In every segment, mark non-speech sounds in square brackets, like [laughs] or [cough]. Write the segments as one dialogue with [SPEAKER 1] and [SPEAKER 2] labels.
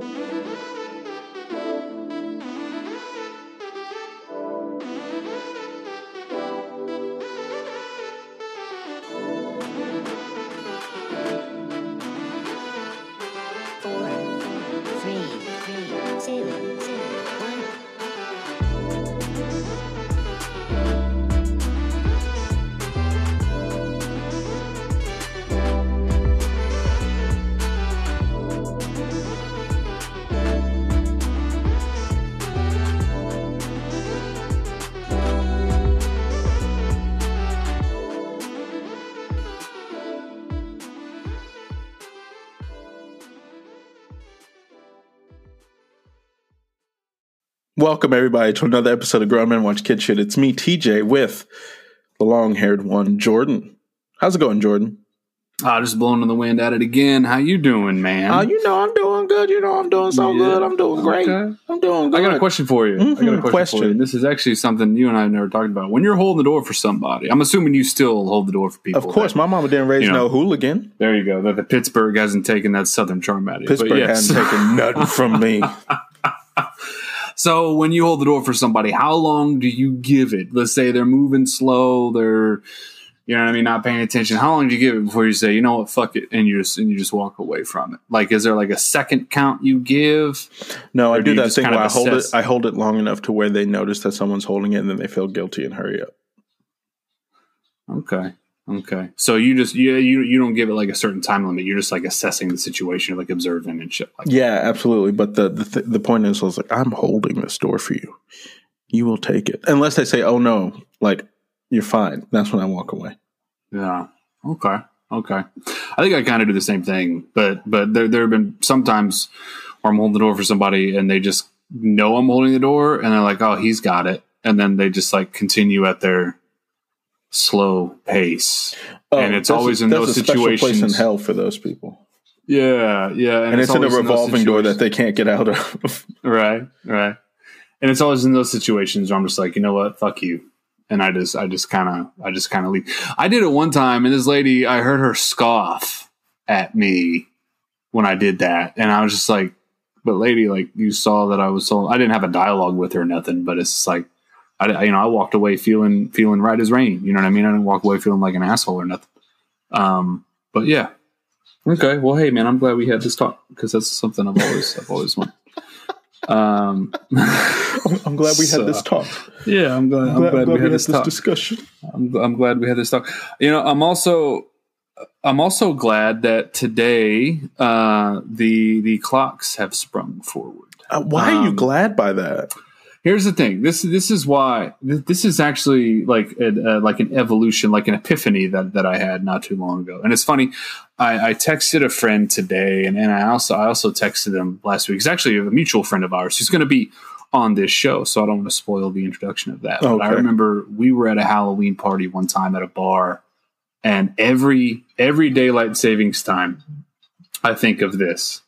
[SPEAKER 1] four,
[SPEAKER 2] Welcome everybody to another episode of Grown Men Watch Kid Shit. It's me, TJ, with the long-haired one, Jordan. How's it going, Jordan?
[SPEAKER 3] Ah, just blowing in the wind at it again. How you doing, man?
[SPEAKER 2] Oh, you know I'm doing good. You know I'm doing so
[SPEAKER 3] Yeah.
[SPEAKER 2] good. I'm doing great.
[SPEAKER 3] Okay.
[SPEAKER 2] I'm doing good.
[SPEAKER 3] I got a question for you. I got a question,
[SPEAKER 2] question.
[SPEAKER 3] for you. This is actually something you and I have never talked about. When you're holding the door for somebody, I'm assuming you still hold the door for people.
[SPEAKER 2] Of course,
[SPEAKER 3] that-
[SPEAKER 2] my mama didn't raise
[SPEAKER 3] you know.
[SPEAKER 2] no hooligan.
[SPEAKER 3] there you go. That the Pittsburgh hasn't taken that Southern charm out of you. But
[SPEAKER 2] Pittsburgh
[SPEAKER 3] yes.
[SPEAKER 2] hadn't taken nothing from me. [laughs]
[SPEAKER 3] So when you hold the door for somebody, how long do you give it? Let's say they're moving slow, they're you know what I mean, not paying attention. How long do you give it before you say, you know what, fuck it, and you just and you just walk away from it? Like, is there like a second count you give?
[SPEAKER 2] No, I
[SPEAKER 3] do
[SPEAKER 2] do that thing where I hold it. I hold it long enough to where they notice that someone's holding it, and then they feel guilty and hurry up.
[SPEAKER 3] Okay. Okay. So you just yeah you you don't give it like a certain time limit. You're just like assessing the situation, like observing and shit. Like
[SPEAKER 2] Yeah, absolutely. But the the, th- the point is, I was like, I'm holding this door for you. You will take it, unless they say, "Oh no, like you're fine." That's when I walk away.
[SPEAKER 3] yeah. Okay. Okay. I think I kind of do the same thing, but but there there have been sometimes where I'm holding the door for somebody and they just know I'm holding the door and they're like, oh, he's got it, and then they just like continue at their slow pace. Oh, and it's always
[SPEAKER 2] a,
[SPEAKER 3] in those
[SPEAKER 2] special place in hell for those people,
[SPEAKER 3] Yeah. Yeah.
[SPEAKER 2] and, it's, in a revolving door that they can't get out of. [laughs]
[SPEAKER 3] Right, right. And it's always in those situations where I'm just like, you know what, fuck you. And I just, I just kind of, I just kind of leave. I did it one time, and this lady, I heard her scoff at me when I did that, and I was just like, "But lady, like you saw that I was so." I didn't have a dialogue with her, or nothing. But it's like, I, I- you know, I walked away feeling, feeling right as rain. You know what I mean? I didn't walk away feeling like an asshole or nothing. Um, but yeah. Okay. Well, hey, man, I'm glad we had this talk because that's something I've always, I've always wanted. Um, [laughs]
[SPEAKER 2] I'm glad we
[SPEAKER 3] So-
[SPEAKER 2] had this talk.
[SPEAKER 3] yeah, I'm glad. I'm glad, we had this talk.
[SPEAKER 2] discussion.
[SPEAKER 3] I'm, I'm glad we had this talk. You know, I'm also, I'm also glad that today uh, the the clocks have sprung forward.
[SPEAKER 2] Uh, why are you
[SPEAKER 3] Um,
[SPEAKER 2] glad by that?
[SPEAKER 3] Here's the thing. This this is why this is actually like a, uh, like an evolution, like an epiphany that that I had not too long ago. And it's funny. I, I texted a friend today, and, and I also I also texted him last week. It's actually a mutual friend of ours who's going to be on this show, so I don't want to spoil the introduction of that. But I remember we were at a Halloween party one time at a bar, and every every daylight savings time, I think of this.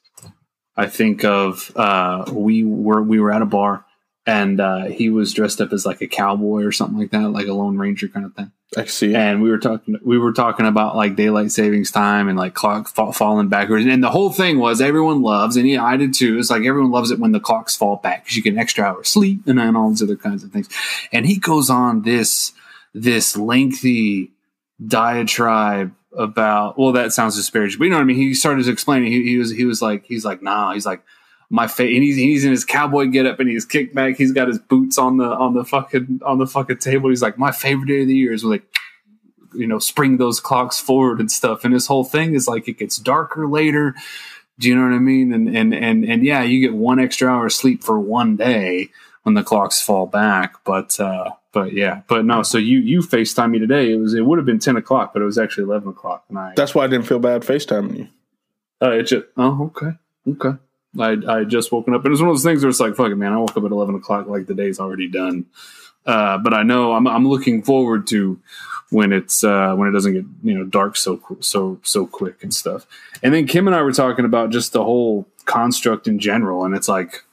[SPEAKER 3] I think of uh, we were we were at a bar and uh, he was dressed up as like a cowboy or something like that, like a Lone Ranger kind of thing.
[SPEAKER 2] I see.
[SPEAKER 3] And we were talking we were talking about like daylight savings time and like clock fa- falling backwards. And the whole thing was everyone loves, and yeah, I did too. It's like everyone loves it when the clocks fall back because you get an extra hour of sleep and then all these other kinds of things. And he goes on this this lengthy diatribe about well that sounds disparaging but you know what i mean he started explaining he, he was he was like he's like nah he's like my face and he's, he's in his cowboy getup and he's kicked back. He's got his boots on the on the fucking on the fucking table. He's like my favorite day of the year is like you know spring those clocks forward and stuff. And his whole thing is like it gets darker later. Do you know what i mean? And and and, and yeah you get one extra hour of sleep for one day when the clocks fall back. But uh but yeah but no so you you facetime me today. It was it would have been 10 o'clock but it was actually 11 o'clock and i
[SPEAKER 2] That's why I didn't feel bad FaceTiming you.
[SPEAKER 3] uh, it just, oh, okay. Okay. I, I just woken up. And it's one of those things where it's like, fuck it, man. I woke up at 11 o'clock, like the day's already done. Uh, but I know I'm, I'm looking forward to when it's, uh, when it doesn't get, you know, dark so, so, so quick and stuff. And then Kim and I were talking about just the whole construct in general. And it's like,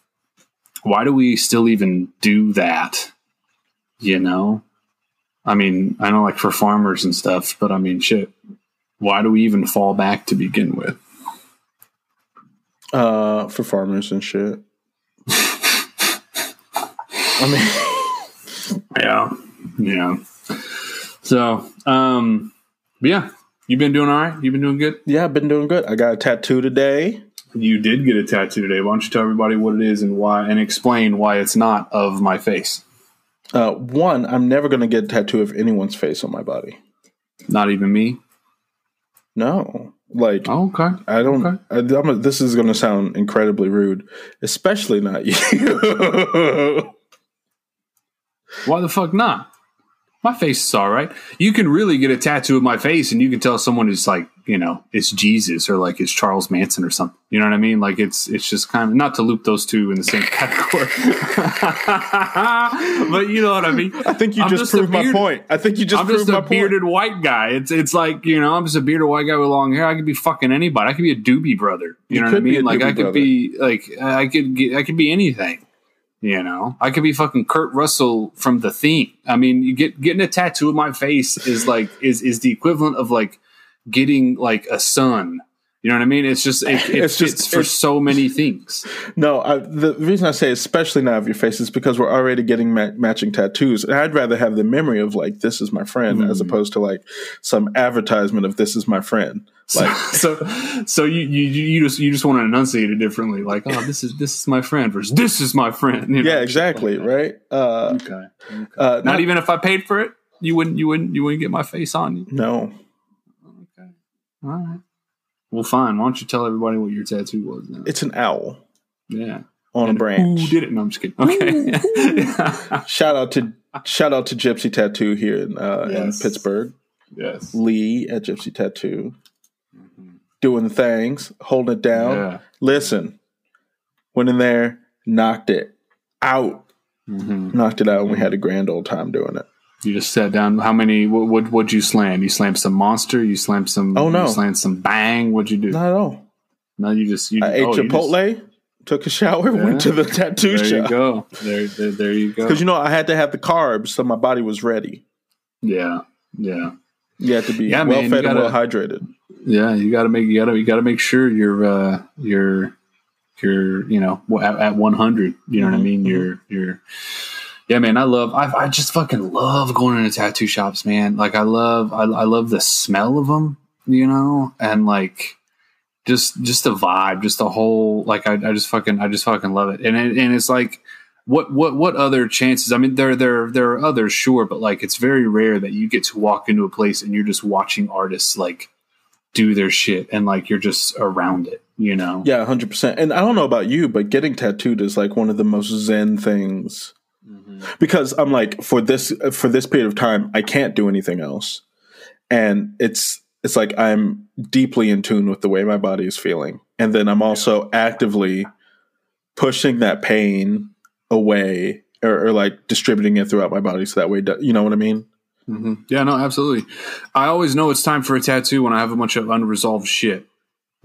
[SPEAKER 3] why do we still even do that? You know? I mean, I know like for farmers and stuff, but I mean, shit, why do we even fall back to begin with?
[SPEAKER 2] Uh, for farmers and shit. [laughs] I mean,
[SPEAKER 3] Yeah. Yeah. So, um, but yeah, you've been doing all right. You've been doing good.
[SPEAKER 2] yeah, I've been doing good. I got a tattoo today.
[SPEAKER 3] You did get a tattoo today. Why don't you tell everybody what it is and why, and explain why it's not of my face,
[SPEAKER 2] Uh, one, I'm never going to get a tattoo of anyone's face on my body.
[SPEAKER 3] not even me.
[SPEAKER 2] No, like
[SPEAKER 3] Oh, okay.
[SPEAKER 2] I don't.
[SPEAKER 3] okay.
[SPEAKER 2] I, I'm a, this is going to sound incredibly rude, especially not you. [laughs]
[SPEAKER 3] Why the fuck not? My face is all right. You can really get a tattoo of my face, and you can tell someone is like, you know, it's Jesus or like it's Charles Manson or something. You know what I mean? Like it's it's just kind of not to loop those two in the same category, [laughs] but you know what I mean.
[SPEAKER 2] I think you
[SPEAKER 3] I'm
[SPEAKER 2] just,
[SPEAKER 3] just
[SPEAKER 2] proved my point. I think you just
[SPEAKER 3] I'm
[SPEAKER 2] proved
[SPEAKER 3] just
[SPEAKER 2] my
[SPEAKER 3] a bearded white guy. It's it's like you know I'm just a bearded white guy with long hair. I could be fucking anybody. I could be a doobie brother. You,
[SPEAKER 2] You
[SPEAKER 3] know what I mean? Like I could
[SPEAKER 2] brother.
[SPEAKER 3] be like I could get, I could be anything. You know, I could be fucking Kurt Russell from the Thing. I mean, you get getting a tattoo of my face is like is is the equivalent of like getting like a son. You know what I mean? It's just it, [laughs] it
[SPEAKER 2] It's just-
[SPEAKER 3] for
[SPEAKER 2] it's-
[SPEAKER 3] so many things.
[SPEAKER 2] No, I, the reason I say especially now of your face is because we're already getting ma- matching tattoos, and I'd rather have the memory of like this is my friend as
[SPEAKER 3] Mm.
[SPEAKER 2] opposed to like some advertisement of this is my friend. Like [laughs]
[SPEAKER 3] so so you, you you just you just want to enunciate it differently like oh this is this is my friend versus this is my friend you know,
[SPEAKER 2] yeah, exactly,
[SPEAKER 3] like
[SPEAKER 2] right? Uh,
[SPEAKER 3] okay, okay.
[SPEAKER 2] uh,
[SPEAKER 3] not even if i paid for it you wouldn't you wouldn't you wouldn't get my face on you
[SPEAKER 2] no.
[SPEAKER 3] Okay all right well fine. Why don't you tell everybody what your tattoo was now
[SPEAKER 2] It's an owl.
[SPEAKER 3] Yeah.
[SPEAKER 2] On a
[SPEAKER 3] And
[SPEAKER 2] branch.
[SPEAKER 3] who did it. No i'm just kidding. Okay. [laughs]
[SPEAKER 2] Shout out to shout out to Gypsy Tattoo here in, uh,
[SPEAKER 3] Yes.
[SPEAKER 2] in Pittsburgh.
[SPEAKER 3] yes.
[SPEAKER 2] Lee at Gypsy Tattoo, doing the things, holding it down.
[SPEAKER 3] yeah.
[SPEAKER 2] Listen, went in there, knocked it out,
[SPEAKER 3] hmm
[SPEAKER 2] knocked it out, and we had a grand old time doing it.
[SPEAKER 3] You just sat down how many what what would you slam you slammed some monster you slammed some
[SPEAKER 2] Oh, no.
[SPEAKER 3] you slammed some bang what'd you do
[SPEAKER 2] Not at all.
[SPEAKER 3] no you just you
[SPEAKER 2] I ate
[SPEAKER 3] oh, you just-
[SPEAKER 2] Chipotle, took a shower, [laughs]
[SPEAKER 3] Yeah.
[SPEAKER 2] went to the tattoo
[SPEAKER 3] there you
[SPEAKER 2] shop
[SPEAKER 3] go. There, there, there you go.
[SPEAKER 2] because you know I had to have the carbs so my body was ready.
[SPEAKER 3] yeah, yeah,
[SPEAKER 2] You have to be
[SPEAKER 3] Yeah,
[SPEAKER 2] well
[SPEAKER 3] man,
[SPEAKER 2] fed and
[SPEAKER 3] gotta-
[SPEAKER 2] well hydrated.
[SPEAKER 3] yeah. You got to make you got to you got to make sure you're uh, you're you're you know at, at 100. You know what I
[SPEAKER 2] Mhm,
[SPEAKER 3] mean? You're you're yeah, man. I love I I just fucking love going into tattoo shops, man. Like I love I, I love the smell of them, you know, and like. Just, just the vibe, just the whole like. I, I just fucking, I just fucking love it, and it, and it's like, what what what other chances? I mean, there there there are others, sure, but like it's very rare that you get to walk into a place and you're just watching artists like do their shit and like you're just around it, you know?
[SPEAKER 2] Yeah, hundred percent. And I don't know about you, but getting tattooed is like one of the most zen things because I'm like for this for this period of time, I can't do anything else, and it's it's like I'm deeply in tune with the way my body is feeling, and then I'm also actively pushing that pain away or, or like distributing it throughout my body, so that way, you know what I mean?
[SPEAKER 3] hmm Yeah, no, absolutely. I always know it's time for a tattoo when I have a bunch of unresolved shit.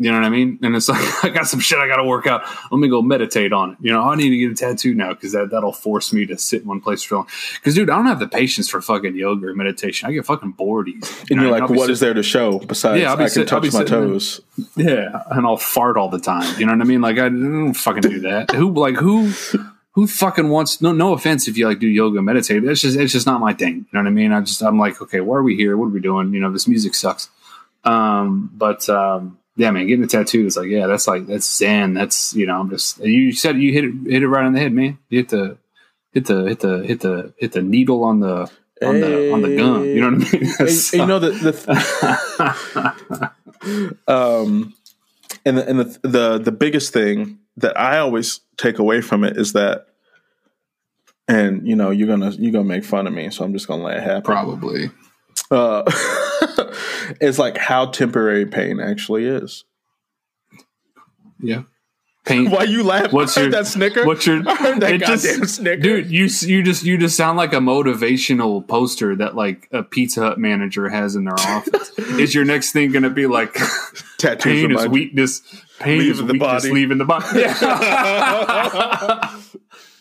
[SPEAKER 3] You know what I mean? And it's like [laughs] I got some shit I got to work out. Let me go meditate on it. You know, I need to get a tattoo now because that that'll force me to sit in one place for long. Because dude, I don't have the patience for fucking yoga or meditation. I get fucking bored easy.
[SPEAKER 2] And you're like, what is there to show besides
[SPEAKER 3] Yeah,
[SPEAKER 2] I can
[SPEAKER 3] sit-
[SPEAKER 2] touch my
[SPEAKER 3] sitting there.
[SPEAKER 2] toes?
[SPEAKER 3] Yeah, and I'll fart all the time. You know what I mean? Like I don't fucking do that. who like who who fucking wants no no offense if you like do yoga meditate. It's just it's just not my thing. You know what I mean? I just I'm like, okay, why are we here? What are we doing? You know, this music sucks. Um, but um yeah, man, getting a tattoo is like, yeah, that's like that's zen. That's you know, I'm just you said you hit it hit it right on the head, man. You hit the hit the hit the hit the hit the needle on the on the on the gun. You know what I mean?
[SPEAKER 2] And- and you know the, the [laughs] um and the, and the the the biggest thing that I always take away from it is that and you know you're gonna you're gonna make fun of me so I'm just gonna let it happen
[SPEAKER 3] probably.
[SPEAKER 2] uh, [laughs] it's like how temporary pain actually is
[SPEAKER 3] Yeah. Pain.
[SPEAKER 2] why you laugh
[SPEAKER 3] What's
[SPEAKER 2] I heard
[SPEAKER 3] your-
[SPEAKER 2] that snicker
[SPEAKER 3] What's your
[SPEAKER 2] I [laughs] heard that
[SPEAKER 3] it just-
[SPEAKER 2] snicker
[SPEAKER 3] dude? You you just you just sound like a motivational poster that like a Pizza Hut manager has in their office. [laughs] is your next thing going to be like [laughs]
[SPEAKER 2] tattoos
[SPEAKER 3] pain is
[SPEAKER 2] remind-
[SPEAKER 3] weakness? Pain
[SPEAKER 2] Leave
[SPEAKER 3] is
[SPEAKER 2] the
[SPEAKER 3] weakness.
[SPEAKER 2] body.
[SPEAKER 3] Leaving the body. Yeah.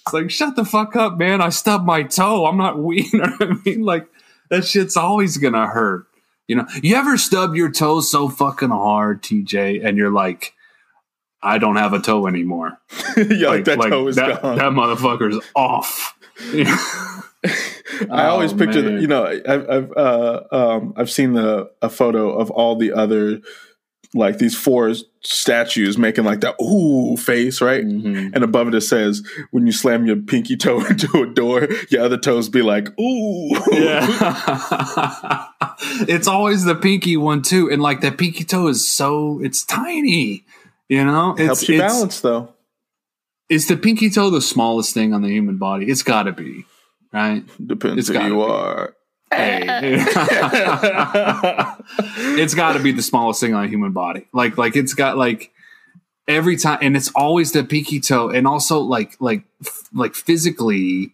[SPEAKER 3] it's like shut the fuck up, man. I stubbed my toe. I'm not weak. You know what I mean? Like that shit's always gonna hurt. You know, you ever stub your toe so fucking hard, TJ, and you're like, I don't have a toe anymore. [laughs]
[SPEAKER 2] yeah, like, that toe is
[SPEAKER 3] that,
[SPEAKER 2] gone.
[SPEAKER 3] that motherfucker's off. [laughs]
[SPEAKER 2] I always
[SPEAKER 3] Oh,
[SPEAKER 2] picture, the, you know, I've I've uh, um, I've seen the a photo of all the other like these four statues making like that ooh face, right?
[SPEAKER 3] Mhm.
[SPEAKER 2] And above it it says, when you slam your pinky toe [laughs] into a door, your other toes be like ooh.
[SPEAKER 3] Yeah. [laughs] it's always the pinky one too. And like that pinky toe is so it's tiny. You know? It's
[SPEAKER 2] Helps you
[SPEAKER 3] it's,
[SPEAKER 2] balance though.
[SPEAKER 3] Is the pinky toe the smallest thing on the human body? It's gotta be. Right?
[SPEAKER 2] Depends
[SPEAKER 3] It's
[SPEAKER 2] who you
[SPEAKER 3] be.
[SPEAKER 2] are.
[SPEAKER 3] Hey. [laughs] it's gotta be the smallest thing on a human body. Like like it's got like every time and it's always the pinky toe and also like like f- like physically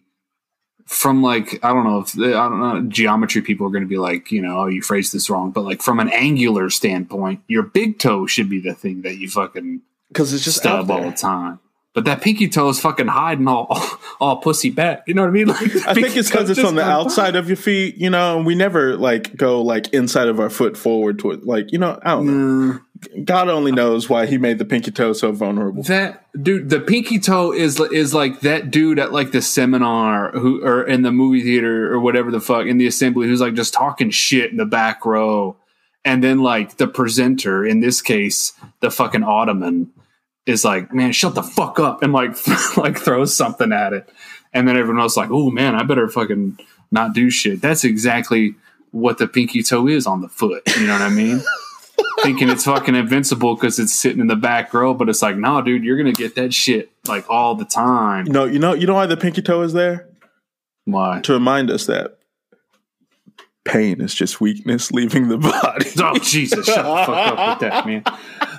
[SPEAKER 3] from like I don't know if I don't know geometry people are going to be like you know oh you phrased this wrong but like from an angular standpoint your big toe should be the thing that you fucking
[SPEAKER 2] Because it's just
[SPEAKER 3] stub all the time but that pinky toe is fucking hiding all [laughs] all pussy back you know what I mean [laughs] like
[SPEAKER 2] I think it's because it's on the outside of your feet, you know, and we never like go like inside of our foot forward toward like, you know, I don't know.
[SPEAKER 3] Mm.
[SPEAKER 2] God only knows why he made the pinky toe so vulnerable.
[SPEAKER 3] That dude, the pinky toe is is like that dude at like the seminar who or in the movie theater or whatever the fuck in the assembly who's like just talking shit in the back row, and then like the presenter in this case, the fucking ottoman is like, man, shut the fuck up, and like [laughs] like throws something at it, and then everyone else like, oh man, I better fucking not do shit. That's exactly what the pinky toe is on the foot. You know what I mean? [laughs] thinking it's fucking invincible because it's sitting in the back row, but it's like, no, dude, you're gonna get that shit like all the time.
[SPEAKER 2] No, you know, you know why the pinky toe is there
[SPEAKER 3] Why?
[SPEAKER 2] to remind us that pain is just weakness leaving the body. [laughs]
[SPEAKER 3] Oh Jesus! Shut the fuck up with that, man.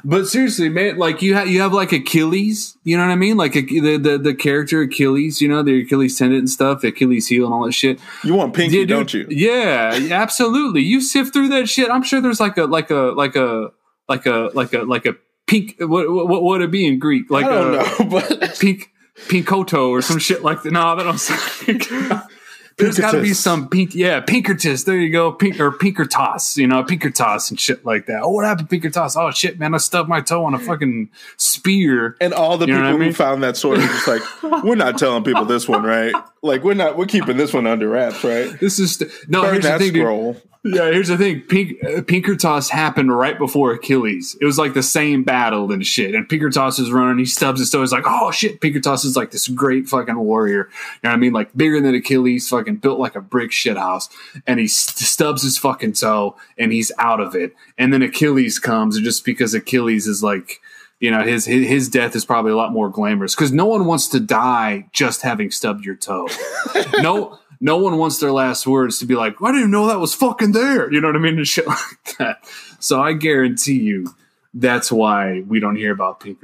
[SPEAKER 3] But seriously, man, like you have you have like Achilles, you know what I mean? Like a, the, the the character Achilles, you know, the Achilles tendon and stuff, Achilles heel and all that shit.
[SPEAKER 2] You want pinky,
[SPEAKER 3] Yeah,
[SPEAKER 2] don't you?
[SPEAKER 3] Yeah, absolutely. You sift through that shit. I'm sure there's like a like a like a like a like a like a pink. What what would it be in Greek? Like
[SPEAKER 2] I don't
[SPEAKER 3] a,
[SPEAKER 2] know, [laughs] but
[SPEAKER 3] pink pinkoto or some shit like that. No, that don't sound. There's got to be some pink, yeah, Pinkertus. There you go, pink or Pinkertoss, you know, Pinkertoss and shit like that. Oh, what happened, Pinkertoss? Oh shit, man, I stubbed my toe on a fucking spear.
[SPEAKER 2] and all the
[SPEAKER 3] You
[SPEAKER 2] people
[SPEAKER 3] what I mean?
[SPEAKER 2] who found that sword are just like, we're not telling people this one, right? [laughs] Like we're not, we're keeping this one under wraps, right? [laughs]
[SPEAKER 3] This is no.
[SPEAKER 2] Burn
[SPEAKER 3] here's the thing, dude. Yeah, here's the thing. Pink, uh, Pinkertoss happened right before Achilles. It was like the same battle and shit. And Pinkertoss is running. He stubs his toe. He's like, oh shit. Pinkertoss is like this great fucking warrior. You know what I mean? Like bigger than Achilles, fucking built like a brick shit house. And he st- stubs his fucking toe and he's out of it. And then Achilles comes just because Achilles is like, you know, his his, his death is probably a lot more glamorous because no one wants to die just having stubbed your toe. [laughs] no, no one wants their last words to be like, I didn't know that was fucking there. You know what I mean? And shit [laughs] like that. So I guarantee you that's why we don't hear about and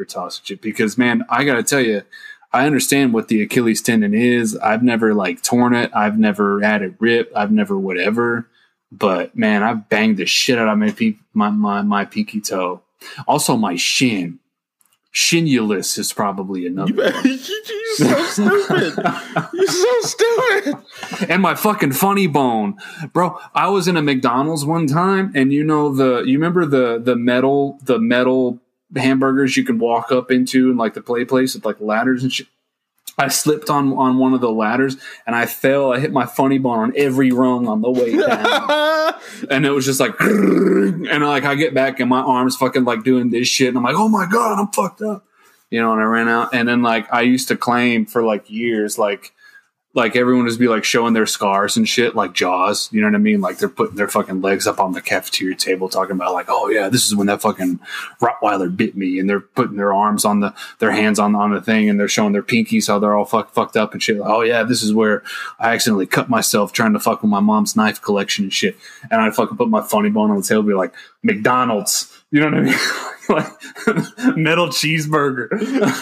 [SPEAKER 3] shit. Because man, I gotta tell you, I understand what the Achilles tendon is. I've never like torn it. I've never had it rip. I've never whatever. But man, I've banged the shit out of my pe- my my, my pinky toe. Also, my shin. Shinulus is probably another.
[SPEAKER 2] You, [laughs] you're so stupid. You're so [laughs] stupid.
[SPEAKER 3] and my fucking funny bone, bro. I was in a McDonald's one time, and you know the you remember the the metal the metal hamburgers you can walk up into and like the play place with like ladders and shit. I slipped on on one of the ladders and I fell. I hit my funny bone on every rung on the way [laughs] down, and it was just like, [laughs] and like I get back and my arms fucking like doing this shit, and I'm like, oh my god, I'm fucked up, you know. And I ran out, and then like I used to claim for like years, like like everyone would be like showing their scars and shit, like Jaws. You know what I mean? Like they're putting their fucking legs up on the cafeteria table, talking about like, oh yeah, this is when that fucking Rottweiler bit me, and they're putting their arms on the their hands on on the thing, and they're showing their pinkies how they're all fuck, fucked up and shit. Like, oh yeah, this is where I accidentally cut myself trying to fuck with my mom's knife collection and shit, and I fucking put my funny bone on the table, be like McDonald's. You know what I mean? [laughs] like metal cheeseburger.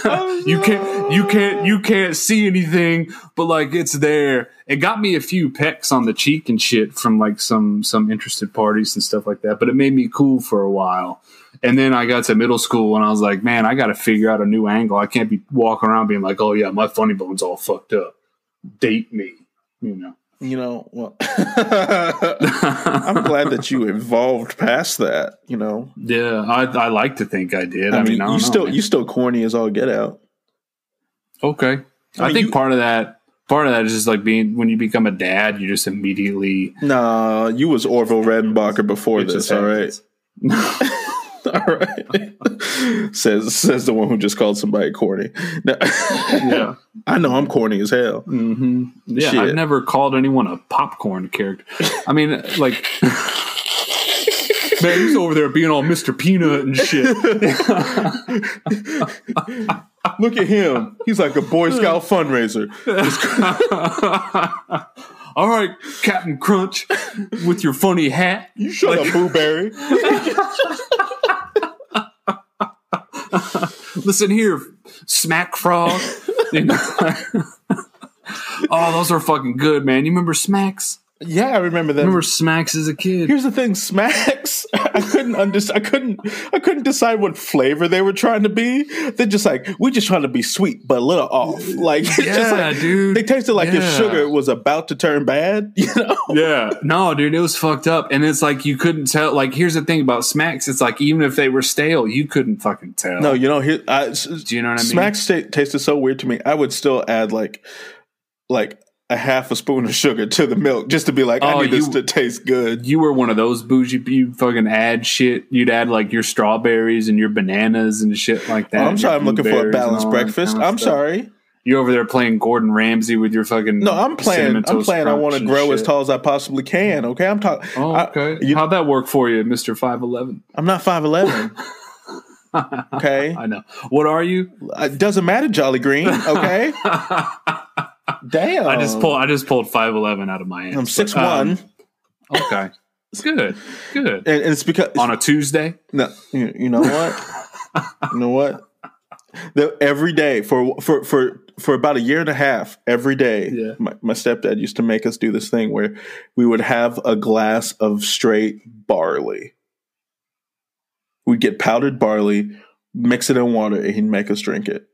[SPEAKER 3] Oh, you can't you can't you can't see anything, but like it's there. It got me a few pecks on the cheek and shit from like some some interested parties and stuff like that. But it made me cool for a while. And then I got to middle school and I was like, man, I got to figure out a new angle. I can't be walking around being like, oh yeah, my funny bone's all fucked up. Date me, you know.
[SPEAKER 2] You know, well, [laughs] I'm glad that you evolved past that. You know,
[SPEAKER 3] Yeah, I, I like to think I did.
[SPEAKER 2] I,
[SPEAKER 3] I,
[SPEAKER 2] mean,
[SPEAKER 3] mean, I
[SPEAKER 2] you
[SPEAKER 3] know,
[SPEAKER 2] still
[SPEAKER 3] man.
[SPEAKER 2] you still corny as all get out.
[SPEAKER 3] okay.
[SPEAKER 2] I
[SPEAKER 3] I,
[SPEAKER 2] mean,
[SPEAKER 3] think
[SPEAKER 2] you-
[SPEAKER 3] part of that, part of that is just like being when you become a dad, you just immediately.
[SPEAKER 2] Nah, you was Orville Redenbacher before this. All right,
[SPEAKER 3] happens. [laughs] [laughs]
[SPEAKER 2] all right. says says the one who just called somebody corny. Now-
[SPEAKER 3] yeah. [laughs]
[SPEAKER 2] I know I'm corny as hell.
[SPEAKER 3] hmm Yeah,
[SPEAKER 2] Shit.
[SPEAKER 3] I've never called anyone a popcorn character. I mean, like, [laughs] man, he's over there being all Mr. Peanut and shit.
[SPEAKER 2] Look at him. He's like a Boy Scout fundraiser.
[SPEAKER 3] all right, Captain Crunch, with your funny hat.
[SPEAKER 2] You shut up, Boo Berry. [laughs]
[SPEAKER 3] Listen here, Smack Frog. [laughs] [laughs] Oh, those are fucking good, man. You remember Smacks?
[SPEAKER 2] Yeah, I remember that.
[SPEAKER 3] Remember Smacks as a kid?
[SPEAKER 2] Here's the thing, Smacks. [laughs] I couldn't understand. I couldn't. I couldn't decide what flavor they were trying to be. They're just like we're just trying to be sweet, but a little off. Like [laughs]
[SPEAKER 3] Yeah,
[SPEAKER 2] like,
[SPEAKER 3] dude.
[SPEAKER 2] They tasted like if sugar was about to turn bad. [laughs] You know?
[SPEAKER 3] Yeah, no, dude, it was fucked up, and it's like you couldn't tell. Like, here's the thing about Smacks: it's like even if they were stale, you couldn't fucking tell.
[SPEAKER 2] No, you know. Here, I,
[SPEAKER 3] do you know what I mean?
[SPEAKER 2] Smacks ta- tasted so weird to me. I would still add like, like a half a spoon of sugar to the milk just to be like, I
[SPEAKER 3] Oh,
[SPEAKER 2] need this to taste good.
[SPEAKER 3] You were one of those bougie. You fucking add shit. You'd add like your strawberries and your bananas and shit like that.
[SPEAKER 2] Oh, I'm sorry. I'm looking for a balanced breakfast.
[SPEAKER 3] kind of
[SPEAKER 2] I'm
[SPEAKER 3] stuff.
[SPEAKER 2] sorry.
[SPEAKER 3] You're over there playing Gordon Ramsay with your fucking.
[SPEAKER 2] No, I'm playing. I'm playing. I want to grow as tall as I possibly can. Okay, I'm talking.
[SPEAKER 3] Oh, okay.
[SPEAKER 2] you-
[SPEAKER 3] How'd that work for you, Mister Five Eleven?
[SPEAKER 2] I'm not five eleven. [laughs] okay,
[SPEAKER 3] I know. What are you?
[SPEAKER 2] it doesn't matter, Jolly Green. Okay, [laughs] damn.
[SPEAKER 3] I just pulled. I just pulled Five Eleven out of my ass.
[SPEAKER 2] I'm six
[SPEAKER 3] But, um,
[SPEAKER 2] one,
[SPEAKER 3] Okay, It's good, good.
[SPEAKER 2] and, and it's because
[SPEAKER 3] On a Tuesday.
[SPEAKER 2] no, you, you know what? you know what? The, every day for for for for about a year and a half, every day,
[SPEAKER 3] Yeah.
[SPEAKER 2] my, my stepdad used to make us do this thing where we would have a glass of straight barley. We'd get powdered barley, mix it in water, and he'd make us drink it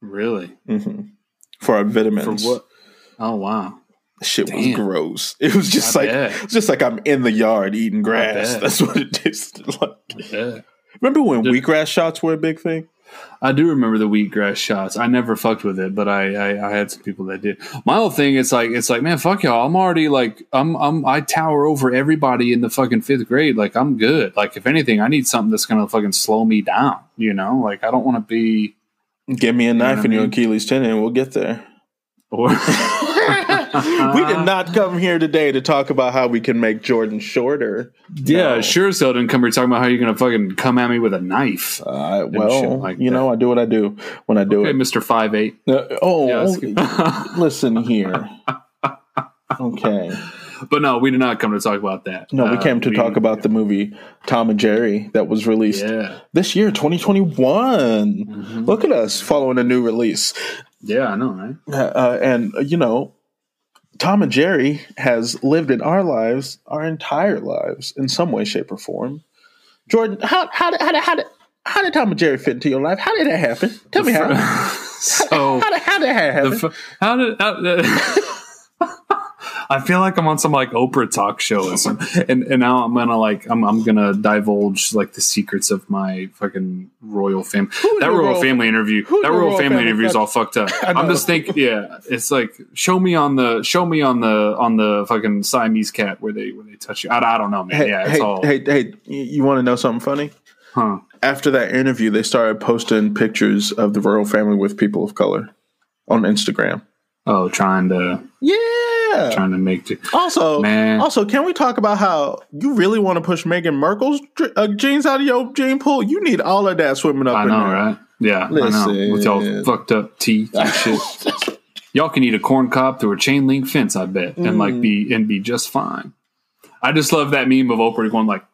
[SPEAKER 3] Really?
[SPEAKER 2] hmm for our
[SPEAKER 3] For
[SPEAKER 2] vitamins.
[SPEAKER 3] what? Oh wow.
[SPEAKER 2] Shit was gross. It was just
[SPEAKER 3] I
[SPEAKER 2] like
[SPEAKER 3] bet.
[SPEAKER 2] it's just like I'm in the yard eating grass. That's what it tasted [laughs] like.
[SPEAKER 3] Yeah.
[SPEAKER 2] Remember when
[SPEAKER 3] Did-
[SPEAKER 2] wheatgrass shots were a big thing?
[SPEAKER 3] I do remember the wheatgrass shots. I never fucked with it, but I, I I had some people that did. My whole thing, it's like it's like man, fuck y'all. I'm already like I'm I'm I tower over everybody in the fucking fifth grade. Like I'm good. Like if anything, I need something that's gonna fucking slow me down. You know, like I don't want to be.
[SPEAKER 2] Give me a
[SPEAKER 3] know
[SPEAKER 2] knife
[SPEAKER 3] what
[SPEAKER 2] and
[SPEAKER 3] I
[SPEAKER 2] your
[SPEAKER 3] mean?
[SPEAKER 2] Achilles tendon, and we'll get there.
[SPEAKER 3] Or [laughs] [laughs]
[SPEAKER 2] we did not come here today to talk about how we can make Jordan shorter.
[SPEAKER 3] yeah,
[SPEAKER 2] No.
[SPEAKER 3] sure. So didn't come here talking about how you're gonna fucking come at me with a knife.
[SPEAKER 2] Uh, well,
[SPEAKER 3] like
[SPEAKER 2] you
[SPEAKER 3] that.
[SPEAKER 2] know, I do what I do when I do
[SPEAKER 3] Okay,
[SPEAKER 2] it.
[SPEAKER 3] Mister Five Eight.
[SPEAKER 2] Uh, oh,
[SPEAKER 3] Yeah,
[SPEAKER 2] listen here. [laughs] Okay.
[SPEAKER 3] But no, we did not come to talk about that.
[SPEAKER 2] No, we
[SPEAKER 3] Uh,
[SPEAKER 2] came to talk about the movie Tom and Jerry that was released
[SPEAKER 3] Yeah,
[SPEAKER 2] this year, 2021.
[SPEAKER 3] Mm-hmm.
[SPEAKER 2] Look at us following a new release.
[SPEAKER 3] yeah, I know, right?
[SPEAKER 2] Uh, and, uh, you know, Tom and Jerry has lived in our lives, our entire lives, in some way, shape, or form. Jordan, how, how, did, how, did, how, did, how did Tom and Jerry fit into your life? How did that happen? Tell me how. [laughs]
[SPEAKER 3] so
[SPEAKER 2] How did, how did that happen?
[SPEAKER 3] the how did how, [laughs] I feel like I'm on some like Oprah talk show or something, and and now I'm gonna like I'm I'm gonna divulge like the secrets of my fucking royal family. That royal,
[SPEAKER 2] royal-
[SPEAKER 3] family interview, that royal,
[SPEAKER 2] royal
[SPEAKER 3] family,
[SPEAKER 2] family
[SPEAKER 3] interview is all fucked up. [laughs] I'm just thinking, yeah, it's like show me on the show me on the on the fucking Siamese cat where they where they touch you. I, I don't know, man.
[SPEAKER 2] hey,
[SPEAKER 3] yeah, it's
[SPEAKER 2] hey,
[SPEAKER 3] all
[SPEAKER 2] hey, hey, you want to know something funny?
[SPEAKER 3] huh.
[SPEAKER 2] After that interview, they started posting pictures of the royal family with people of color on Instagram.
[SPEAKER 3] Oh, trying to
[SPEAKER 2] Yeah.
[SPEAKER 3] Trying to make the,
[SPEAKER 2] Also,
[SPEAKER 3] Man.
[SPEAKER 2] also, can we talk about how you really want to push Meghan Markle's uh, jeans out of your gene pool? You need all of that swimming up
[SPEAKER 3] I
[SPEAKER 2] in
[SPEAKER 3] know,
[SPEAKER 2] there.
[SPEAKER 3] right? Yeah, I know. With y'all fucked up teeth and shit. [laughs] y'all can eat a corn cob through a chain link fence, I bet, and
[SPEAKER 2] Mm.
[SPEAKER 3] like be and be just fine. I just love that meme of Oprah going like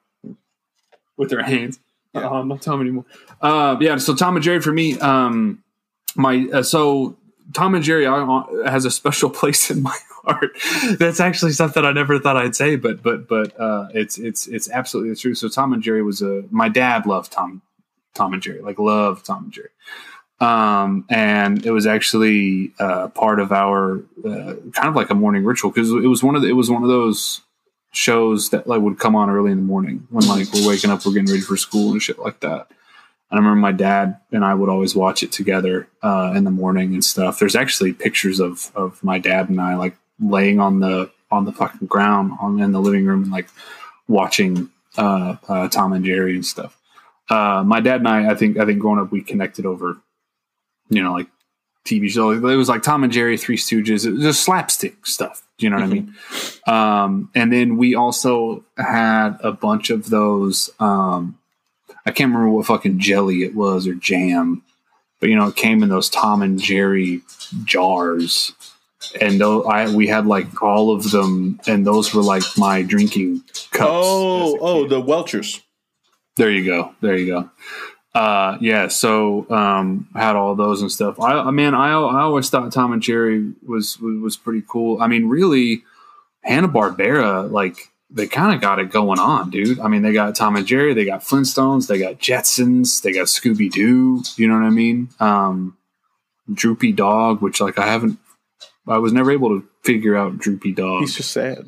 [SPEAKER 3] with her hands.
[SPEAKER 2] Yeah.
[SPEAKER 3] Oh, I'm not Tom anymore. Uh, yeah, so Tom and Jerry for me, um, my uh, so Tom and Jerry uh, has a special [laughs] place in my heart. That's actually something I never thought I'd say, but but but uh, it's it's it's absolutely true. So Tom and Jerry was a my dad loved Tom Tom and Jerry, like loved Tom and Jerry. um, and it was actually uh, part of our uh, kind of like a morning ritual because it was one of the, it was one of those shows that like would come on early in the morning when like we're waking up, we're getting ready for school and shit like that. And I remember my dad and I would always watch it together uh, in the morning and stuff. There's actually pictures of of my dad and I like laying on the on the fucking ground on in the living room and like watching uh, uh, Tom and Jerry and stuff. Uh, my dad and I, I think, I think growing up, we connected over, you know, like TV show. It was like Tom and Jerry, Three Stooges, it was just slapstick stuff. Do you know what mm-hmm. I mean? Um, and then we also had a bunch of those. Um, I can't remember what fucking jelly it was or jam, but you know, it came in those Tom and Jerry jars and those, I we had like all of them, and those were like my drinking cups.
[SPEAKER 2] Oh, oh, the Welchers.
[SPEAKER 3] There you go. There you go. Uh, yeah. So um, had all those and stuff. I, I mean, I I always thought Tom and Jerry was was, was pretty cool. I mean, really, Hanna Barbera like they kind of got it going on, dude. I mean, they got Tom and Jerry, they got Flintstones, they got Jetsons, they got Scooby Doo. You know what I mean? Um, Droopy Dog, which like I haven't I was never able to figure out Droopy Dog.
[SPEAKER 2] He's just sad.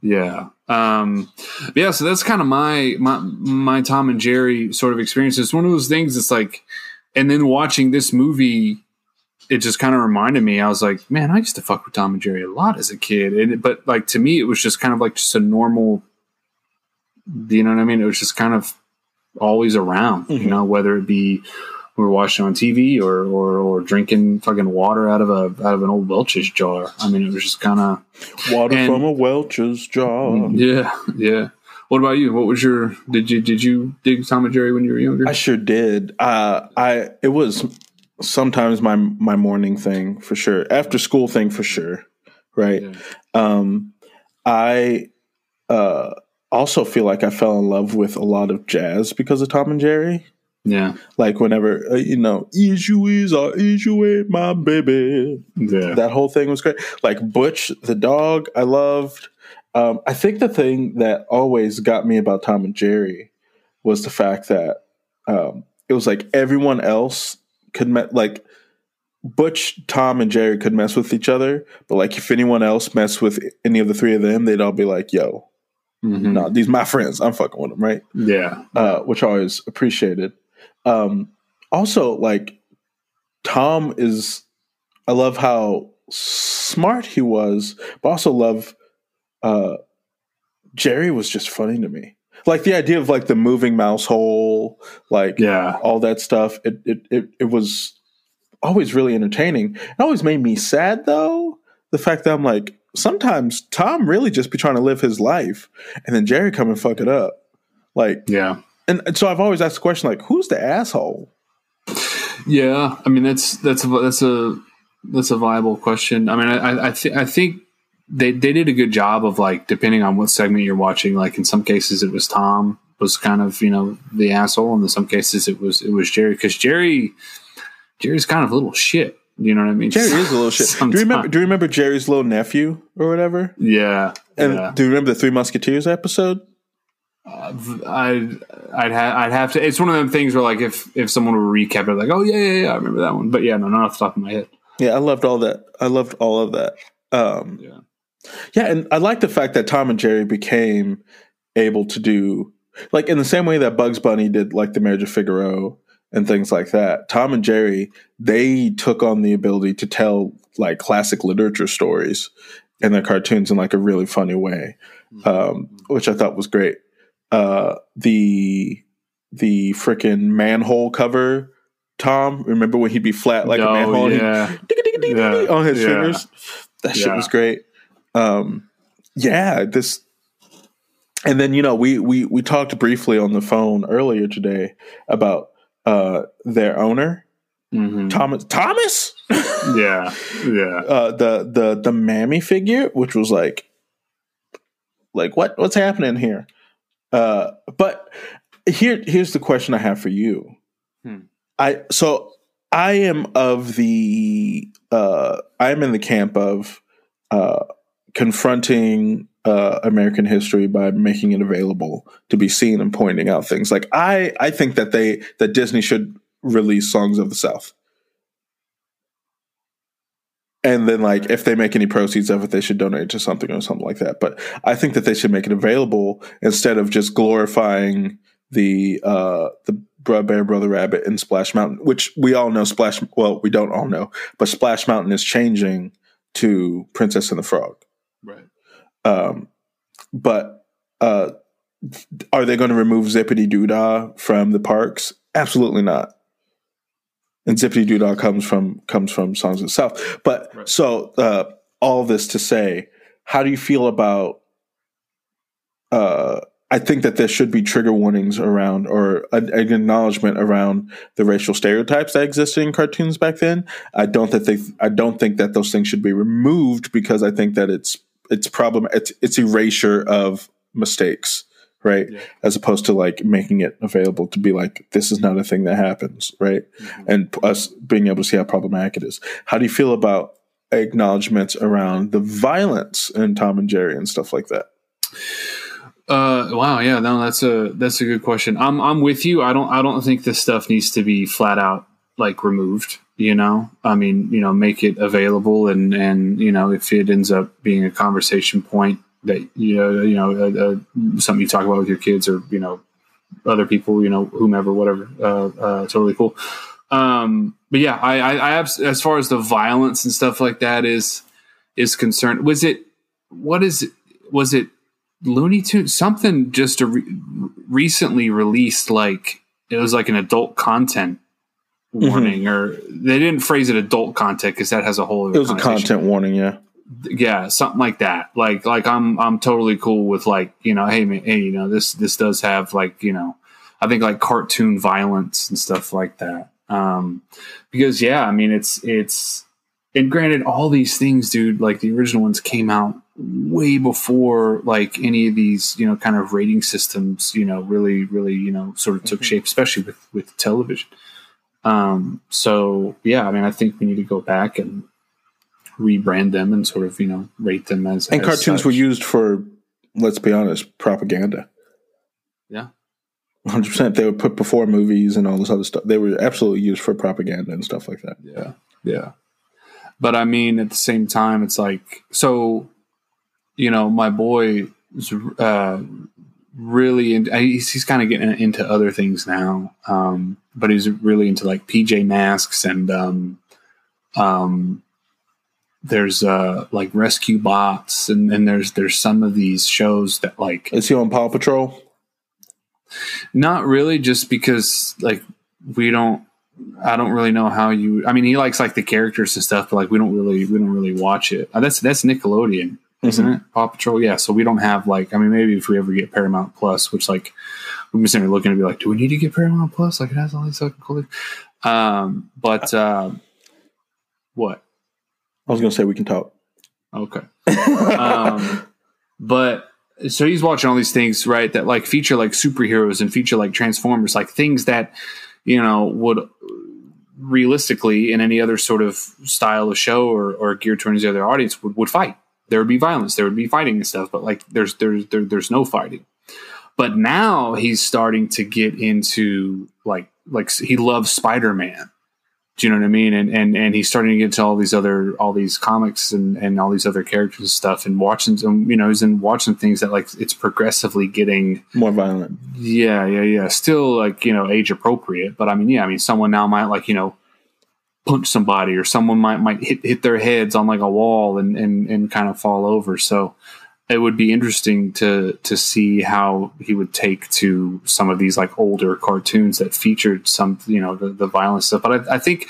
[SPEAKER 3] Yeah. Um, yeah. So that's kind of my, my, my Tom and Jerry sort of experience. It's one of those things. It's like, and then watching this movie, it just kind of reminded me. I was like, man, I used to fuck with Tom and Jerry a lot as a kid. And, but like, to me, it was just kind of like just a normal, you know what I mean? It was just kind of always around, mm-hmm. you know, whether it be, we were watching on TV or, or, or drinking fucking water out of a out of an old Welch's jar. I mean, it was just kind of
[SPEAKER 2] water and, from a Welch's jar.
[SPEAKER 3] Yeah, yeah. What about you? What was your did you did you dig Tom and Jerry when you were younger?
[SPEAKER 2] I sure did. Uh, I it was sometimes my my morning thing for sure. After school thing for sure. Right. Yeah. Um, I uh, also feel like I fell in love with a lot of jazz because of Tom and Jerry.
[SPEAKER 3] Yeah.
[SPEAKER 2] Like whenever, uh, you know, issue is our issue ain't my baby.
[SPEAKER 3] Yeah.
[SPEAKER 2] That whole thing was great. Like Butch the dog, I loved. Um, I think the thing that always got me about Tom and Jerry was the fact that um, it was like everyone else could, me- like, Butch, Tom, and Jerry could mess with each other, but like if anyone else messed with any of the three of them, they'd all be like, "Yo, mm-hmm. no, these my friends. I'm fucking with them, right?"
[SPEAKER 3] Yeah,
[SPEAKER 2] uh, which I always appreciated. Um, also, like Tom is, I love how smart he was, but also love uh, Jerry was just funny to me. Like the idea of like the moving mouse hole, like
[SPEAKER 3] yeah,
[SPEAKER 2] all that stuff. It it it, it was always really entertaining. It always made me sad though. The fact that I'm like, sometimes Tom really just be trying to live his life, and then Jerry come and fuck it up. Like,
[SPEAKER 3] yeah,
[SPEAKER 2] and so I've always asked the question like, who's the asshole?
[SPEAKER 3] Yeah, I mean that's that's a, that's a that's a viable question. I mean, I I, th- I think they they did a good job of like depending on what segment you're watching. Like in some cases, it was Tom was kind of you know the asshole, and in some cases it was it was Jerry because Jerry Jerry's kind of a little shit. You know what I mean?
[SPEAKER 2] Jerry is a little shit. [laughs] Do you remember? Do you remember Jerry's little nephew or whatever?
[SPEAKER 3] Yeah.
[SPEAKER 2] And
[SPEAKER 3] yeah.
[SPEAKER 2] do you remember the Three Musketeers episode?
[SPEAKER 3] Uh, I'd I'd, ha- I'd have to. It's one of them things where like if if someone were recap it, like oh yeah yeah yeah I remember that one, but yeah no not off the top of my head.
[SPEAKER 2] Yeah, I loved all that. I loved all of that. Um,
[SPEAKER 3] yeah,
[SPEAKER 2] yeah, and I like the fact that Tom and Jerry became able to do like in the same way that Bugs Bunny did like the Marriage of Figaro and things like that. Tom and Jerry they took on the ability to tell like classic literature stories in their cartoons in like a really funny way, mm-hmm. um, which I thought was great uh, the the freaking manhole cover. Tom, remember when he'd be flat like
[SPEAKER 3] oh,
[SPEAKER 2] a manhole
[SPEAKER 3] yeah.
[SPEAKER 2] yeah. on his yeah. fingers? That shit was great. Um, yeah, this, and then you know we we we talked briefly on the phone earlier today about uh, their owner,
[SPEAKER 3] mm-hmm.
[SPEAKER 2] Thomas. Thomas. [laughs]
[SPEAKER 3] yeah, yeah.
[SPEAKER 2] Uh, the the the mammy figure, which was like, like what what's happening here? Uh, but here, here's the question I have for you.
[SPEAKER 3] Hmm.
[SPEAKER 2] I so I am of the uh, I am in the camp of uh, confronting uh, American history by making it available to be seen and pointing out things. Like I, I think that they that Disney should release songs of the South. And then like if they make any proceeds of it they should donate to something or something like that. But i think that they should make it available instead of just glorifying the uh the bear brother rabbit in splash mountain which we all know splash well we don't all know but splash mountain is changing to princess and the frog.
[SPEAKER 3] Right.
[SPEAKER 2] um but uh are they going to remove Zip-a-Dee-Doo-Dah from the parks? Absolutely not and Zip-a-Dee-Doo-Dah comes from comes from songs itself. but
[SPEAKER 3] Right.
[SPEAKER 2] so uh all this to say how do you feel about uh I think that there should be trigger warnings around or an, an acknowledgement around the racial stereotypes that existed in cartoons back then. I don't that they I don't think that those things should be removed because I think that it's it's problem it's it's erasure of mistakes, right?
[SPEAKER 3] Yeah.
[SPEAKER 2] As opposed to like making it available to be like this is not a thing that happens, right? And us being able to see how problematic it is. How do you feel about acknowledgments around the violence in Tom and Jerry and stuff like that?
[SPEAKER 3] Uh, wow, yeah, no, that's a that's a good question. I'm I'm with you. I don't I don't think this stuff needs to be flat out like removed. You know, I mean, you know, make it available, and and you know, if it ends up being a conversation point that you know, you know, uh, uh, something you talk about with your kids or you know, other people, you know, whomever, whatever, uh, uh, totally cool. Um, but yeah, I, I, I abs- as far as the violence and stuff like that is is concerned, was it what is it? Was it Looney Tunes? Something just a re- recently released, like it was like an adult content warning, or they didn't phrase it adult content because that has a whole.
[SPEAKER 2] It was a content warning, yeah.
[SPEAKER 3] Yeah, something like that. Like like I'm I'm totally cool with like you know, hey man, hey, you know this this does have like you know, I think like cartoon violence and stuff like that. Um, because yeah, I mean it's it's and granted all these things, dude. Like the original ones came out way before like any of these you know kind of rating systems you know really really you know sort of took
[SPEAKER 2] Mhm.
[SPEAKER 3] shape, especially with with television. Um, so yeah, I mean I think we need to go back and rebrand them and sort of you know rate them as
[SPEAKER 2] And
[SPEAKER 3] as
[SPEAKER 2] cartoons
[SPEAKER 3] such.
[SPEAKER 2] were used for, let's be honest, propaganda.
[SPEAKER 3] Yeah.
[SPEAKER 2] 100%. They were put before movies and all this other stuff. They were absolutely used for propaganda and stuff like that.
[SPEAKER 3] yeah yeah but i mean at the same time it's like so you know my boy is uh really in, he's, he's kind of getting into other things now um but he's really into like pj masks and um um there's uh like rescue bots and and there's there's some of these shows that like
[SPEAKER 2] Is he on Paw Patrol?
[SPEAKER 3] Not really, just because like we don't. I don't really know how you. I mean, he likes like the characters and stuff, but like we don't really we don't really watch it. Uh, that's that's Nickelodeon, isn't it? Paw Patrol, yeah. So we don't have like. I mean, maybe if we ever get Paramount Plus, which like we've been sitting there looking to be like, do we need to get Paramount Plus? Like it has all these fucking cool. things. Um, but uh, what?
[SPEAKER 2] I was to say we can talk.
[SPEAKER 3] Okay. um, [laughs] but so he's watching all these things, right? That like feature like superheroes and feature like Transformers, like things that you know would realistically in any other sort of style of show or, or geared towards the other audience would, would fight. There would be violence, there would be fighting and stuff, but like there's there's there, there's no fighting. But now he's starting to get into like like he loves Spider Man. Do you know what I mean? And and and he's starting to get into all these other all these comics and and all these other characters and stuff, and watching some you know he's in watching things that like it's progressively getting
[SPEAKER 2] More violent.
[SPEAKER 3] yeah yeah yeah still like you know age appropriate, but I mean yeah I mean someone now might like you know punch somebody or someone might might hit hit their heads on like a wall and and and kind of fall over. So it would be interesting to to see how he would take to some of these like older cartoons that featured some you know the, the violence stuff. But I, I think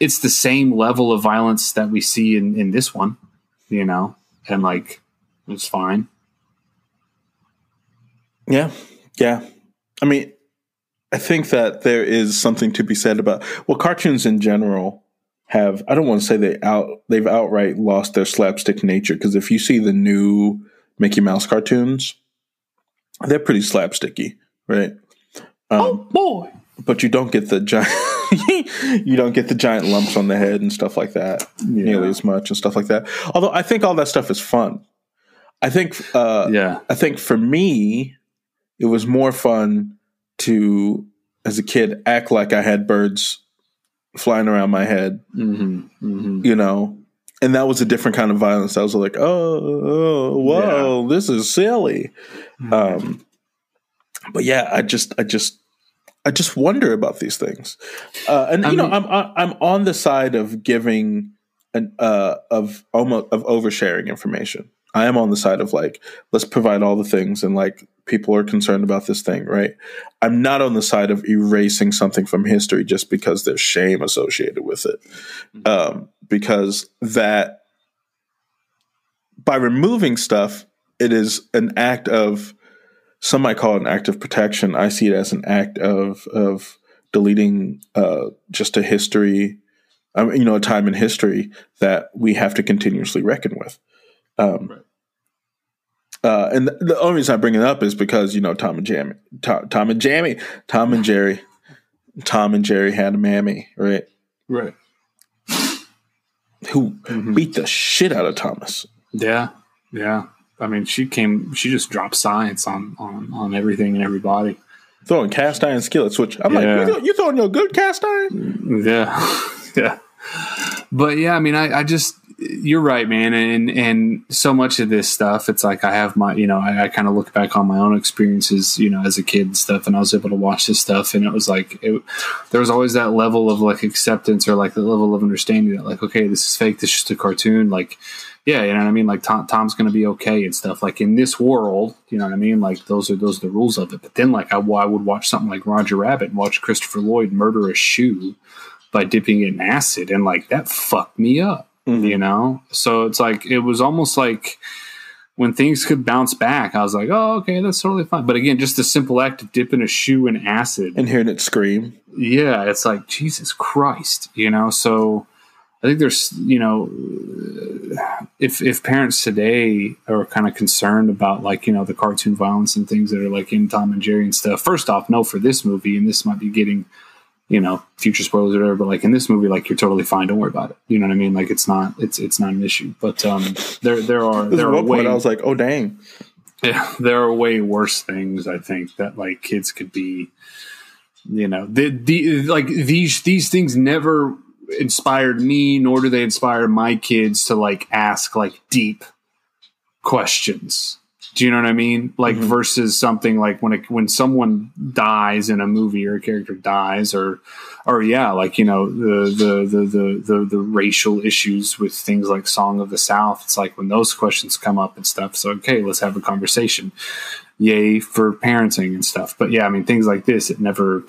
[SPEAKER 3] it's the same level of violence that we see in in this one, you know, and like it's fine.
[SPEAKER 2] Yeah. Yeah. I mean, I think that there is something to be said about well, cartoons in general have I don't want to say they out they've outright lost their slapstick nature because if you see the new Mickey Mouse cartoons, they're pretty slapsticky, right? Um,
[SPEAKER 3] boy,
[SPEAKER 2] but you don't get the giant [laughs] you don't get the giant lumps on the head and stuff like that nearly as much and stuff like that. Although I think all that stuff is fun. I think uh
[SPEAKER 3] yeah,
[SPEAKER 2] I think for me, it was more fun to, as a kid, act like I had birds flying around my head,
[SPEAKER 3] hmm hmm
[SPEAKER 2] you know, and that was a different kind of violence. I was like, oh, oh whoa, this is silly. Um, but yeah, I just, I just, I just wonder about these things, uh, and
[SPEAKER 3] I
[SPEAKER 2] you know,
[SPEAKER 3] mean-
[SPEAKER 2] I'm I- I'm on the side of giving an uh of almost of oversharing information. I am on the side of like let's provide all the things and like people are concerned about this thing, right? I'm not on the side of erasing something from history just because there's shame associated with it, um, because that by removing stuff, it is an act of some might call it an act of protection. I see it as an act of of deleting uh, just a history, um, you know, a time in history that we have to continuously reckon with. Um,
[SPEAKER 3] Right.
[SPEAKER 2] uh, and the, the only reason I bring it up is because you know Tom and Jammy, Tom, Tom and Jammy, Tom and Jerry, Tom and Jerry had a mammy, right?
[SPEAKER 3] Right.
[SPEAKER 2] Who
[SPEAKER 3] Mm-hmm.
[SPEAKER 2] beat the shit out of Thomas.
[SPEAKER 3] Yeah. Yeah. I mean, she came. She just dropped science on on on everything and everybody.
[SPEAKER 2] Throwing cast iron skillets, which I'm
[SPEAKER 3] Yeah.
[SPEAKER 2] like, you, you throwing your good cast iron?
[SPEAKER 3] Yeah, [laughs] yeah. But yeah, I mean, I, I just you're right, man, and and so much of this stuff, it's like I have my, you know, I, I kind of look back on my own experiences, you know, as a kid and stuff, and I was able to watch this stuff, and it was like it, there was always that level of like acceptance or like the level of understanding that like, okay, this is fake, this is just a cartoon, like. Yeah, you know what I mean. Like Tom, Tom's going to be okay and stuff. Like in this world, you know what I mean. Like those are those are the rules of it. But then, like I, I would watch something like Roger Rabbit and watch Christopher Lloyd murder a shoe by dipping it in acid and like that fucked me up Mm-hmm. you know? So it's like it was almost like when things could bounce back i was like oh okay that's totally fine. But again just the simple act of dipping a shoe in acid
[SPEAKER 2] And hearing it scream.
[SPEAKER 3] yeah it's like jesus christ you know? So i think there's you know if if parents today are kind of concerned about like you know the cartoon violence and things that are like in tom and jerry and stuff first off no for this movie and this might be getting you know future spoilers or whatever but like in this movie like you're totally fine don't worry about it you know what i mean like it's not it's it's not an issue but um there there are there are way
[SPEAKER 2] point I was like, oh dang.
[SPEAKER 3] yeah, [laughs] there are way worse things I think that like kids could be. You know, the, the like these these things never inspired me, nor do they inspire my kids to like ask like deep questions. Do you know what I mean? Like mm-hmm. versus something like when it, when someone dies in a movie or a character dies or or yeah, like you know the the the the the, the racial issues with things like Song of the South. It's like when those questions come up and stuff. So okay, let's have a conversation. Yay for parenting and stuff. But yeah, I mean things like this, it never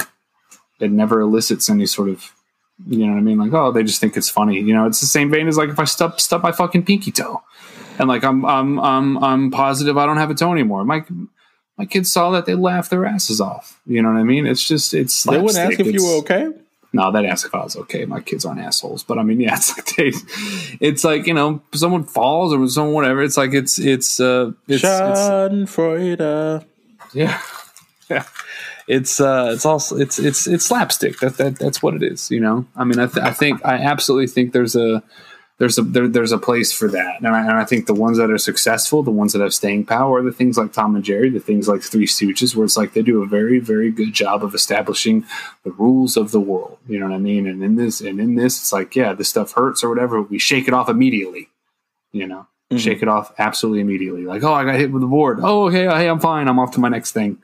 [SPEAKER 3] it never elicits any sort of you know what I mean? Like, oh, they just think it's funny. You know, it's the same vein as like if I stub stub my fucking pinky toe, and like I'm I'm I'm I'm positive I don't have a toe anymore. My my kids saw that they laughed their asses off. You know what I mean? It's just it's
[SPEAKER 2] They wouldn't ask if you were okay.
[SPEAKER 3] no, that asked if I was okay. My kids aren't assholes, but I mean, [laughs] yeah, it's like they, it's like you know, someone falls or someone whatever. It's like it's it's uh, it's, it's yeah, [laughs] yeah. It's uh, it's also it's it's it's slapstick. That that that's what it is. You know, I mean, I, th- I think I absolutely think there's a there's a there, there's a place for that, and I, and I think the ones that are successful, the ones that have staying power, are the things like Tom and Jerry, the things like Three Stooges, where it's like they do a very very good job of establishing the rules of the world. You know what I mean? And in this and in this, it's like yeah, this stuff hurts or whatever. We shake it off immediately. You know, mm-hmm. shake it off absolutely immediately. Like oh, I got hit with the board. Oh, okay, hey, I'm fine. I'm off to my next thing.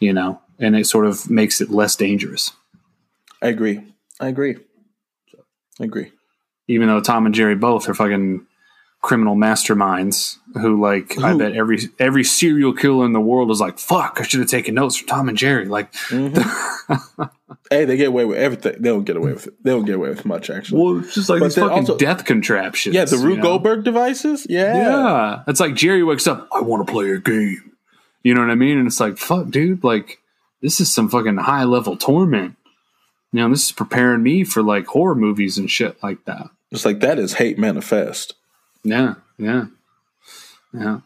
[SPEAKER 3] You know, and it sort of makes it less dangerous.
[SPEAKER 2] I agree. I agree. I agree.
[SPEAKER 3] Even though Tom and Jerry both are fucking criminal masterminds who like I bet every every serial killer in the world is like fuck I should have taken notes from Tom and Jerry like mm-hmm. [laughs]
[SPEAKER 2] Hey, they get away with everything. They don't get away with it. They don't get away with much, actually.
[SPEAKER 3] well it's just like
[SPEAKER 2] But
[SPEAKER 3] these fucking
[SPEAKER 2] also-
[SPEAKER 3] death contraptions
[SPEAKER 2] yeah, the
[SPEAKER 3] you
[SPEAKER 2] Rube
[SPEAKER 3] know?
[SPEAKER 2] Goldberg devices. Yeah.
[SPEAKER 3] yeah it's like Jerry wakes up I want to play a game you know what I mean and it's like fuck dude like this is some fucking high level torment you know this is preparing me for like horror movies and shit like that
[SPEAKER 2] It's like that is hate manifest.
[SPEAKER 3] Yeah, yeah, yeah.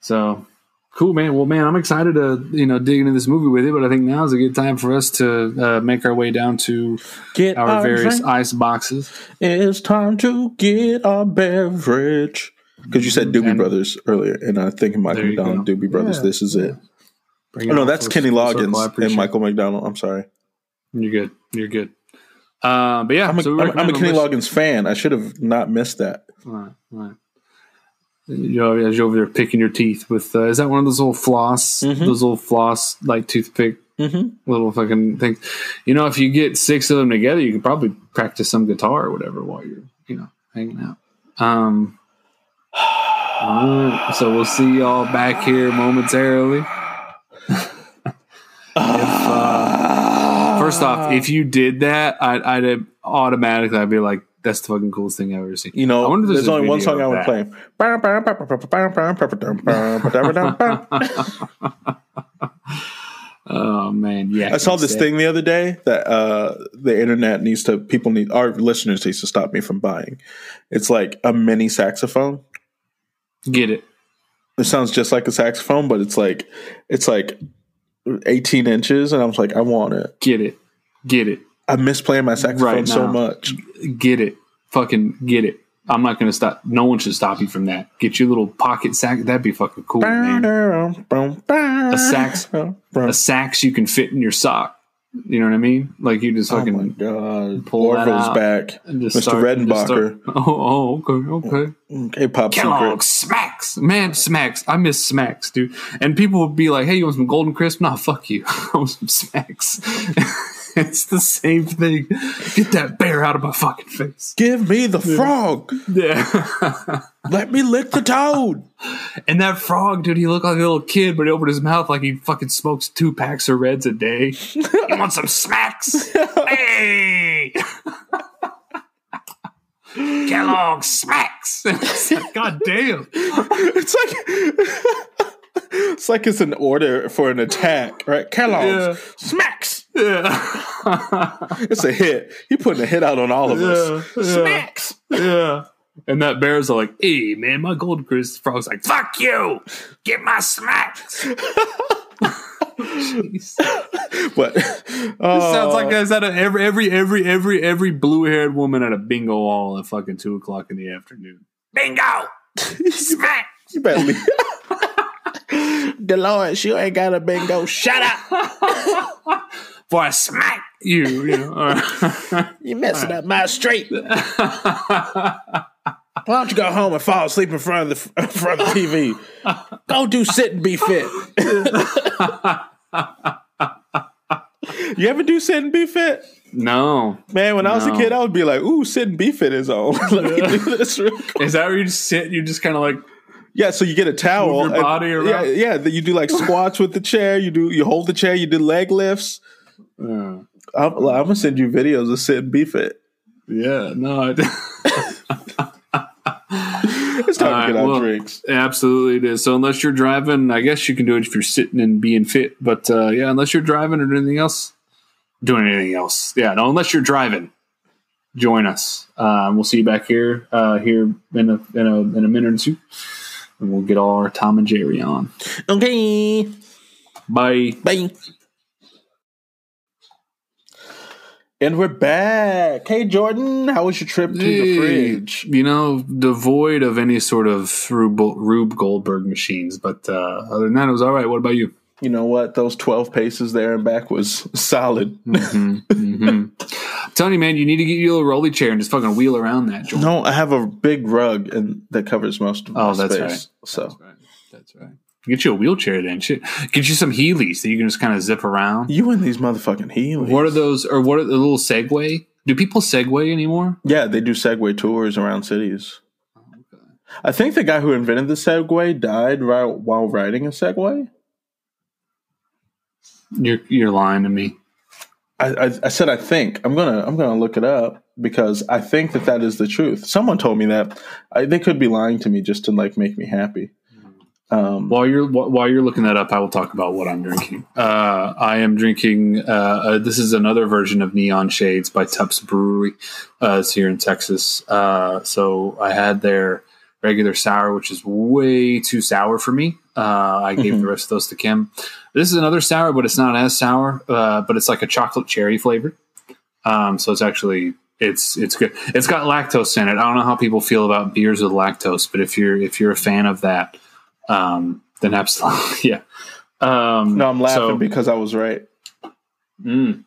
[SPEAKER 3] So cool, man. Well, man, I'm excited to you know dig into this movie with you, but I think now is a good time for us to uh, make our way down to
[SPEAKER 2] Get
[SPEAKER 3] our
[SPEAKER 2] our
[SPEAKER 3] various
[SPEAKER 2] drink.
[SPEAKER 3] ice boxes.
[SPEAKER 2] It's time to get our beverage. Because you said Doobie
[SPEAKER 3] And-
[SPEAKER 2] Brothers earlier, and I think Michael McDonald,
[SPEAKER 3] go.
[SPEAKER 2] Doobie Brothers,
[SPEAKER 3] Yeah,
[SPEAKER 2] this is it.
[SPEAKER 3] Bring
[SPEAKER 2] Oh, no, that's Kenny Loggins and. Michael McDonald. I'm sorry.
[SPEAKER 3] You're good. You're good. Uh, but yeah,
[SPEAKER 2] I'm a,
[SPEAKER 3] so
[SPEAKER 2] I'm, I'm a Kenny Loggins fan. I should have not missed that.
[SPEAKER 3] Right, right. You know, as you're over there picking your teeth with, uh, is that one of those little floss,
[SPEAKER 2] Mm-hmm.
[SPEAKER 3] those little floss like toothpick
[SPEAKER 2] Mm-hmm.
[SPEAKER 3] little fucking things? You know, if you get six of them together, you can probably practice some guitar or whatever while you're, you know, hanging out. Um, all right, so we'll see y'all back here momentarily. [sighs] [laughs] if, first off, if you did that, I'd, I'd automatically I'd be like, "That's the fucking coolest thing I've ever seen."
[SPEAKER 2] You know,
[SPEAKER 3] I wonder if
[SPEAKER 2] there's
[SPEAKER 3] a
[SPEAKER 2] only one song I would
[SPEAKER 3] that.
[SPEAKER 2] play. [laughs] [laughs]
[SPEAKER 3] Oh man, yeah.
[SPEAKER 2] I saw this thing the other day that uh, the internet needs to people need our listeners needs to stop me from buying. It's like a mini saxophone.
[SPEAKER 3] Get it?
[SPEAKER 2] It sounds just like a saxophone, but it's like it's like 18 inches, and I was like, I want it.
[SPEAKER 3] Get it? Get it?
[SPEAKER 2] I miss playing my saxophone
[SPEAKER 3] Right
[SPEAKER 2] so much.
[SPEAKER 3] Get it? Fucking get it! I'm not gonna stop. No one should stop you from that. Get your little pocket sax. That'd be fucking cool, man.
[SPEAKER 2] A
[SPEAKER 3] sax- A sax you can fit in your sock. You know what I mean? Like you just
[SPEAKER 2] Oh
[SPEAKER 3] fucking
[SPEAKER 2] my god!
[SPEAKER 3] pull that
[SPEAKER 2] Orville's back. Mr.
[SPEAKER 3] start-
[SPEAKER 2] Redenbacher.
[SPEAKER 3] start- [laughs] Oh, oh, okay, okay.
[SPEAKER 2] Hey, pop
[SPEAKER 3] Kellogg
[SPEAKER 2] secret.
[SPEAKER 3] smacks, man, smacks. I miss smacks, dude. And people would be like, "Hey, you want some Golden Crisp?" Nah, fuck you. [laughs] I want some smacks. [laughs] [laughs] it's the same thing. Get that bear out of my fucking face.
[SPEAKER 2] Give me the frog.
[SPEAKER 3] Yeah. [laughs]
[SPEAKER 2] Let me lick the toad.
[SPEAKER 3] and that frog, dude, he looked like a little kid, but he opened his mouth like he fucking smokes two packs of Reds a day. [laughs] you want some smacks? hey. Kellogg smacks. God damn.
[SPEAKER 2] It's like it's like it's an order for an attack, right? Kellogg's
[SPEAKER 3] Yeah.
[SPEAKER 2] smacks.
[SPEAKER 3] Yeah.
[SPEAKER 2] It's a hit. He putting a hit out on all of us.
[SPEAKER 3] Yeah, yeah.
[SPEAKER 2] Smacks.
[SPEAKER 3] Yeah. And that bear's are like, hey, man, my golden crisp frog's like, fuck you! Get my smacks! [laughs] Jeez.
[SPEAKER 2] But
[SPEAKER 3] This
[SPEAKER 2] oh,
[SPEAKER 3] sounds like uh, is that a, every every every every every blue haired woman at a bingo hall at fucking two o'clock in the afternoon. Bingo! [laughs] Smack!
[SPEAKER 2] you better leave. [laughs] Dolores, you ain't got a bingo. Shut up.
[SPEAKER 3] For I smack you, you know. [laughs]
[SPEAKER 2] You messing up my street. [laughs] Why don't you go home and fall asleep in front of the in front of the TV? Go do sit and be fit. [laughs] you ever do sit and be fit?
[SPEAKER 3] no.
[SPEAKER 2] Man, when I was a kid, I would be like, "Ooh, sit and be fit is on." Let me do this real quick.
[SPEAKER 3] Is that where you just sit? You just kind of like
[SPEAKER 2] Yeah, so you get a towel.
[SPEAKER 3] Move your
[SPEAKER 2] and-
[SPEAKER 3] body
[SPEAKER 2] yeah,
[SPEAKER 3] around.
[SPEAKER 2] yeah. Then you do like squats with the chair. You do you hold the chair. You do leg lifts.
[SPEAKER 3] Uh,
[SPEAKER 2] I'm, I'm gonna send you videos of sit and be fit.
[SPEAKER 3] yeah, no, I, [laughs]
[SPEAKER 2] It's time
[SPEAKER 3] All
[SPEAKER 2] to get
[SPEAKER 3] right,
[SPEAKER 2] our
[SPEAKER 3] well,
[SPEAKER 2] drinks.
[SPEAKER 3] Absolutely, it is. So unless you're driving, I guess you can do it if you're sitting and being fit. But uh, yeah, unless you're driving or anything else, doing anything else, yeah, no, unless you're driving, join us. Um, we'll see you back here, uh, here in a in a in a minute or two, and we'll get all our Tom and Jerry on.
[SPEAKER 2] Okay,
[SPEAKER 3] Bye.
[SPEAKER 2] bye. And we're back. Hey, Jordan, how was your trip to the fridge?
[SPEAKER 3] You know, devoid of any sort of Rube, Rube Goldberg machines, but uh, other than that, it was all right. What about you?
[SPEAKER 2] You know what? Those 12 paces there and back was solid.
[SPEAKER 3] hmm telling you, man, you need to get you a little rolly chair and just fucking wheel around that joint.
[SPEAKER 2] No, I have a big rug and that covers most of my
[SPEAKER 3] Oh, that's
[SPEAKER 2] space.
[SPEAKER 3] right.
[SPEAKER 2] So
[SPEAKER 3] That's right. That's right. Get you a wheelchair then. Shit. Get you some Heelys that you can just kind of zip around.
[SPEAKER 2] you and these motherfucking heelys.
[SPEAKER 3] What are those? Or what are the little Segway? Do people Segway anymore?
[SPEAKER 2] Yeah, they do Segway tours around cities. I think the guy who invented the Segway died right while riding a Segway.
[SPEAKER 3] You're you're lying to me.
[SPEAKER 2] I, I, I said I think I'm gonna I'm gonna look it up because I think that that is the truth. Someone told me that. I, they could be lying to me just to like make me happy. Um,
[SPEAKER 3] While you're wh- while you're looking that up, I will talk about what I'm drinking. Uh, I am drinking. Uh, uh, this is another version of Neon Shades by TUPPS Brewery. Uh, it's here in Texas. Uh, so I had their regular sour, which is way too sour for me. Uh, I gave
[SPEAKER 2] Mhm.
[SPEAKER 3] the rest of those to Kim. This is another sour, but it's not as sour. Uh, but it's like a chocolate cherry flavor. Um, so it's actually it's it's good. It's got lactose in it. I don't know how people feel about beers with lactose, but if you're if you're a fan of that, um, then absolutely, [laughs] yeah. Um,
[SPEAKER 2] no, I'm laughing
[SPEAKER 3] so-
[SPEAKER 2] because I was right.
[SPEAKER 3] Mm.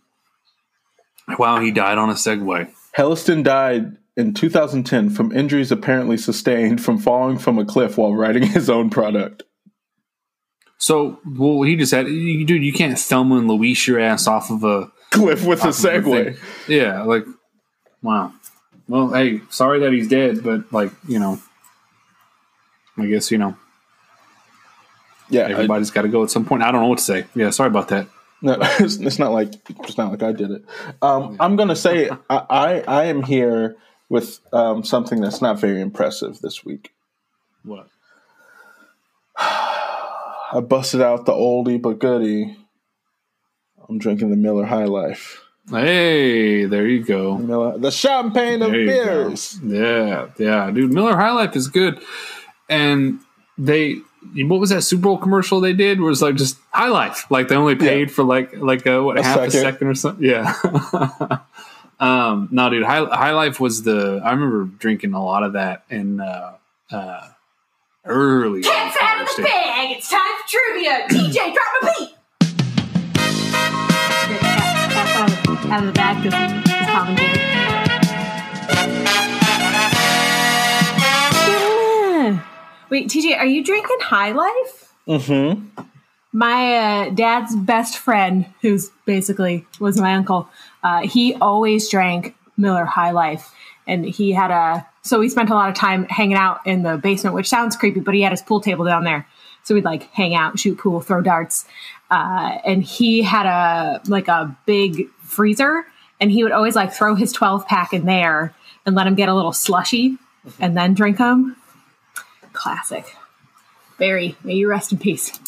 [SPEAKER 3] Wow, he died on a Segway.
[SPEAKER 2] Helliston died in 2010 from injuries apparently sustained from falling from a cliff while writing [laughs] his own product.
[SPEAKER 3] So, well, he just had, you- dude, you can't Thelma and Louise your ass off of a
[SPEAKER 2] Cliff with a
[SPEAKER 3] of a
[SPEAKER 2] Segway.
[SPEAKER 3] Yeah, like, wow. Well, hey, sorry that he's dead, but like, you know, I guess you know
[SPEAKER 2] Yeah,
[SPEAKER 3] everybody's got to go at some point. I don't know what to say. Yeah, sorry about that.
[SPEAKER 2] No, [laughs] it's, it's not like it's not like I did it. Um, I'm gonna say I, I I am here with um, something that's not very impressive this week.
[SPEAKER 3] What? [sighs]
[SPEAKER 2] I busted out the oldie but goodie. I'm drinking the Miller High Life.
[SPEAKER 3] Hey, there you go.
[SPEAKER 2] Miller, the champagne of beers.
[SPEAKER 3] go. Yeah, yeah, dude. Miller High Life is good, and they. What was that Super Bowl commercial they did? Was like just High Life. Like they only paid for like like a, what
[SPEAKER 2] A
[SPEAKER 3] half a
[SPEAKER 2] second.
[SPEAKER 3] second or something. Yeah. [laughs] um, no, dude. High, High Life was the. I remember drinking a lot of that in uh, uh, early.
[SPEAKER 4] Cats out of the bag. It's time for trivia. [clears throat] TJ, drop a beat.
[SPEAKER 5] Out of, out of the bag because it's Tom and Jerry. Wait, TJ, are you drinking High Life?
[SPEAKER 2] Mm-hmm.
[SPEAKER 5] My uh, dad's best friend, who's basically was my uncle, uh, he always drank Miller High Life, and he had a. So we spent a lot of time hanging out in the basement, which sounds creepy, but he had his pool table down there, so we'd like hang out, shoot pool, throw darts, uh, and he had a like a big freezer, and he would always like throw his twelve pack in there and let him get a little slushy, and then drink them. Classic. Barry, may you rest in peace.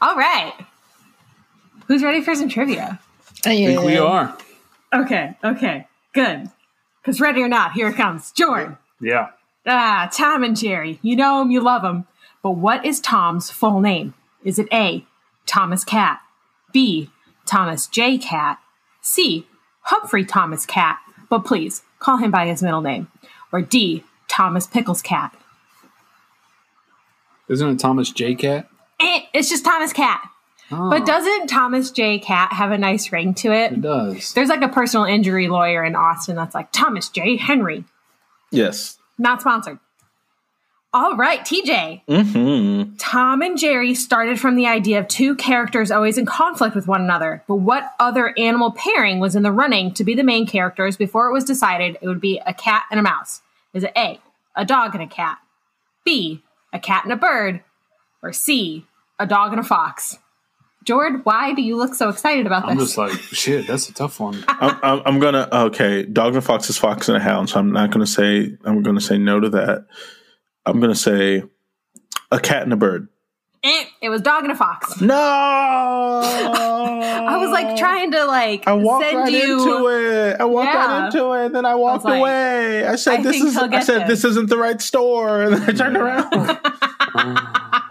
[SPEAKER 5] All right. Who's ready for some trivia?
[SPEAKER 3] I think we are. [laughs]
[SPEAKER 5] Okay, okay, good. Because ready or not, here it comes. Jordan.
[SPEAKER 3] Yeah.
[SPEAKER 5] Ah, Tom and Jerry. You know him, you love him. But what is Tom's full name? Is it A, Thomas Cat, B, Thomas J. Cat, C, Humphrey Thomas Cat, but please call him by his middle name, or D, Thomas Pickles Cat?
[SPEAKER 3] Isn't it Thomas J. Cat?
[SPEAKER 5] Eh, it's just Thomas Cat. But doesn't Thomas J. Cat have a nice ring to it?
[SPEAKER 3] It does.
[SPEAKER 5] There's like a personal injury lawyer in Austin that's like Thomas J. Henry.
[SPEAKER 2] Yes.
[SPEAKER 5] Not sponsored. All right, TJ.
[SPEAKER 2] Mm-hmm.
[SPEAKER 5] Tom and Jerry started from the idea of two characters always in conflict with one another. But what other animal pairing was in the running to be the main characters before it was decided it would be a cat and a mouse? Is it A, a dog and a cat? B, a cat and a bird? Or C, a dog and a fox? Jord, why do you look so excited about this?
[SPEAKER 3] I'm just like, [laughs] shit, that's a tough one.
[SPEAKER 2] I'm, I'm, I'm gonna okay. Dog and a fox is fox and a hound, so I'm not gonna say I'm gonna say no to that. I'm gonna say a cat and a bird.
[SPEAKER 5] Eh, it was dog and a fox.
[SPEAKER 2] No, [laughs]
[SPEAKER 5] I was like trying to like
[SPEAKER 2] I walked
[SPEAKER 5] send
[SPEAKER 2] right
[SPEAKER 5] you.
[SPEAKER 2] into it. I walked
[SPEAKER 5] Yeah.
[SPEAKER 2] right into it, and then I walked
[SPEAKER 5] like,
[SPEAKER 2] away. I said,
[SPEAKER 5] I
[SPEAKER 2] "This
[SPEAKER 5] think
[SPEAKER 2] is." I said,
[SPEAKER 5] them.
[SPEAKER 2] "This isn't the right store," [laughs] and then I turned around. [laughs]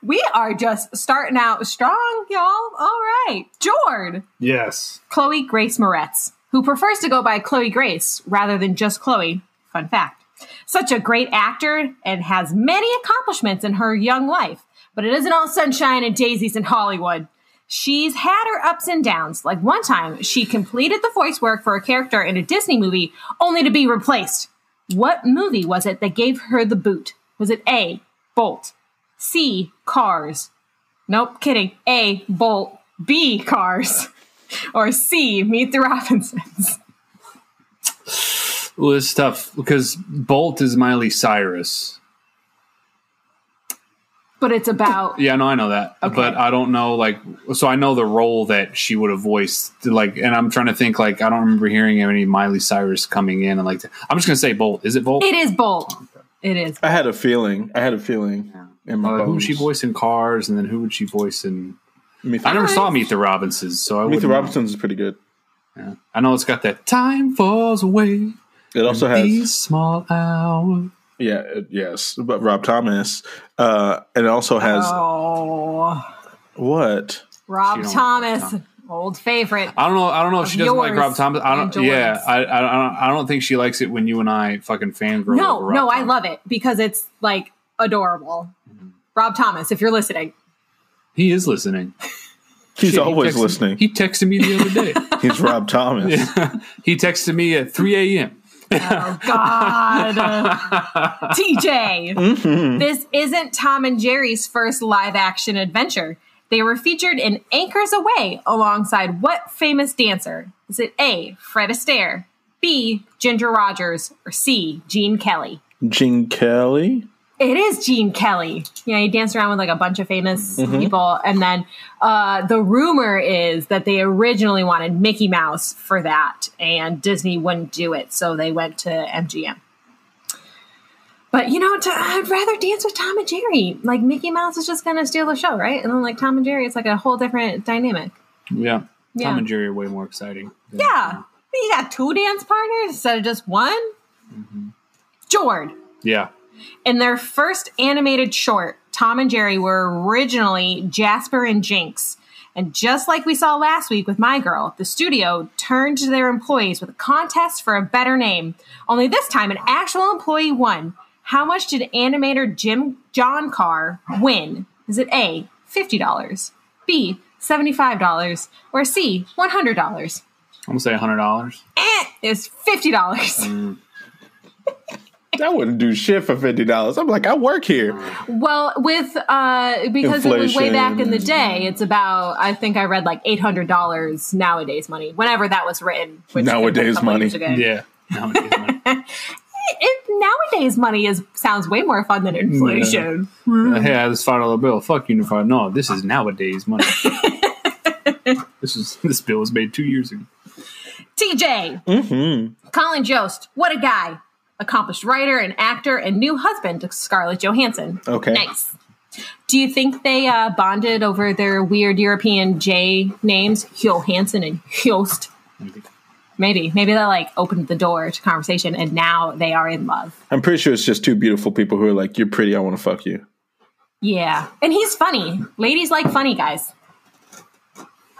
[SPEAKER 5] We are just starting out strong, y'all. All right, Jord,
[SPEAKER 3] yes.
[SPEAKER 5] Chloe Grace Moretz, who prefers to go by Chloe Grace rather than just Chloe. Fun fact. Such a great actor and has many accomplishments in her young life, but it isn't all sunshine and daisies in Hollywood. She's had her ups and downs. Like one time, she completed the voice work for a character in a Disney movie only to be replaced. What movie was it that gave her the boot? Was it A, Bolt, C, Cars? Nope, kidding. A, Bolt, B, Cars, [laughs] or C, Meet the Robinsons?
[SPEAKER 3] Well, it's tough because Bolt is Miley Cyrus.
[SPEAKER 5] But it's about
[SPEAKER 3] Yeah, no, I know that,
[SPEAKER 5] Okay.
[SPEAKER 3] but I don't know like. So I know the role that she would have voiced, like, and I'm trying to think like I don't remember hearing any Miley Cyrus coming in and like. I'm just gonna say Bolt. Is it Bolt?
[SPEAKER 5] it is Bolt. It is.
[SPEAKER 2] I had a feeling. I had a feeling in my
[SPEAKER 3] Uh, who would she voice in Cars, and then who would she voice in?
[SPEAKER 2] Meet
[SPEAKER 3] I
[SPEAKER 2] the,
[SPEAKER 3] never saw Meet the Robinsons, so I
[SPEAKER 2] Meet the
[SPEAKER 3] wouldn't know.
[SPEAKER 2] Robinsons is pretty good. Yeah.
[SPEAKER 3] I know it's got that time falls away.
[SPEAKER 2] It also
[SPEAKER 3] These
[SPEAKER 2] has
[SPEAKER 3] small hours.
[SPEAKER 2] Yeah, yes, but Rob Thomas. Uh, and it also has
[SPEAKER 5] Oh,
[SPEAKER 2] what?
[SPEAKER 5] Rob
[SPEAKER 3] She don't-
[SPEAKER 5] Thomas, old favorite.
[SPEAKER 3] I don't know. I don't know if she doesn't like Rob Thomas. I don't. Yeah, I, I, I don't. I don't think she likes it when you and I fucking fangirl.
[SPEAKER 5] No,
[SPEAKER 3] over Rob
[SPEAKER 5] no, I love it because it's like adorable. Rob Thomas, if you're listening,
[SPEAKER 3] He is listening. [laughs]
[SPEAKER 2] He's
[SPEAKER 3] Shit, he
[SPEAKER 2] always
[SPEAKER 3] texted-
[SPEAKER 2] listening.
[SPEAKER 3] He texted me the other day. [laughs]
[SPEAKER 2] He's Rob Thomas. [laughs]
[SPEAKER 3] he texted me at 3 a.m.
[SPEAKER 5] Oh God, [laughs] TJ. Mm-hmm. This isn't Tom and Jerry's first live-action adventure. They were featured in Anchors Aweigh alongside what famous dancer? Is it A. Fred Astaire, B. Ginger Rogers, or C. Gene Kelly?
[SPEAKER 2] Gene Kelly.
[SPEAKER 5] It is Gene Kelly. Yeah, he danced around with like a bunch of famous people, and then uh, the rumor is that they originally wanted Mickey Mouse for that, and Disney wouldn't do it, so they went to MGM. But you know, to, I'd rather dance with Tom and Jerry. Like Mickey Mouse is just gonna steal the show, right? And then like Tom and Jerry, it's like a whole different dynamic.
[SPEAKER 3] Yeah.
[SPEAKER 5] Yeah.
[SPEAKER 3] Tom and Jerry are way more exciting.
[SPEAKER 5] Yeah, you got two dance partners instead of just one. Jord.
[SPEAKER 3] Yeah.
[SPEAKER 5] In their first animated short, Tom and Jerry were originally Jasper and Jinx. And just like we saw last week with My Girl, the studio turned to their employees with a contest for a better name. Only this time, an actual employee won. How much did animator Jim John Carr win? Is it A, $50, B, $75, or C, $100?
[SPEAKER 3] I'm going to say $100.
[SPEAKER 5] Eh, it's $50.
[SPEAKER 2] I wouldn't do shit for fifty dollars. I'm like, I work here.
[SPEAKER 5] Well, with uh, because it was way back in the day, it's about I think I read like eight hundred dollars nowadays money. Whenever that was written, which
[SPEAKER 2] Nowadays
[SPEAKER 5] was a couple
[SPEAKER 2] money.
[SPEAKER 3] Yeah. Nowadays, money. [laughs]
[SPEAKER 5] It, nowadays money is sounds way more fun than inflation.
[SPEAKER 3] Uh, hey, I just five dollar bill. Fuck you, five. No, this is nowadays money. [laughs] this is this bill was made two years ago.
[SPEAKER 5] TJ,
[SPEAKER 2] Mm-hmm.
[SPEAKER 5] Colin Jost, what a guy! Accomplished writer and actor and new husband to Scarlett Johansson.
[SPEAKER 2] Okay.
[SPEAKER 5] nice. Do you think they uh, bonded over their weird European J names, Johansson and Jost? Maybe. Maybe that like opened the door to conversation and now they are in love.
[SPEAKER 2] I'm pretty sure it's just two beautiful people who are like, "You're pretty. I want to fuck you."
[SPEAKER 5] Yeah. And he's funny. Ladies like funny guys.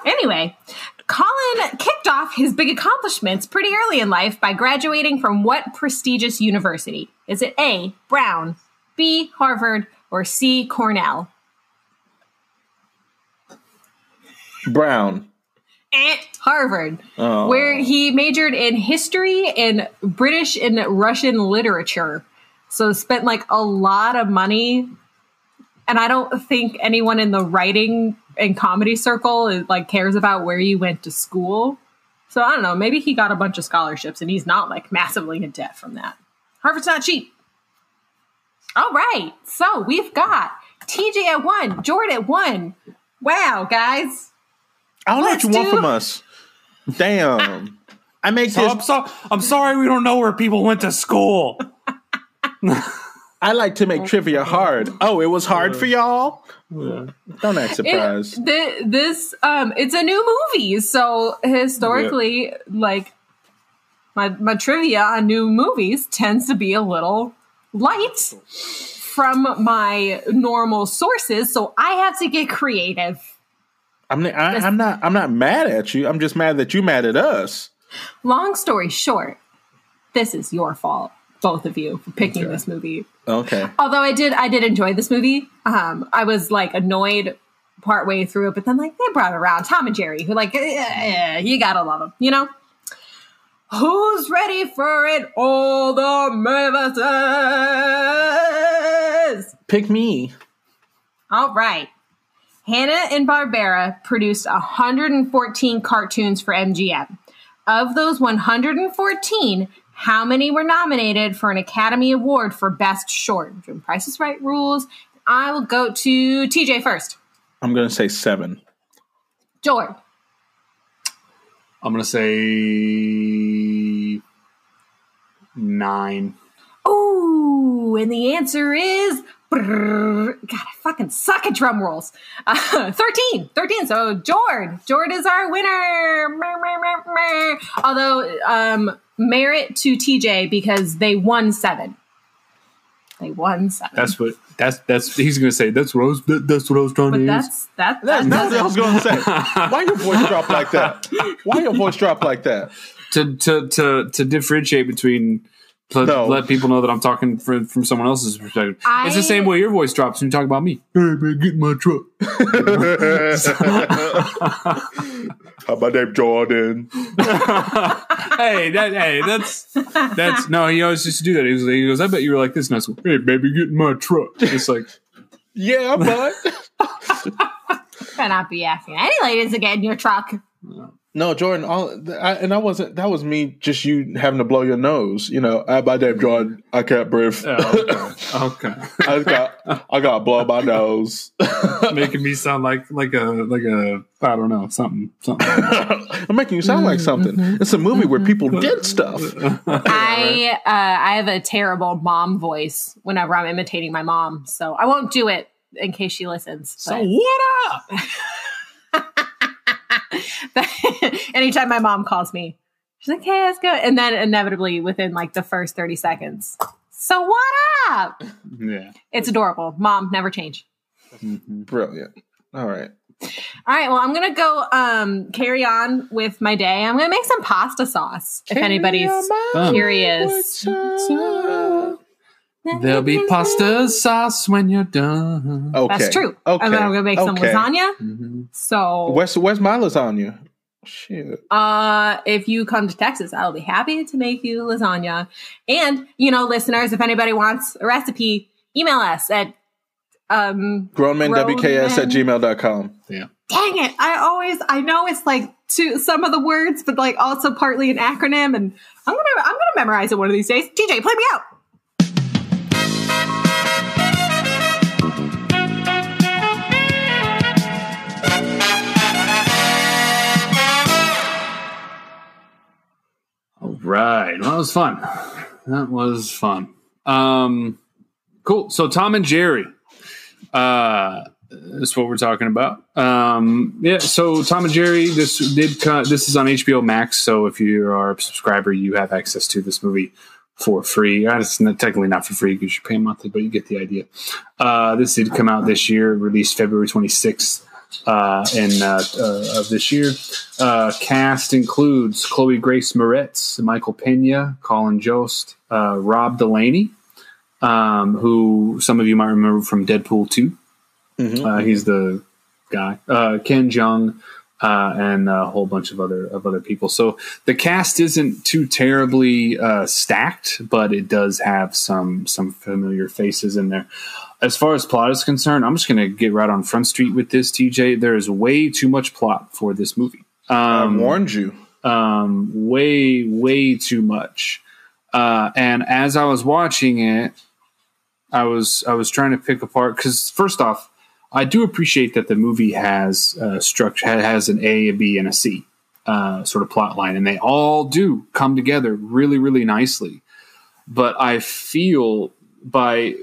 [SPEAKER 5] Anyway, Colin kicked off his big accomplishments pretty early in life by graduating from what prestigious university? Is it A, Brown, B, Harvard, or C, Cornell?
[SPEAKER 2] Brown.
[SPEAKER 5] Eh, Harvard,
[SPEAKER 2] Oh.
[SPEAKER 5] where he majored in history and British and Russian literature. So spent like a lot of money. And I don't think anyone in the writing and comedy circle is, like cares about where you went to school. So I don't know. Maybe he got a bunch of scholarships and he's not like [laughs] massively in debt from that. Harvard's not cheap. All right. So we've got TJ at one, Jordan at one. Wow, guys.
[SPEAKER 2] I don't know what you
[SPEAKER 5] Let's
[SPEAKER 2] want from us. Damn. [laughs] I make
[SPEAKER 3] So I'm,
[SPEAKER 2] this.
[SPEAKER 3] so, I'm sorry we don't know where people went to school. [laughs]
[SPEAKER 2] I like to make trivia hard. Oh, it was hard for y'all. Yeah. Don't act
[SPEAKER 5] It-
[SPEAKER 2] surprised.
[SPEAKER 5] thi- this um it's a new movie so historically like my my trivia on new movies tends to be a little light from my normal sources so i have to get creative
[SPEAKER 2] I'm, not- I, I'm not. I'm not mad at you. I'm just mad that you mad at us.
[SPEAKER 5] long story short this is your fault both of you for picking this movie.
[SPEAKER 2] Okay.
[SPEAKER 5] although i did i did enjoy this movie. Um i was like annoyed partway through it but then like they brought around tom and jerry who like eh, eh, you gotta love them you know? Who's ready for it? All the Mavises?
[SPEAKER 2] Pick me.
[SPEAKER 5] all right. Hanna and barbera produced 114 cartoons for mgm of those 114 how many were nominated for an Academy Award for Best Short? Jim Price is Right rules. I will go to TJ first.
[SPEAKER 2] I'm gonna say seven.
[SPEAKER 5] Jord.
[SPEAKER 3] I'm gonna say nine.
[SPEAKER 5] Ooh, and the answer is God, I fucking suck at drum rolls. Uh, [laughs] 13. 13. So Jord. Jord is our winner. Although um merit to TJ because they won seven. They won seven.
[SPEAKER 3] That's what. That's that's. He's gonna say. That's what I was. That, that's what I was trying
[SPEAKER 5] but
[SPEAKER 3] to.
[SPEAKER 5] that's that,
[SPEAKER 2] That's
[SPEAKER 5] that
[SPEAKER 2] not what I was gonna say. Why your voice drop like that? Why your voice drop like that? [laughs]
[SPEAKER 3] to to to to differentiate between Let,
[SPEAKER 2] No.
[SPEAKER 3] let people know that I'm talking from, from someone else's perspective. it's the same way your voice drops when you talk about me. Hey man, get in my truck. [laughs]
[SPEAKER 2] How about name Jordan?
[SPEAKER 3] hey, that hey, that's that's no. He always used to do that. He, was, he goes, "I bet you were like this." And I was like, "Hey, baby, get in my truck." It's like,
[SPEAKER 2] Yeah, but [laughs]
[SPEAKER 5] cannot be asking any ladies to get in your truck.
[SPEAKER 2] no, Jordan. All I, and I wasn't. That was me. Just you having to blow your nose. You know, I by name Jordan. I can't breathe.
[SPEAKER 3] oh, okay, [laughs] okay.
[SPEAKER 2] I got. I got to blow my nose. [laughs]
[SPEAKER 3] making me sound like like a like a I don't know something something.
[SPEAKER 2] I'm making you sound like something. Mm-hmm. It's a movie where people mm-hmm. did stuff.
[SPEAKER 5] I uh, I have a terrible mom voice whenever I'm imitating my mom, so I won't do it in case she listens.
[SPEAKER 3] so what up? [laughs] [laughs]
[SPEAKER 5] anytime my mom calls me, she's like, "Hey, that's good," and then inevitably within like the first thirty seconds, so what up? [laughs]
[SPEAKER 3] Yeah.
[SPEAKER 5] It's adorable. Mom, never change.
[SPEAKER 2] Brilliant. All right.
[SPEAKER 5] All right, well, I'm gonna go um, carry on with my day. I'm gonna make some pasta sauce. If anybody's curious,
[SPEAKER 3] There'll be pasta sauce when you're done.
[SPEAKER 2] Okay.
[SPEAKER 5] That's true.
[SPEAKER 2] Okay.
[SPEAKER 5] And then I'm gonna make some
[SPEAKER 2] Okay.
[SPEAKER 5] lasagna.
[SPEAKER 3] Mm-hmm.
[SPEAKER 5] So,
[SPEAKER 2] Where's Where's my lasagna? Shit.
[SPEAKER 5] uh, if you come to Texas, I'll be happy to make you lasagna. And you know, listeners, if anybody wants a recipe, email us at um.
[SPEAKER 2] Grownmanwks at
[SPEAKER 5] Grown
[SPEAKER 2] gmail.com.
[SPEAKER 3] Yeah.
[SPEAKER 5] Dang it! I always I know it's like two some of the words, but like also partly an acronym. And I'm gonna I'm gonna memorize it one of these days. DJ, play me out.
[SPEAKER 3] Right. Well, that was fun. That was fun. Um, cool. So Tom and Jerry. Uh, that's what we're talking about. Um, yeah. So Tom and Jerry. This did. co- This is on HBO Max. So if you are a subscriber, you have access to this movie for free. Uh, It's not, technically not for free because you pay monthly, but you get the idea. Uh, this did come out this year. Released February twenty sixth. Uh, in uh, uh, of this year, uh, cast includes Chloe Grace Moretz, Michael Pena, Colin Jost, uh, Rob Delaney, um, who some of you might remember from Deadpool 2. Uh, he's the guy. Uh, Ken Jeong, uh, and a whole bunch of other of other people. So the cast isn't too terribly uh, stacked, but it does have some some familiar faces in there. As far as plot is concerned, I'm just going to get right on Front Street with this, TJ. There is way too much plot for this movie.
[SPEAKER 2] I
[SPEAKER 3] Um,
[SPEAKER 2] warned you.
[SPEAKER 3] um, way, way too much. Uh, and as I was watching it, I was I was trying to pick apart because first off, I do appreciate that the movie has uh, structure has an A, a B, and a C uh, sort of plot line, and they all do come together really, really nicely. But I feel by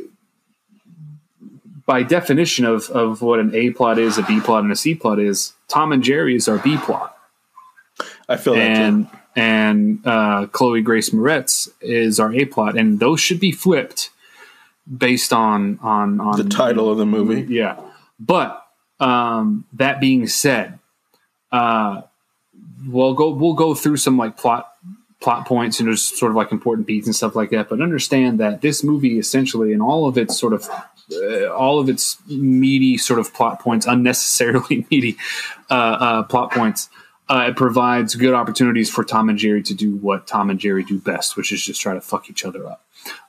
[SPEAKER 3] by definition of, of what an A plot is, a B plot, and a C plot is, Tom and Jerry is our B plot
[SPEAKER 2] I feel that.
[SPEAKER 3] and and uh, Chloe Grace Moretz is our A plot, and those should be flipped based on on on
[SPEAKER 2] The title of the movie.
[SPEAKER 3] Yeah, but um, that being said, uh, we'll go we'll go through some like plot plot points and there's sort of like important beats and stuff like that. But understand that this movie essentially, and all of its sort of uh, all of its meaty sort of plot points, [laughs] unnecessarily meaty uh, uh, plot points. Uh, it provides good opportunities for Tom and Jerry to do what Tom and Jerry do best, which is just try to fuck each other up.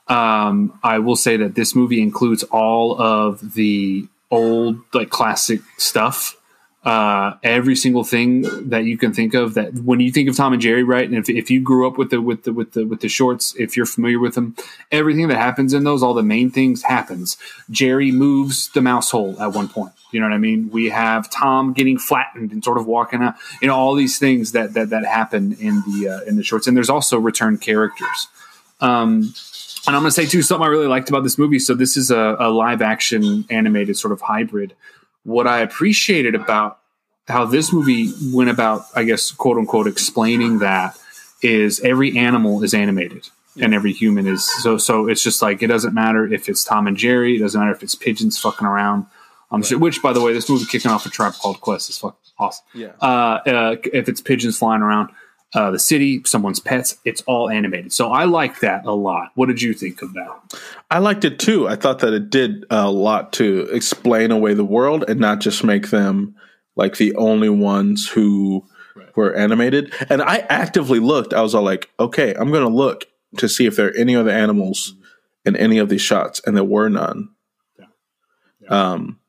[SPEAKER 3] Um, I will say that this movie includes all of the old, like classic stuff. Uh, every single thing that you can think of that when you think of Tom and Jerry, right? And if, if you grew up with the with the with the with the shorts, if you're familiar with them, everything that happens in those, all the main things happens. Jerry moves the mouse hole at one point. You know what I mean? We have Tom getting flattened and sort of walking out. You know all these things that that that happen in the uh, in the shorts, and there's also return characters. Um, and I'm going to say too something I really liked about this movie. So this is a, a live action animated sort of hybrid. What I appreciated about how this movie went about, I guess, quote unquote, explaining that is every animal is animated and every human is so. So it's just like it doesn't matter if it's Tom and Jerry. It doesn't matter if it's pigeons fucking around. Um, so- which, by the way, this movie kicking off a Tribe Called Quest is fucking awesome
[SPEAKER 2] Yeah.
[SPEAKER 3] uh, uh, if it's pigeons flying around. Uh, the city, someone's pets. It's all animated. So I like that a lot. What did you think of that?
[SPEAKER 2] I liked it too. I thought that it did a lot to explain away the world and not just make them like the only ones who were animated. And I actively looked. I was all like, okay, I'm going to look to see if there are any other animals in any of these shots, and there were none. Um,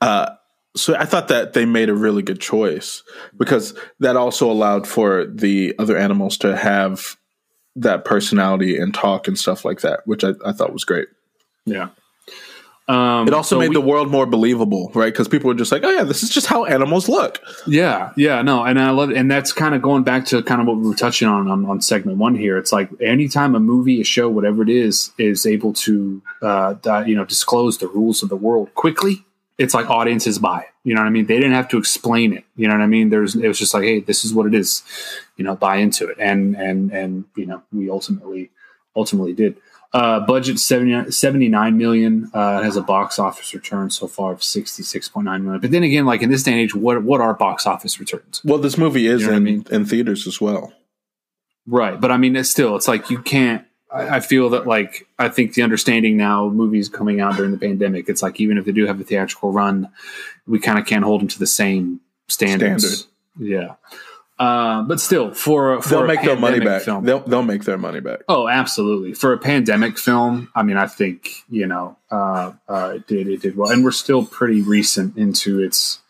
[SPEAKER 2] uh, so I thought that they made a really good choice because that also allowed for the other animals to have that personality and talk and stuff like that, which I, I thought was great.
[SPEAKER 3] Yeah. Um,
[SPEAKER 2] It also
[SPEAKER 3] so
[SPEAKER 2] made
[SPEAKER 3] we-
[SPEAKER 2] the world more believable, right? Because people were just like, "Oh yeah, this is just how animals look."
[SPEAKER 3] Yeah, yeah, no, and I love it, and that's kind of going back to kind of what we were touching on, on on segment one here. It's like anytime a movie, a show, whatever it is, is able to uh, you know disclose the rules of the world quickly, it's like audiences buy. it. You know what I mean? They didn't have to explain it. You know what I mean? There's it was just like, hey, this is what it is. You know, buy into it, and and and you know, we ultimately ultimately did. Uh, budget 70, 79 million. Uh, has a box office return so far of 66.9 million. But then again, like in this day and age, what, what are box office returns?
[SPEAKER 2] Well, this movie is
[SPEAKER 3] You know what I
[SPEAKER 2] in
[SPEAKER 3] mean?
[SPEAKER 2] in theaters as well.
[SPEAKER 3] Right. But I mean, it's still, it's like you can't, I, I feel that like, I think the understanding now, movies coming out during the pandemic, it's like even if they do have a theatrical run, we kind of can't hold them to the same standards. Yeah. Uh, but still, for, for
[SPEAKER 2] They'll
[SPEAKER 3] a
[SPEAKER 2] make their money
[SPEAKER 3] pandemic
[SPEAKER 2] back.
[SPEAKER 3] Film,
[SPEAKER 2] They'll they'll make their money back.
[SPEAKER 3] Oh, absolutely. For a pandemic film, I mean, I think you know, uh, uh, it did it did well, and we're still pretty recent into its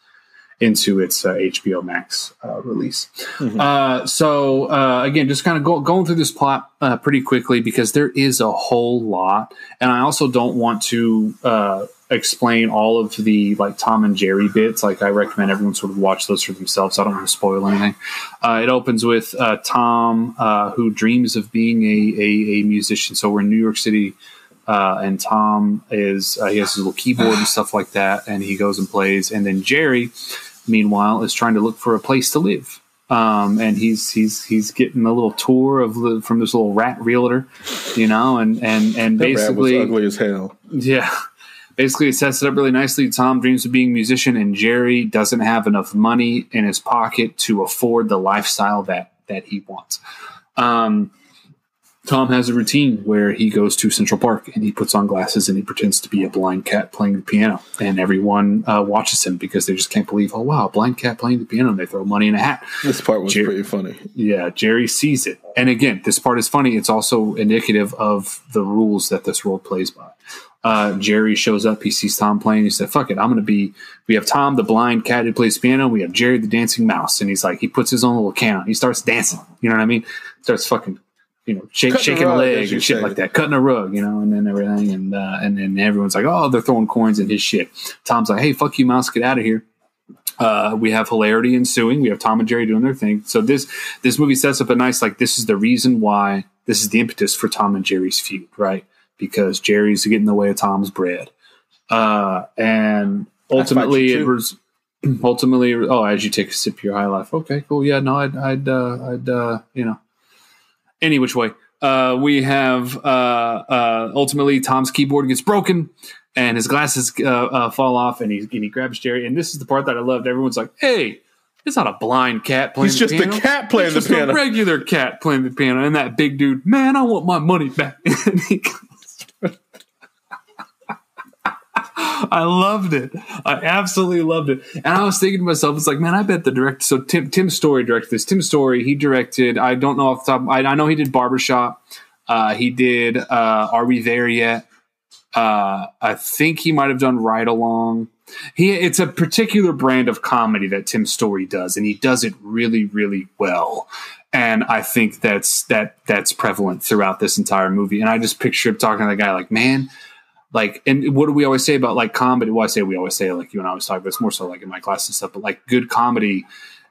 [SPEAKER 3] into its uh, HBO Max uh, release. Uh, so uh, again, just kind of go, going through this plot uh, pretty quickly because there is a whole lot, and I also don't want to uh, explain all of the like Tom and Jerry bits. Like I recommend everyone sort of watch those for themselves. So I don't want to spoil anything. Uh, it opens with uh, Tom, uh, who dreams of being a, a, a musician. So we're in New York City, uh, and Tom is uh, he has his little keyboard and stuff like that, and he goes and plays. And then Jerry, meanwhile, is trying to look for a place to live. Um, and he's he's he's getting a little tour of the, from this little rat realtor, you know, and and and
[SPEAKER 2] That rat was
[SPEAKER 3] basically
[SPEAKER 2] ugly as hell.
[SPEAKER 3] yeah. Basically, it sets it up really nicely. Tom dreams of being a musician, and Jerry doesn't have enough money in his pocket to afford the lifestyle that that he wants. Um, Tom has a routine where he goes to Central Park and he puts on glasses and he pretends to be a blind cat playing the piano, and everyone uh, watches him because they just can't believe, oh wow, a blind cat playing the piano. And they throw money in a hat.
[SPEAKER 2] This part was
[SPEAKER 3] Jer-
[SPEAKER 2] pretty funny.
[SPEAKER 3] Yeah, Jerry sees it. And again, this part is funny. It's also indicative of the rules that this world plays by. Uh, Jerry shows up. He sees Tom playing. He said, "Fuck it, I'm going to be." We have Tom, the blind cat who plays piano. We have Jerry, the dancing mouse, and he's like, he puts his own little can on. He starts dancing. You know what I mean? Starts fucking, you know, shake,
[SPEAKER 2] Cutting
[SPEAKER 3] shaking a
[SPEAKER 2] rug,
[SPEAKER 3] leg and shit
[SPEAKER 2] say.
[SPEAKER 3] like that, cutting a rug, you know, and then everything, and uh, and then everyone's like, "Oh, they're throwing coins in his shit." Tom's like, "Hey, fuck you, mouse, get out of here." Uh, we have hilarity ensuing. We have Tom and Jerry doing their thing. So this this movie sets up a nice like this is the reason why this is the impetus for Tom and Jerry's feud, right? Because Jerry's getting in the way of Tom's bread, uh, and ultimately it was ultimately oh as you take a sip of your high life. Okay, cool. Yeah, no, I'd I'd uh, I'd uh, you know any which way. Uh, we have uh, uh, ultimately Tom's keyboard gets broken and his glasses uh, uh, fall off and he, and he grabs Jerry. And this is the part that I loved. Everyone's like, hey, it's not a blind cat playing the piano.
[SPEAKER 2] He's just a cat playing
[SPEAKER 3] It's
[SPEAKER 2] the
[SPEAKER 3] just
[SPEAKER 2] piano."
[SPEAKER 3] a regular cat playing the piano. And that big dude, man, I want my money back. [laughs] and he goes, I loved it. I absolutely loved it. And I was thinking to myself, it's like, man, I bet the director. So Tim Tim Story directed this. Tim Story, he directed. I don't know off the top. I, I know he did Barbershop. Uh, he did. Uh, Are we there yet? Uh, I think he might have done Ride Along. He it's a particular brand of comedy that Tim Story does, and he does it really, really well. And I think that's that that's prevalent throughout this entire movie. And I just picture him talking to the guy like, man, like, and what do we always say about like comedy? Well, I say we always say like you and I always talk, but it's more so like in my class and stuff. But like good comedy,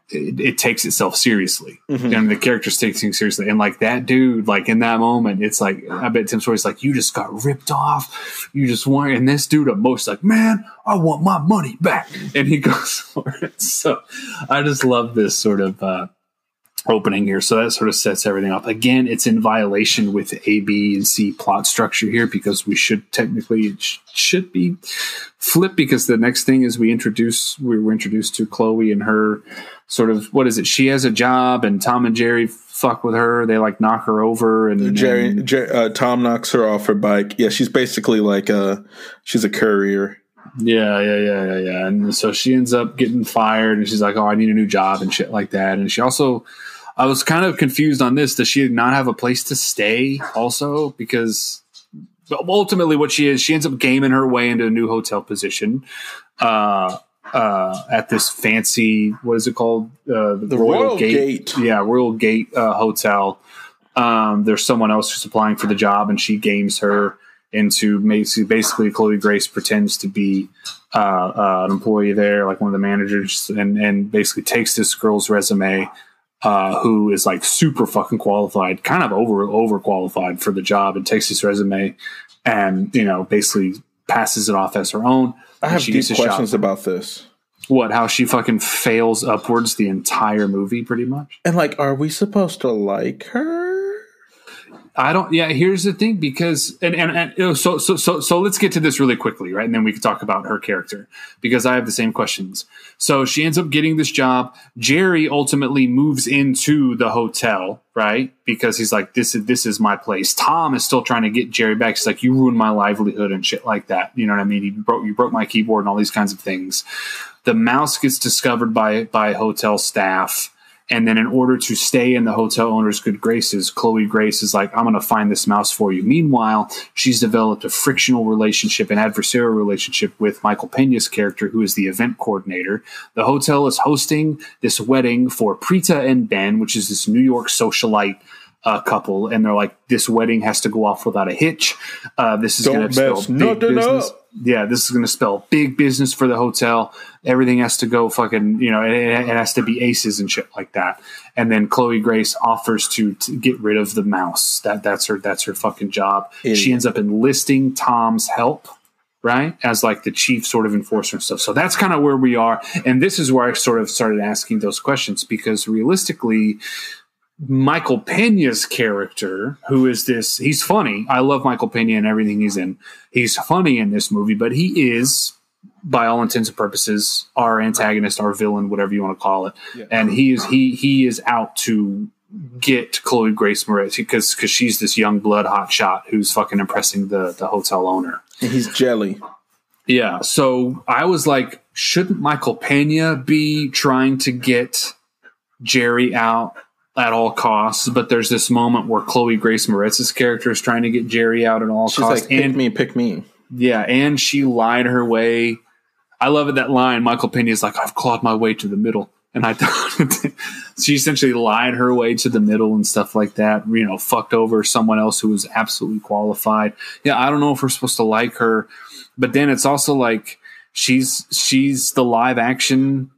[SPEAKER 3] it, it takes itself seriously, and the characters take things seriously. And like that dude, like in that moment, it's like I bet Tim Story's like, you just got ripped off, you just want. And this dude at most like, man, I want my money back, and he [laughs] goes for it. So I just love this sort of. uh opening here. So that sort of sets everything up. Again, it's in violation with A, B, and C plot structure here because we should technically it sh- should be flipped because the next thing is we introduce we were introduced to Chloe and her sort of what is it? She has a job, and Tom and Jerry fuck with her. They like knock her over, and
[SPEAKER 2] Jerry,
[SPEAKER 3] and-
[SPEAKER 2] uh, Tom knocks her off her bike. Yeah, she's basically like a she's a courier.
[SPEAKER 3] Yeah, yeah, yeah, yeah, yeah. And so she ends up getting fired, and she's like, "Oh, I need a new job and shit like that." And she also, I was kind of confused on this. Does she not have a place to stay? Also, because ultimately, what she is, she ends up gaming her way into a new hotel position. Uh, uh, at this fancy, what is it called? Uh,
[SPEAKER 2] The Royal Gate.
[SPEAKER 3] Yeah, Royal Gate uh, Hotel. Um, there's someone else who's applying for the job, and she games her into basically, basically Chloe Grace pretends to be uh, uh, an employee there, like one of the managers, and and basically takes this girl's resume, uh, who is like super fucking qualified, kind of over over qualified for the job, and takes his resume, and you know basically passes it off as her own.
[SPEAKER 2] I have deep
[SPEAKER 3] a shot.
[SPEAKER 2] questions about this.
[SPEAKER 3] What? How she fucking fails upwards the entire movie, pretty much.
[SPEAKER 2] And like, are we supposed to like her?
[SPEAKER 3] I don't. Yeah, here's the thing because and and, and so so so so let's get to this really quickly, right? And then we can talk about her character because I have the same questions. So she ends up getting this job. Jerry ultimately moves into the hotel, right? Because he's like, this is this is my place. Tom is still trying to get Jerry back. He's like, you ruined my livelihood and shit like that. You know what I mean? You broke you broke my keyboard and all these kinds of things. The mouse gets discovered by by hotel staff. And then, in order to stay in the hotel owner's good graces, Chloe Grace is like, I'm going to find this mouse for you. Meanwhile, she's developed a frictional relationship, an adversarial relationship with Michael Pena's character, who is the event coordinator. The hotel is hosting this wedding for Preeta and Ben, which is this New York socialite uh, couple. And they're like, this wedding has to go off without a hitch. Uh, this is going to big business
[SPEAKER 2] up.
[SPEAKER 3] Yeah, this is going to spell big business for the hotel. Everything has to go fucking, you know, it, it has to be aces and shit like that. And then Chloe Grace offers to, to get rid of the mouse. That that's her that's her fucking job.
[SPEAKER 2] Idiot.
[SPEAKER 3] She ends up enlisting Tom's help, right, as like the chief sort of enforcer and stuff. So that's kind of where we are. And this is where I sort of started asking those questions because realistically, Michael Pena's character, who is this, he's funny. I love Michael Pena and everything he's in. He's funny in this movie, but he is, by all intents and purposes, our antagonist, our villain, whatever you want to call it. And he is he he is out to get Chloe Grace Moretz because because she's this young blood hot shot who's fucking impressing the the hotel owner.
[SPEAKER 2] And he's jelly.
[SPEAKER 3] Yeah. So I was like, shouldn't Michael Pena be trying to get Jerry out at all costs? But there's this moment where Chloe Grace Moretz's character is trying to get Jerry out at all
[SPEAKER 2] She's
[SPEAKER 3] costs.
[SPEAKER 2] like, pick
[SPEAKER 3] and
[SPEAKER 2] me, pick me.
[SPEAKER 3] yeah, and she lied her way. I love it that line. Michael Pena is like, I've clawed my way to the middle. And I thought [laughs] she essentially lied her way to the middle and stuff like that. You know, fucked over someone else who was absolutely qualified. Yeah, I don't know if we're supposed to like her, but then it's also like she's she's the live action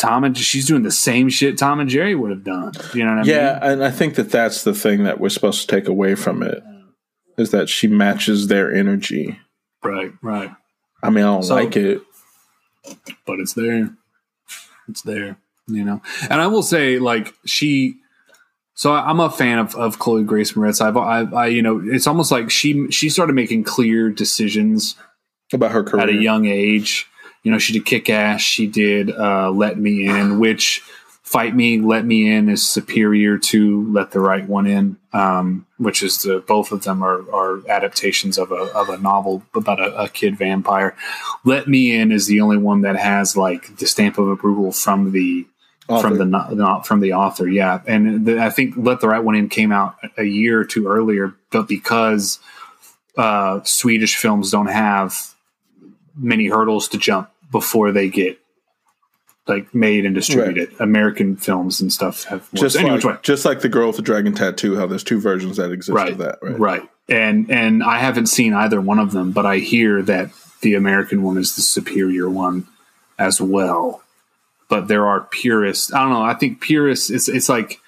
[SPEAKER 3] Tom and she's doing the same shit Tom and Jerry would have done. You know what I mean?
[SPEAKER 2] Yeah, and I think that that's the thing that we're supposed to take away from it is that she matches their energy.
[SPEAKER 3] Right, right.
[SPEAKER 2] I mean, I don't
[SPEAKER 3] So-
[SPEAKER 2] like it.
[SPEAKER 3] but it's there. It's there, you know. And I will say, like she. So I'm a fan of, of Chloe Grace Moretz. I've, I, I, you know, it's almost like she she started making clear decisions
[SPEAKER 2] About her career.
[SPEAKER 3] at a young age. You know, she did Kick Ass. She did uh, Let Me In, which Fight Me, Let Me In is superior to Let the Right One In, um, which is the both of them are, are adaptations of a of a novel about a, a kid vampire. Let Me In is the only one that has like the stamp of approval from the
[SPEAKER 2] Author.
[SPEAKER 3] from the not from the author. Yeah, and the, I think Let the Right One In came out a year or two earlier, but because uh, Swedish films don't have many hurdles to jump before they get like made and distributed. American films and stuff have more.
[SPEAKER 2] just
[SPEAKER 3] Anyway,
[SPEAKER 2] like, just like the girl with the dragon tattoo, how there's two versions that exist
[SPEAKER 3] right,
[SPEAKER 2] of that, right?
[SPEAKER 3] right, and and I haven't seen either one of them, but I hear that the American one is the superior one as well. But there are purists. I don't know. I think purists. It's it's like,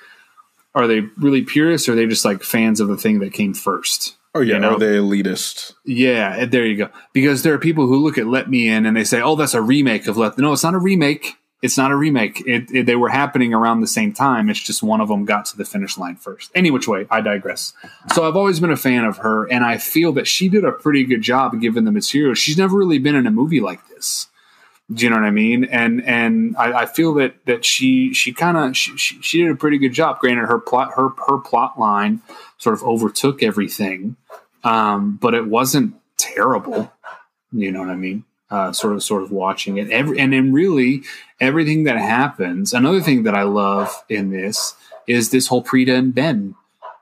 [SPEAKER 3] are they really purists? Or are they just like fans of the thing that came first?
[SPEAKER 2] Oh yeah,
[SPEAKER 3] You know?
[SPEAKER 2] are they elitist?
[SPEAKER 3] Yeah, eh, there you go. Because there are people who look at Let Me In and they say, "Oh, that's a remake of Let." No, it's not a remake. It's not a remake. It, it, they were happening around the same time. It's just one of them got to the finish line first. Any which way, I digress. So I've always been a fan of her, and I feel that she did a pretty good job given the material. She's never really been in a movie like this. Do you know what I mean? And and I, I feel that that she she kind of she, she, she did a pretty good job. Granted, her plot her her plot line sort of overtook everything, um, but it wasn't terrible. You know what I mean? Uh, sort of sort of watching it every and then really everything that happens. Another thing that I love in this is this whole Preeta and Ben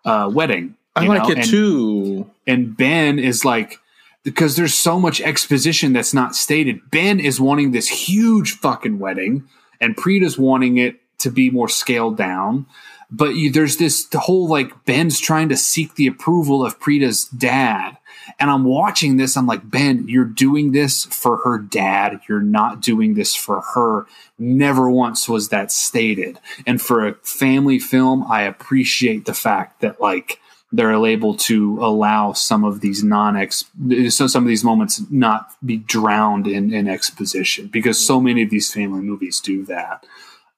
[SPEAKER 3] uh, wedding.
[SPEAKER 2] I like
[SPEAKER 3] know?
[SPEAKER 2] it
[SPEAKER 3] And-
[SPEAKER 2] too.
[SPEAKER 3] and Ben is like because there's so much exposition that's not stated. Ben is wanting this huge fucking wedding, and Preeta's wanting it to be more scaled down. But you, there's this whole like Ben's trying to seek the approval of Preeta's dad. And I'm watching this. I'm like, Ben, you're doing this for her dad. You're not doing this for her. Never once was that stated. And for a family film, I appreciate the fact that like they're able to allow some of these non-ex so some of these moments not be drowned in, in exposition because mm-hmm. so many of these family movies do that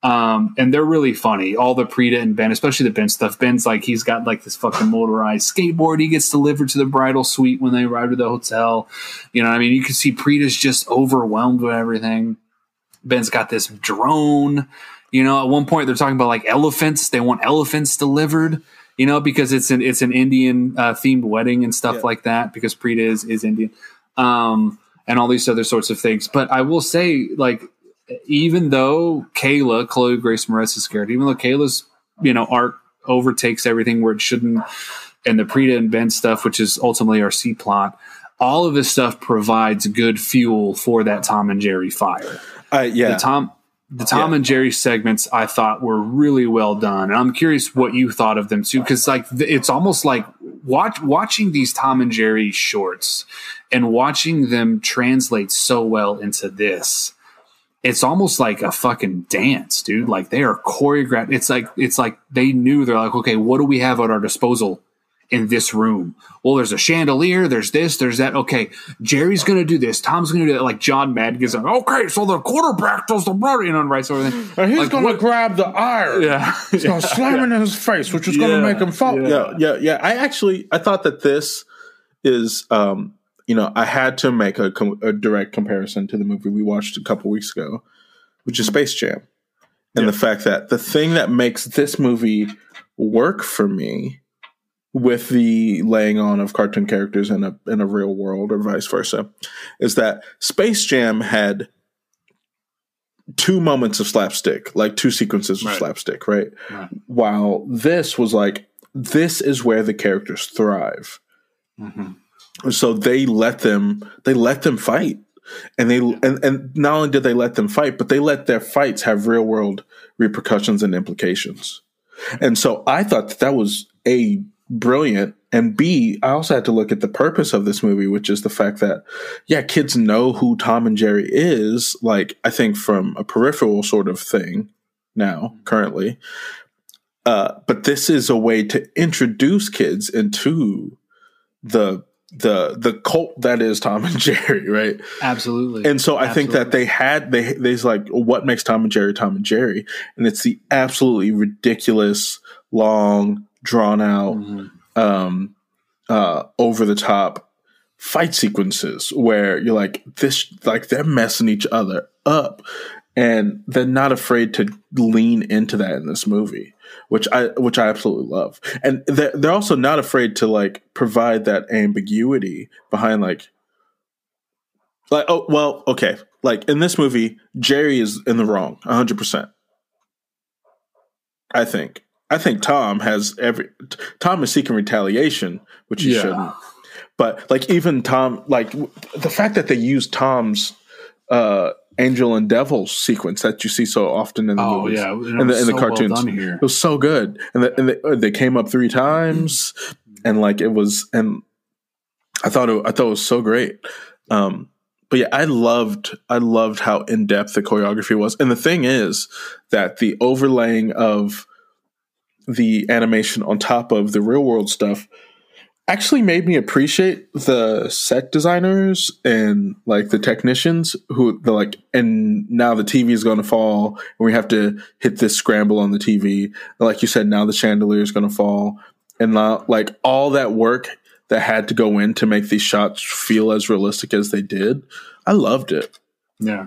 [SPEAKER 3] um, and they're really funny. All the Preeta and Ben especially the Ben stuff. Ben's like he's got like this fucking motorized skateboard. He gets delivered to the bridal suite when they arrive to the hotel. You know what I mean? You can see Preeta's just overwhelmed with everything. Ben's got this drone. You know at one point they're talking about like elephants. They want elephants delivered you know, because it's an it's an Indian uh, themed wedding and stuff
[SPEAKER 2] Yeah.
[SPEAKER 3] like that. Because Preeta is is Indian, um, and all these other sorts of things. But I will say, like, even though Kayla, Chloe Grace Moretz is scared, even though Kayla's you know arc overtakes everything where it shouldn't, and the Preeta and Ben stuff, which is ultimately our C plot. All of this stuff provides good fuel for that Tom and Jerry fire
[SPEAKER 2] I yeah.
[SPEAKER 3] the Tom the Tom
[SPEAKER 2] Yeah.
[SPEAKER 3] and Jerry segments I thought were really well done, and I'm curious what you thought of them too, because like it's almost like watch watching these Tom and Jerry shorts and watching them translate so well into this. It's almost like a fucking dance, dude. Like they are choreographed. It's like it's like they knew they're like, okay, what do we have at our disposal in this room? Well, there's a chandelier, there's this, there's that. Okay, Jerry's gonna do this, Tom's gonna do that. Like John Madden is like, okay, so the quarterback does the brother, you know, and writes everything.
[SPEAKER 2] And he's
[SPEAKER 3] Like,
[SPEAKER 2] gonna
[SPEAKER 3] what-
[SPEAKER 2] grab the iron.
[SPEAKER 3] Yeah,
[SPEAKER 2] He's gonna [laughs] slam it in his face, which is
[SPEAKER 3] Yeah,
[SPEAKER 2] gonna make him fall.
[SPEAKER 3] yeah.
[SPEAKER 2] Yeah. yeah, yeah, I actually I thought that this is um you know, I had to make a, com- a direct comparison to the movie we watched a couple weeks ago, which is Space Jam. And the fact that the thing that makes this movie work for me with the laying on of cartoon characters in a in a real world or vice versa is that Space Jam had two moments of slapstick, like two sequences of
[SPEAKER 3] Right.
[SPEAKER 2] slapstick, right?
[SPEAKER 3] Right.
[SPEAKER 2] While this was like this is where the characters thrive.
[SPEAKER 3] Mhm.
[SPEAKER 2] So they let them they let them fight. And they and, and not only did they let them fight, but they let their fights have real world repercussions and implications. And so I thought that that was a brilliant and B, I also had to look at the purpose of this movie, which is the fact that, yeah, kids know who Tom and Jerry is, like, I think from a peripheral sort of thing now, currently. Uh, but this is a way to introduce kids into the the the cult that is Tom and [laughs] Jerry, right?
[SPEAKER 3] absolutely.
[SPEAKER 2] And so I think that they had they they's like what makes Tom and Jerry Tom and Jerry, and it's the absolutely ridiculous, long, drawn out,
[SPEAKER 3] Mhm.
[SPEAKER 2] um, uh, over the top fight sequences where you're like this, like they're messing each other up, and they're not afraid to lean into that in this movie, which I which I absolutely love, and they're they're also not afraid to like provide that ambiguity behind like like oh well okay. Like in this movie jerry is in the wrong 100% i think. I think tom has every tom is seeking retaliation which he
[SPEAKER 3] Yeah.
[SPEAKER 2] shouldn't. But like even tom like the fact that they use tom's uh angel and devil sequence that you see so often in the
[SPEAKER 3] Oh
[SPEAKER 2] movies.
[SPEAKER 3] yeah,
[SPEAKER 2] in the, in the cartoons.
[SPEAKER 3] here.
[SPEAKER 2] it was so good. And, the, and the, they came up three times. And like it was and i thought it, i thought it was so great. Um but yeah i loved i loved how in-depth the choreography was. And the thing is that the overlaying of the animation on top of the real world stuff actually made me appreciate the set designers and like the technicians who the like and now the TV is going to fall and we have to hit this scramble on the TV like you said now the chandelier is going to fall and like all that work that had to go in to make these shots feel as realistic as they did I loved it
[SPEAKER 3] Yeah.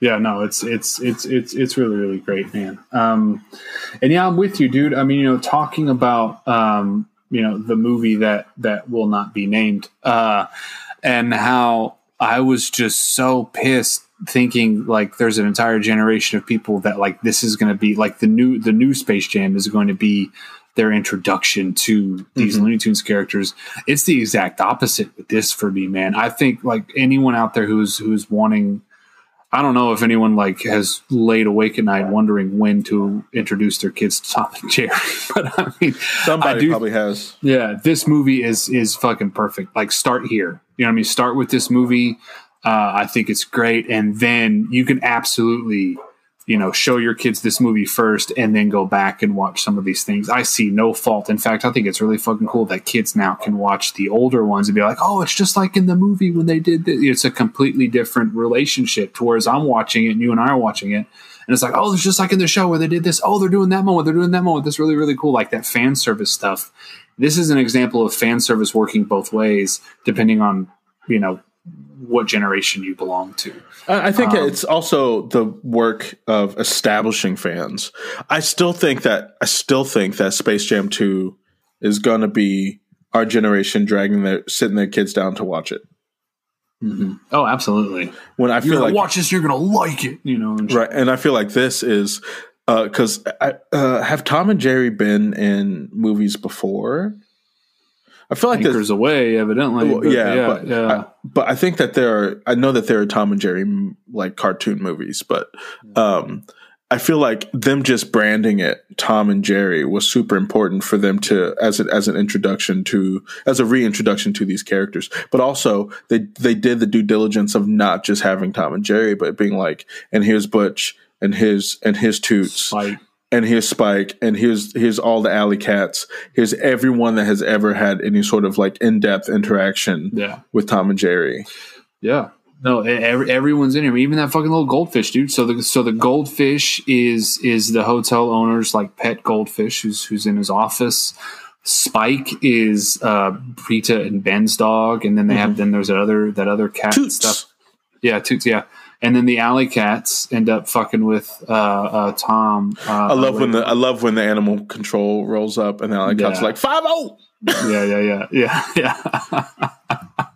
[SPEAKER 3] yeah, no, it's it's it's it's it's really really great, man. Um, and yeah, I'm with you, dude. I mean, you know, talking about um, you know the movie that that will not be named, uh, and how I was just so pissed thinking like there's an entire generation of people that like this is going to be like the new the new Space Jam is going to be their introduction to these
[SPEAKER 2] Mhm.
[SPEAKER 3] Looney Tunes characters. It's the exact opposite with this for me, man. I think like anyone out there who's who's wanting I don't know if anyone like has laid awake at night wondering when to introduce their kids to Tom and Jerry, [laughs] but I mean,
[SPEAKER 2] Somebody
[SPEAKER 3] I do-
[SPEAKER 2] probably has.
[SPEAKER 3] yeah, this movie is is fucking perfect. Like, start here. You know what I mean? Start with this movie. Uh, I think it's great, and then you can absolutely, you know, show your kids this movie first, and then go back and watch some of these things. I see no fault. In fact, I think it's really fucking cool that kids now can watch the older ones and be like, "Oh, it's just like in the movie when they did this." It's a completely different relationship. To whereas I'm watching it, and you and I are watching it. And it's like, oh, it's just like in the show where they did this. Oh, they're doing that moment. They're doing that moment. That's really, really cool. Like that fan service stuff this is an example of fan service working both ways depending on you know what generation you belong to
[SPEAKER 2] I think
[SPEAKER 3] Um,
[SPEAKER 2] it's also the work of establishing fans. I still think that I still think that Space Jam Two is going to be our generation dragging their sitting their kids down to watch it.
[SPEAKER 3] oh absolutely
[SPEAKER 2] When I
[SPEAKER 3] you're
[SPEAKER 2] feel like
[SPEAKER 3] watch this you're gonna like it you know and
[SPEAKER 2] right, and I feel like this is because I uh, have Tom and Jerry been in movies before. I feel like there's
[SPEAKER 3] away evidently
[SPEAKER 2] Well,
[SPEAKER 3] but
[SPEAKER 2] yeah,
[SPEAKER 3] yeah
[SPEAKER 2] but
[SPEAKER 3] yeah
[SPEAKER 2] I, but I think that there are. I know that there are Tom and Jerry like cartoon movies, but um, I feel like them just branding it Tom and Jerry was super important for them to as an as an introduction to as a reintroduction to these characters. But also they they did the due diligence of not just having Tom and Jerry, but being like, and here's Butch and his and his Toots
[SPEAKER 3] like
[SPEAKER 2] and here's Spike, and here's here's all the alley cats. Here's everyone that has ever had any sort of like in depth interaction
[SPEAKER 3] yeah
[SPEAKER 2] with Tom and Jerry.
[SPEAKER 3] Yeah. No, every, everyone's in here. Even that fucking little goldfish, dude. So the so the goldfish is is the hotel owner's like pet goldfish who's who's in his office. Spike is uh Rita and Ben's dog, and then they have then there's that other that other cat
[SPEAKER 2] Toots.
[SPEAKER 3] stuff. Yeah, Toots. Yeah, and then the alley cats end up fucking with uh, uh Tom. Uh,
[SPEAKER 2] I love when the I love when the animal control rolls up and the alley cats
[SPEAKER 3] Yeah.
[SPEAKER 2] like five oh.
[SPEAKER 3] yeah, yeah, yeah, [laughs] yeah, yeah.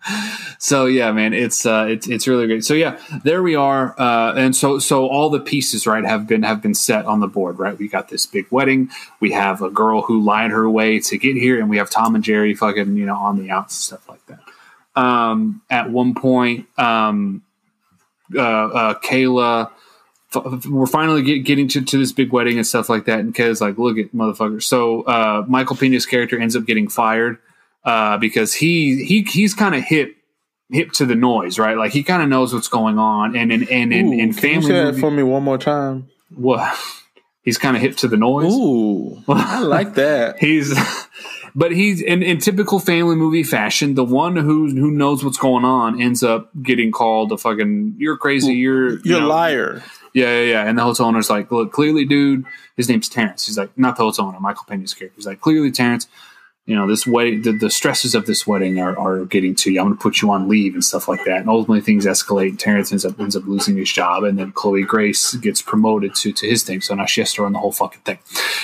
[SPEAKER 3] [laughs] so yeah, man, it's uh, it's it's really great. So yeah, there we are, uh, and so so all the pieces right have been have been set on the board. Right, we got this big wedding. We have a girl who lied her way to get here, and we have Tom and Jerry fucking you know on the outs and stuff like that. Um, at one point, um, uh, uh, Kayla f- we're finally get, getting to, to this big wedding and stuff like that. And Kayla's like, look at motherfucker. So uh, Michael Pena's character ends up getting fired uh, because he he he's kind of hip hip to the noise, right? Like he kind of knows what's going on. And in and in,
[SPEAKER 2] Ooh, can you
[SPEAKER 3] family
[SPEAKER 2] say that
[SPEAKER 3] movie,
[SPEAKER 2] for me one more time?
[SPEAKER 3] what [laughs] he's kind of hip to the noise.
[SPEAKER 2] Ooh, I like that. [laughs]
[SPEAKER 3] He's, but he's in, in typical family movie fashion. The one who who knows what's going on ends up getting called a fucking you're crazy. You're you
[SPEAKER 2] You're a
[SPEAKER 3] know,
[SPEAKER 2] liar.
[SPEAKER 3] Yeah, yeah, yeah. And the hotel owner's like, look, clearly, dude, his name's Terrence. He's like, not the hotel owner, Michael Pena's character. He's like, clearly, Terrence, you know, this wedding, the, the stresses of this wedding are, are getting to you. I'm going to put you on leave and stuff like that. And ultimately, things escalate. Terrence ends up ends up losing his job, and then Chloe Grace gets promoted to to his thing. So now she has to run the whole fucking thing.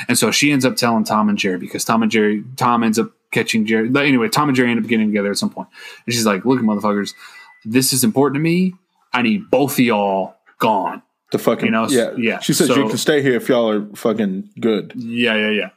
[SPEAKER 3] And so she ends up telling Tom and Jerry because Tom and Jerry, Tom ends up catching Jerry. But anyway, Tom and Jerry end up getting together at some point, and she's like, "Look, motherfuckers, this is important to me. I need both of y'all gone."
[SPEAKER 2] The fucking
[SPEAKER 3] You know,
[SPEAKER 2] yeah
[SPEAKER 3] yeah,
[SPEAKER 2] She says
[SPEAKER 3] so-
[SPEAKER 2] you can stay here if y'all are fucking good.
[SPEAKER 3] Yeah, yeah, yeah.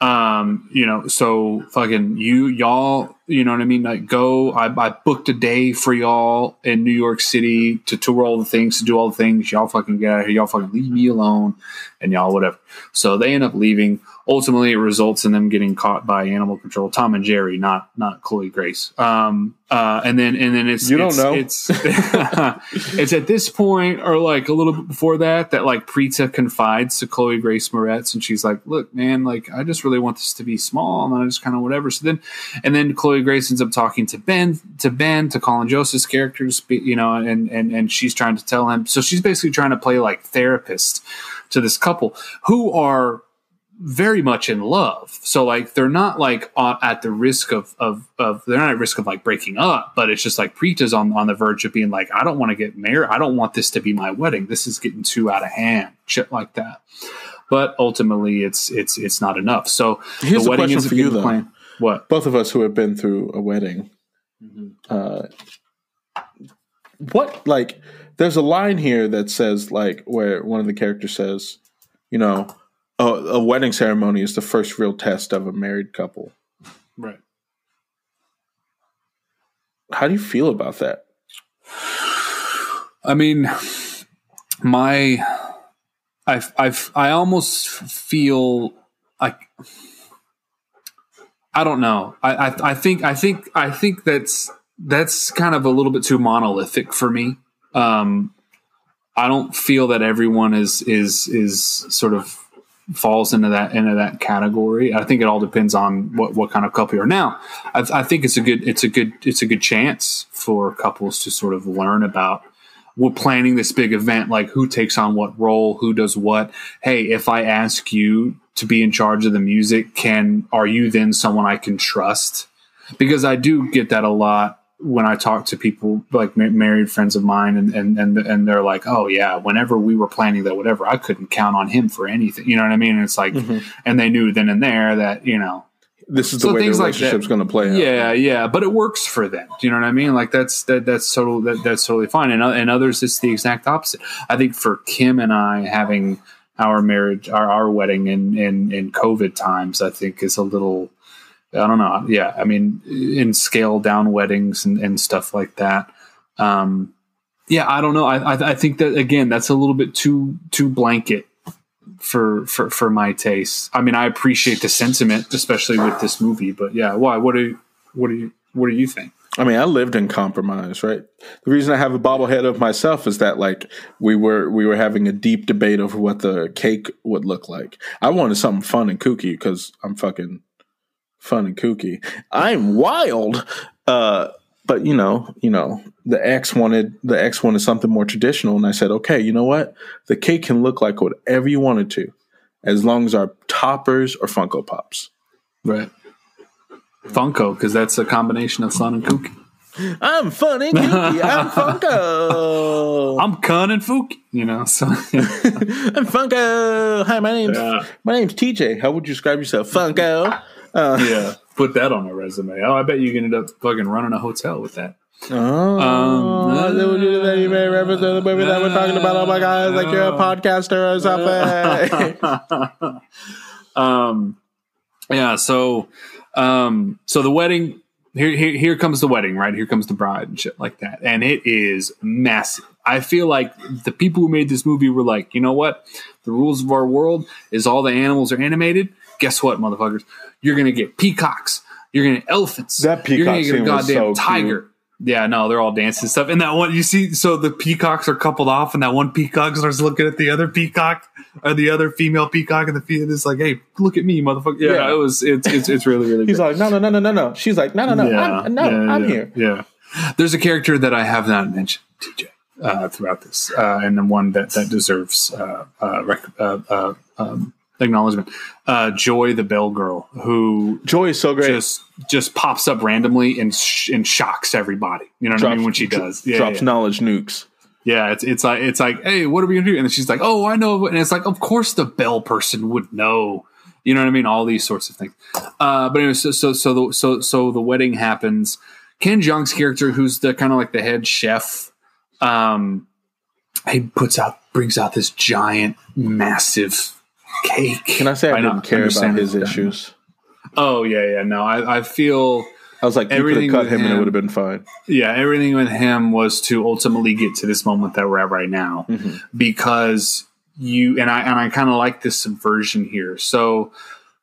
[SPEAKER 3] Um, you know, so fucking you, y'all, you know what I mean? Like, go. I, I booked a day for y'all in New York City to tour all the things, to do all the things. Y'all fucking get out of here. Y'all fucking leave me alone, and y'all whatever. So they end up leaving. Ultimately, it results in them getting caught by animal control. Tom and Jerry, not not Chloe Grace. Um, uh, and then and then it's
[SPEAKER 2] You don't
[SPEAKER 3] it's,
[SPEAKER 2] know.
[SPEAKER 3] It's [laughs] it's at this point or like a little bit before that that like Preeta confides to Chloe Grace Moretz and she's like, "Look, man, like I just really want this to be small and I just kind of whatever." So then and then Chloe Grace ends up talking to Ben to Ben to Colin Jost's characters, you know, and and and she's trying to tell him. So she's basically trying to play like therapist to this couple who are very much in love. So like they're not like at the risk of, of of they're not at risk of like breaking up, but it's just like Preeta's on on the verge of being like, I don't want to get married. I don't want this to be my wedding. This is getting too out of hand. Shit like that. But ultimately, it's it's it's not enough. So
[SPEAKER 2] Here's
[SPEAKER 3] the
[SPEAKER 2] a
[SPEAKER 3] wedding is
[SPEAKER 2] for you, though.
[SPEAKER 3] plan. What?
[SPEAKER 2] Both of us who have been through a wedding. Uh, what like? There's a line here that says like where one of the characters says, you know, a, a wedding ceremony is the first real test of a married couple.
[SPEAKER 3] Right.
[SPEAKER 2] How do you feel about that?
[SPEAKER 3] I mean, my, I, I, I almost feel like, I don't know. I, I, I think, I think, I think that's that's kind of a little bit too monolithic for me. Um, I don't feel that everyone is is is sort of falls into that into that category. I think it all depends on what what kind of couple you are. Now, I, I think it's a good it's a good it's a good chance for couples to sort of learn about we're planning this big event like who takes on what role who does what. Hey if i ask you to be in charge of the music can are you then someone i can trust? Because i do get that a lot when i talk to people like ma- married friends of mine and, and and and they're like oh yeah whenever we were planning that whatever i couldn't count on him for anything. You know what i mean? And it's like mm-hmm. and they knew then and there that you know
[SPEAKER 2] This is the
[SPEAKER 3] So
[SPEAKER 2] way the
[SPEAKER 3] things like that.
[SPEAKER 2] relationship's going to play out.
[SPEAKER 3] yeah, yeah, but it works for them. Do you know what I mean? Like that's that that's total that, that's totally fine. And and others, it's the exact opposite. I think for Kim and I having our marriage, our, our wedding in in in COVID times, I think is a little. I don't know. Yeah, I mean, in scale down weddings and, and stuff like that. Um, yeah, I don't know. I, I I think that again, that's a little bit too too blanket for for for my taste. I mean, I appreciate the sentiment, especially with this movie. But yeah, why? What do you, what do you what do you think?
[SPEAKER 2] I mean, I lived in compromise, right? The reason I have a bobblehead of myself is that like we were we were having a deep debate over what the cake would look like. I wanted something fun and kooky because I'm fucking fun and kooky. I'm wild. Uh but you know, you know, the ex wanted the ex wanted something more traditional and I said, "Okay, you know what? The cake can look like whatever you want it to as long as our toppers are Funko Pops."
[SPEAKER 3] Right. Funko, because that's a combination of fun and kooky.
[SPEAKER 2] I'm fun and kooky. I'm [laughs] Funko.
[SPEAKER 3] I'm Kun and Fooky, you know. So [laughs]
[SPEAKER 2] I'm Funko. Hi, my name's
[SPEAKER 3] Yeah.
[SPEAKER 2] my name's TJ. How would you describe yourself? Funko. Uh,
[SPEAKER 3] yeah, put that on a resume. Oh, I bet you can end up fucking running a hotel with that.
[SPEAKER 2] Oh,
[SPEAKER 3] Um,
[SPEAKER 2] that would that you may reference the movie that we're talking about. Oh my god, like you're a podcaster or something. [laughs]
[SPEAKER 3] um yeah so um so the wedding here, here here comes the wedding right here comes the bride and shit like that and it is massive i feel like the people who made this movie were like you know what the rules of our world is all the animals are animated guess what motherfuckers you're gonna get peacocks you're gonna get elephants
[SPEAKER 2] That peacock
[SPEAKER 3] you're gonna get a goddamn
[SPEAKER 2] so
[SPEAKER 3] tiger yeah, no, they're all dancing stuff. And that one, you see, so the peacocks are coupled off, and that one peacock starts looking at the other peacock, or the other female peacock, and the female is like, "Hey, look at me, motherfucker!" Yeah,
[SPEAKER 2] Yeah.
[SPEAKER 3] it was, it's, it's, it's really, really.
[SPEAKER 2] He's
[SPEAKER 3] good.
[SPEAKER 2] like, no, no, no, no, no, no. She's like, no, no, no, I'm, no,
[SPEAKER 3] yeah,
[SPEAKER 2] I'm
[SPEAKER 3] yeah,
[SPEAKER 2] here.
[SPEAKER 3] Yeah, there's a character that I have not mentioned, TJ, uh, throughout this, uh, and the one that that deserves uh, uh, rec- uh, uh, um, acknowledgement. Uh, Joy, the bell girl, who
[SPEAKER 2] Joy is so great.
[SPEAKER 3] just just pops up randomly and sh- and shocks everybody. You know what I mean when she does. Yeah,
[SPEAKER 2] drops
[SPEAKER 3] yeah.
[SPEAKER 2] knowledge nukes.
[SPEAKER 3] Yeah, it's it's like it's like, hey, what are we gonna do? And then she's like, oh, I know, and it's like, of course, the bell person would know. You know what I mean? All these sorts of things. Uh, but anyway, so so so the so so the wedding happens. Ken Jeong's character, who's the kind of like the head chef, um, he puts out brings out this giant, massive cake.
[SPEAKER 2] Can I say I,
[SPEAKER 3] I
[SPEAKER 2] didn't care about his
[SPEAKER 3] that.
[SPEAKER 2] issues?
[SPEAKER 3] Oh yeah, yeah. No, I, I feel.
[SPEAKER 2] I was like, you could
[SPEAKER 3] Everything
[SPEAKER 2] have cut
[SPEAKER 3] with
[SPEAKER 2] him, and it would have been fine.
[SPEAKER 3] yeah, everything with him was to ultimately get to this moment that we're at right now
[SPEAKER 2] Mm-hmm.
[SPEAKER 3] because you and I and I kind of like this subversion here. So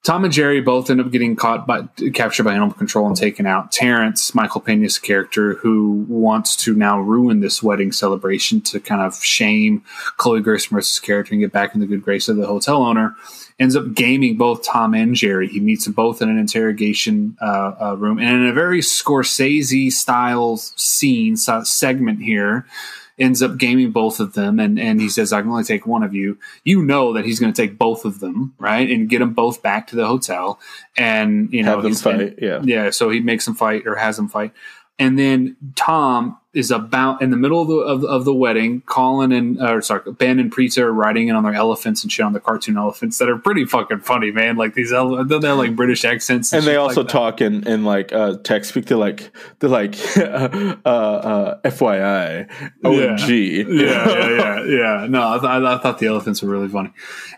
[SPEAKER 3] Tom and Jerry both end up getting caught by captured by animal control and taken out. Terrence, Michael Pena's character, who wants to now ruin this wedding celebration to kind of shame Chloe Grace Moretz's character and get back in the good grace of the hotel owner, ends up gaming both Tom and Jerry. He meets them both in an interrogation uh, uh, room, and in a very Scorsese style scene segment here ends up gaming both of them, and and he says, "I can only take one of you." You know that he's going to take both of them, right, and get them both back to the hotel, and you know
[SPEAKER 2] Have them fight, yeah.
[SPEAKER 3] yeah. So he makes them fight or has them fight, and then Tom is about in the middle of the of, of the wedding. Colin and or sorry, Ben and Preeta are riding in on their elephants and shit on the cartoon elephants that are pretty fucking funny, man. Like these, ele- don't they have like British accents,
[SPEAKER 2] and they also
[SPEAKER 3] like
[SPEAKER 2] talk in, in like uh text speak they're like they're like [laughs] uh, uh FYI OMG
[SPEAKER 3] Yeah, yeah, yeah, yeah. No, I, th- I thought the elephants were really funny,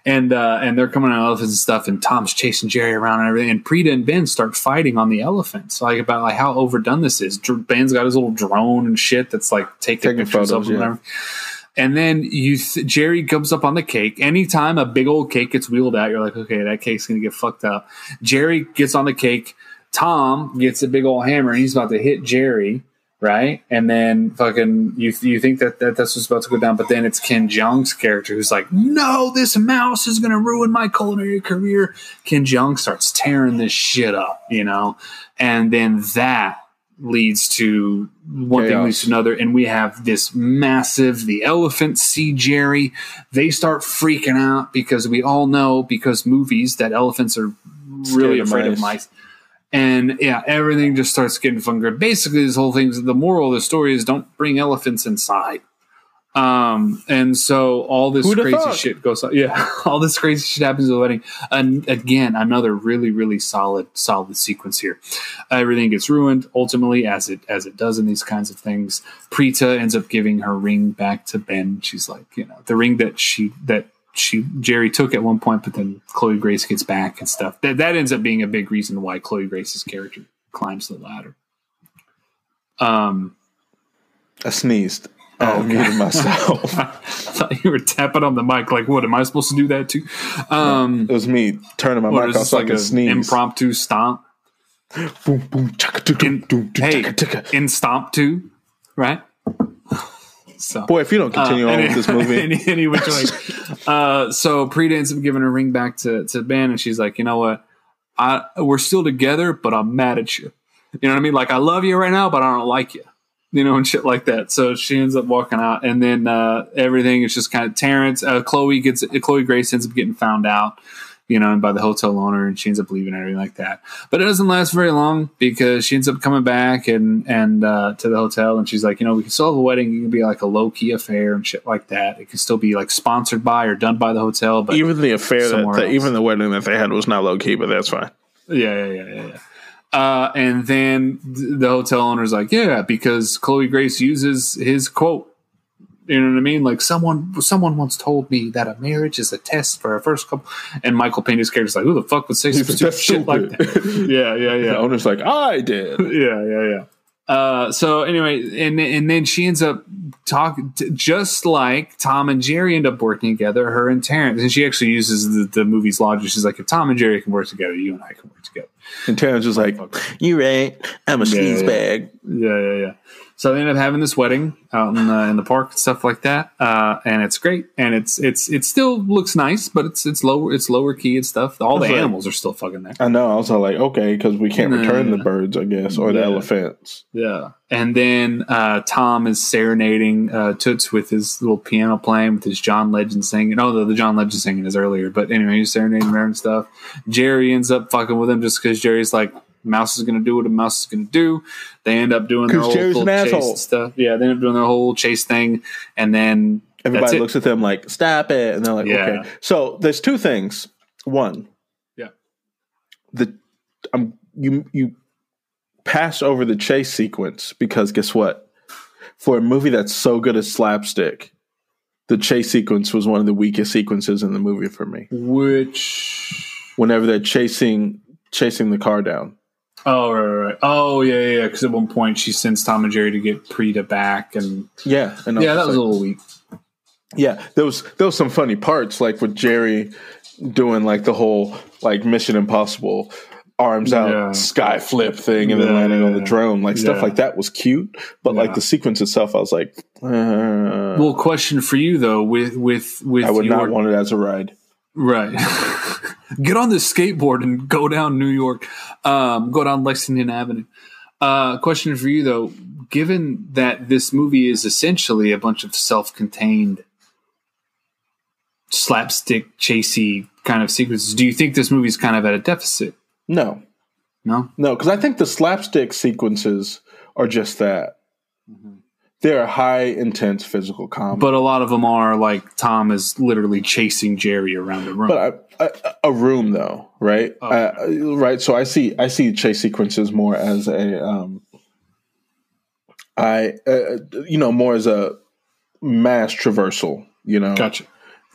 [SPEAKER 3] and uh, and they're coming on elephants and stuff, and Tom's chasing Jerry around and everything, and Preeta and Ben start fighting on the elephants, like about like how overdone this is. Dr- Ben's got his little drone and shit that's like taking,
[SPEAKER 2] Taking
[SPEAKER 3] pictures
[SPEAKER 2] photos,
[SPEAKER 3] of them.
[SPEAKER 2] yeah.
[SPEAKER 3] and then you, th- Jerry comes up on the cake. Anytime a big old cake gets wheeled out, you're like, okay, that cake's gonna get fucked up. Jerry gets on the cake. Tom gets a big old hammer and he's about to hit Jerry, right? And then fucking you you think that, that that's what's about to go down, but then it's Ken Jeong's character who's like, no, this mouse is gonna ruin my culinary career. Ken Jeong starts tearing this shit up, you know, and then that leads to one thing leads to another, and we have this massive. The elephants see Jerry, they start freaking out because we all know because movies that elephants are really afraid of
[SPEAKER 2] mice.
[SPEAKER 3] And yeah, everything just starts getting funker. Basically, this whole thing. Is the moral of the story is don't bring elephants inside. Um, and so all this
[SPEAKER 2] Who'da
[SPEAKER 3] crazy
[SPEAKER 2] thought?
[SPEAKER 3] shit goes on. Yeah, [laughs] all this crazy shit happens at the wedding. And again, another really, really solid, solid sequence here. Everything gets ruined ultimately, as it as it does in these kinds of things. Preeta ends up giving her ring back to Ben. She's like, you know, the ring that she that she Jerry took at one point, but then Chloe Grace gets back and stuff. That that ends up being a big reason why Chloe Grace's character climbs the ladder. Um,
[SPEAKER 2] I sneezed
[SPEAKER 3] Oh,
[SPEAKER 2] I
[SPEAKER 3] okay.
[SPEAKER 2] muted myself [laughs]
[SPEAKER 3] I thought you were tapping on the mic. Like, what am I supposed to do that too? Um,
[SPEAKER 2] it was me turning my mic off so I
[SPEAKER 3] like
[SPEAKER 2] could sneeze
[SPEAKER 3] impromptu stomp?
[SPEAKER 2] boom boom chaka,
[SPEAKER 3] In, hey, in stomp too, right? So
[SPEAKER 2] boy if you don't continue
[SPEAKER 3] Uh,
[SPEAKER 2] on
[SPEAKER 3] any-
[SPEAKER 2] with this movie [laughs]
[SPEAKER 3] any, any which way. [laughs] Uh, so Preeta ends up giving her ring back to, to Ben, and she's like, you know what? I we're still together, but I'm mad at you. You know what I mean? Like I love you right now, but I don't like you. You know, and shit like that. So she ends up walking out, and then uh, everything is just kind of Terrence. Uh, Chloe gets Chloe Grace ends up getting found out. You know, and by the hotel owner, and she ends up leaving and everything like that. But it doesn't last very long because she ends up coming back and and uh, to the hotel, and she's like, you know, we can still have a wedding. It can be like a low key affair and shit like that. It can still be like sponsored by or done by the hotel, but
[SPEAKER 2] even the affair that, that even the wedding that they had was not low key but that's fine
[SPEAKER 3] Yeah, yeah, yeah, yeah. yeah. Uh, and then the hotel owner's like, yeah, because Chloe Grace uses his quote. You know what I mean? Like someone, someone once told me that a marriage is a test for a first couple. And Michael Pena's character's like, who the fuck would say some stupid shit like that? [laughs] yeah, yeah, yeah. [laughs]
[SPEAKER 2] the owner's like I did [laughs]
[SPEAKER 3] yeah, yeah, yeah. Uh, so anyway, and and then she ends up talking just like Tom and Jerry end up working together. Her and Terrence, and she actually uses the, the movie's logic. She's like, if Tom and Jerry can work together, you and I can work together.
[SPEAKER 2] And Terrence was like you right I'm a
[SPEAKER 3] Yeah,
[SPEAKER 2] sleaze
[SPEAKER 3] yeah.
[SPEAKER 2] bag
[SPEAKER 3] Yeah, yeah, yeah. So they end up having this wedding out in the, in the park and stuff like that, uh, and it's great. And it's it's it still looks nice, but it's it's lower it's lower key and stuff. All the
[SPEAKER 2] right.
[SPEAKER 3] animals are still fucking there.
[SPEAKER 2] I know I was like okay because we can't
[SPEAKER 3] No,
[SPEAKER 2] return the birds I guess or the elephants
[SPEAKER 3] Yeah. And then uh, Tom is serenading uh, Toots with his little piano playing, with his John Legend singing. Oh, the, the John Legend singing is earlier. But anyway, he's serenading her and stuff. Jerry ends up fucking with him just because Jerry's like, Mouse is going to do what a mouse is going to do. They end up doing their whole
[SPEAKER 2] Jerry's
[SPEAKER 3] chase stuff. Yeah, they end up doing their whole chase thing. And then
[SPEAKER 2] everybody looks at them like stop it and they're like
[SPEAKER 3] Yeah.
[SPEAKER 2] okay so there's two things one
[SPEAKER 3] Yeah.
[SPEAKER 2] the um you you pass over the chase sequence because guess what for a movie that's so good at slapstick the chase sequence was one of the weakest sequences in the movie for me
[SPEAKER 3] Which.
[SPEAKER 2] whenever they're chasing chasing the car down
[SPEAKER 3] Oh, right, right, right. Oh, yeah, yeah, yeah. Because at one point she sends Tom and Jerry to get Preeta back. And
[SPEAKER 2] yeah and
[SPEAKER 3] yeah, that was a
[SPEAKER 2] like-
[SPEAKER 3] little weak.
[SPEAKER 2] Yeah, there was there was some funny parts like with Jerry doing like the whole like Mission Impossible arms out
[SPEAKER 3] Yeah.
[SPEAKER 2] sky flip thing and then
[SPEAKER 3] Yeah,
[SPEAKER 2] landing on the drone like stuff like that was cute but like the sequence itself I was like uh,
[SPEAKER 3] Well, question for you though, with with with
[SPEAKER 2] I would
[SPEAKER 3] your,
[SPEAKER 2] not want it as a ride
[SPEAKER 3] right. [laughs] Get on this skateboard and go down New York, um, go down Lexington Avenue. Uh, question for you though: Given that this movie is essentially a bunch of self-contained slapstick, chasey kind of sequences, do you think this movie's kind of at a deficit?
[SPEAKER 2] No,
[SPEAKER 3] No.
[SPEAKER 2] no, because I think the slapstick sequences are just that. They're high intense physical comedy.
[SPEAKER 3] But a lot of them are like Tom is literally chasing Jerry around the room.
[SPEAKER 2] but a, a, a room though, right?
[SPEAKER 3] Oh.
[SPEAKER 2] Uh, right. So I see I see chase sequences more as a um, I uh, you know more as a mass traversal, you know,
[SPEAKER 3] gotcha.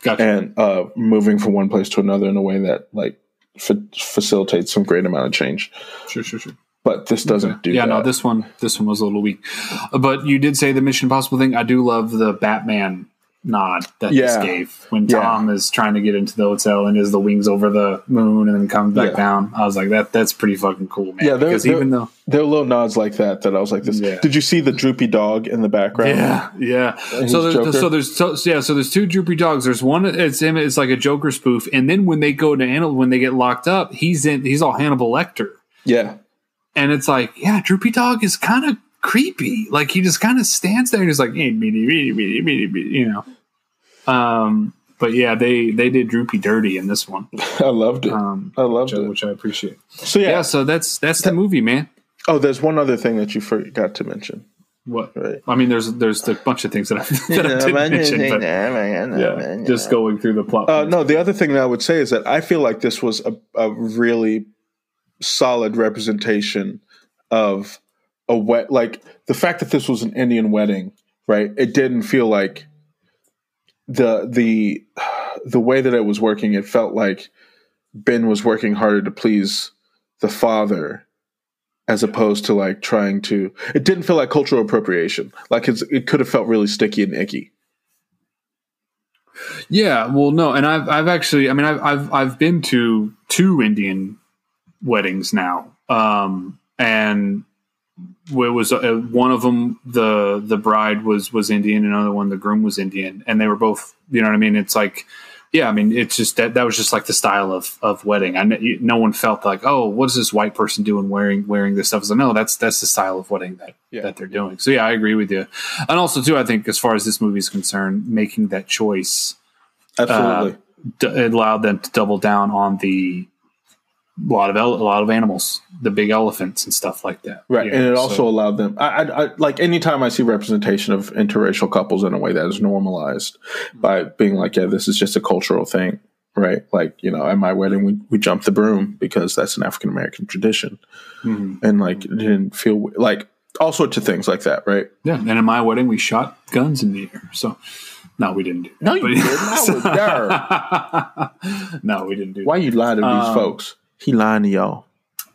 [SPEAKER 3] Gotcha.
[SPEAKER 2] and uh, moving from one place to another in a way that like fa- facilitates some great amount of change.
[SPEAKER 3] sure, sure, sure.
[SPEAKER 2] But this doesn't do
[SPEAKER 3] yeah,
[SPEAKER 2] that.
[SPEAKER 3] no, this one, this one was a little weak. But you did say the Mission Impossible thing. I do love the Batman nod that this gave when
[SPEAKER 2] Yeah.
[SPEAKER 3] Tom is trying to get into the hotel and is the wings over the moon and then comes back
[SPEAKER 2] Yeah.
[SPEAKER 3] down. I was like, that that's pretty fucking cool, man.
[SPEAKER 2] Yeah, they're-
[SPEAKER 3] because
[SPEAKER 2] they're-
[SPEAKER 3] even though
[SPEAKER 2] there are little nods like that that I was like, "This."
[SPEAKER 3] Yeah.
[SPEAKER 2] Did you see the droopy dog in the background?
[SPEAKER 3] Yeah, yeah. So there's so there's so, yeah so there's two droopy dogs. There's one it's him. It's like a Joker spoof, and then when they go to Hannibal, when they get locked up, he's in. He's all Hannibal Lecter,
[SPEAKER 2] yeah.
[SPEAKER 3] And it's like yeah, droopy dog is kind of creepy. Like he just kind of stands there and he's like eh, meety, meety, meety, meety, you know. Um, but yeah, they they did droopy dirty in this one, [laughs]
[SPEAKER 2] I loved it.
[SPEAKER 3] um,
[SPEAKER 2] I loved
[SPEAKER 3] which, I,
[SPEAKER 2] it.
[SPEAKER 3] which I appreciate.
[SPEAKER 2] So yeah.
[SPEAKER 3] Yeah, so that's that's the movie, man.
[SPEAKER 2] Oh, there's one other thing that you forgot to mention.
[SPEAKER 3] What?
[SPEAKER 2] Right.
[SPEAKER 3] I mean, there's there's a bunch of things that I, [laughs] that I didn't mention, but yeah, just going through the plot.
[SPEAKER 2] Uh, no, the other thing that I would say is that I feel like this was a, a really solid representation of a wet, like the fact that this was an Indian wedding, right? It didn't feel like the the the way that it was working. It felt like Ben was working harder to please the father as opposed to like trying to. It didn't feel like cultural appropriation. Like it's, it could have felt really sticky and icky.
[SPEAKER 3] Yeah, well, no, and I've I've actually, I mean, I've I've I've been to two Indian weddings now, um, and it was uh, one of them the the bride was was Indian, another one the groom was Indian, and they were both, you know what I mean? It's like, yeah, I mean, it's just that that was just like the style of of wedding. I no one felt like, oh, what is this white person doing wearing wearing this stuff? So no, that's that's the style of wedding that
[SPEAKER 2] Yeah.
[SPEAKER 3] that they're doing. So yeah, I agree with you, and also too, I think as far as this movie is concerned, making that choice
[SPEAKER 2] Absolutely.
[SPEAKER 3] d- it allowed them to double down on the lot of ele- a lot of animals, the big elephants and stuff like that.
[SPEAKER 2] Right,
[SPEAKER 3] You
[SPEAKER 2] and
[SPEAKER 3] know,
[SPEAKER 2] it
[SPEAKER 3] so-
[SPEAKER 2] also allowed them. I, I, I like anytime I see representation of interracial couples in a way that is normalized by being like, yeah, this is just a cultural thing, right? Like you know, at my wedding, we we jumped the broom because that's an African American tradition,
[SPEAKER 3] Mhm.
[SPEAKER 2] and like it didn't feel like all sorts of things like that, right?
[SPEAKER 3] yeah. And at my wedding, we shot guns in the air. So no, we didn't do. That,
[SPEAKER 2] No, you didn't. I
[SPEAKER 3] was [laughs] there. no, we didn't do.
[SPEAKER 2] Why you lie to these
[SPEAKER 3] Um,
[SPEAKER 2] folks? He lying to y'all.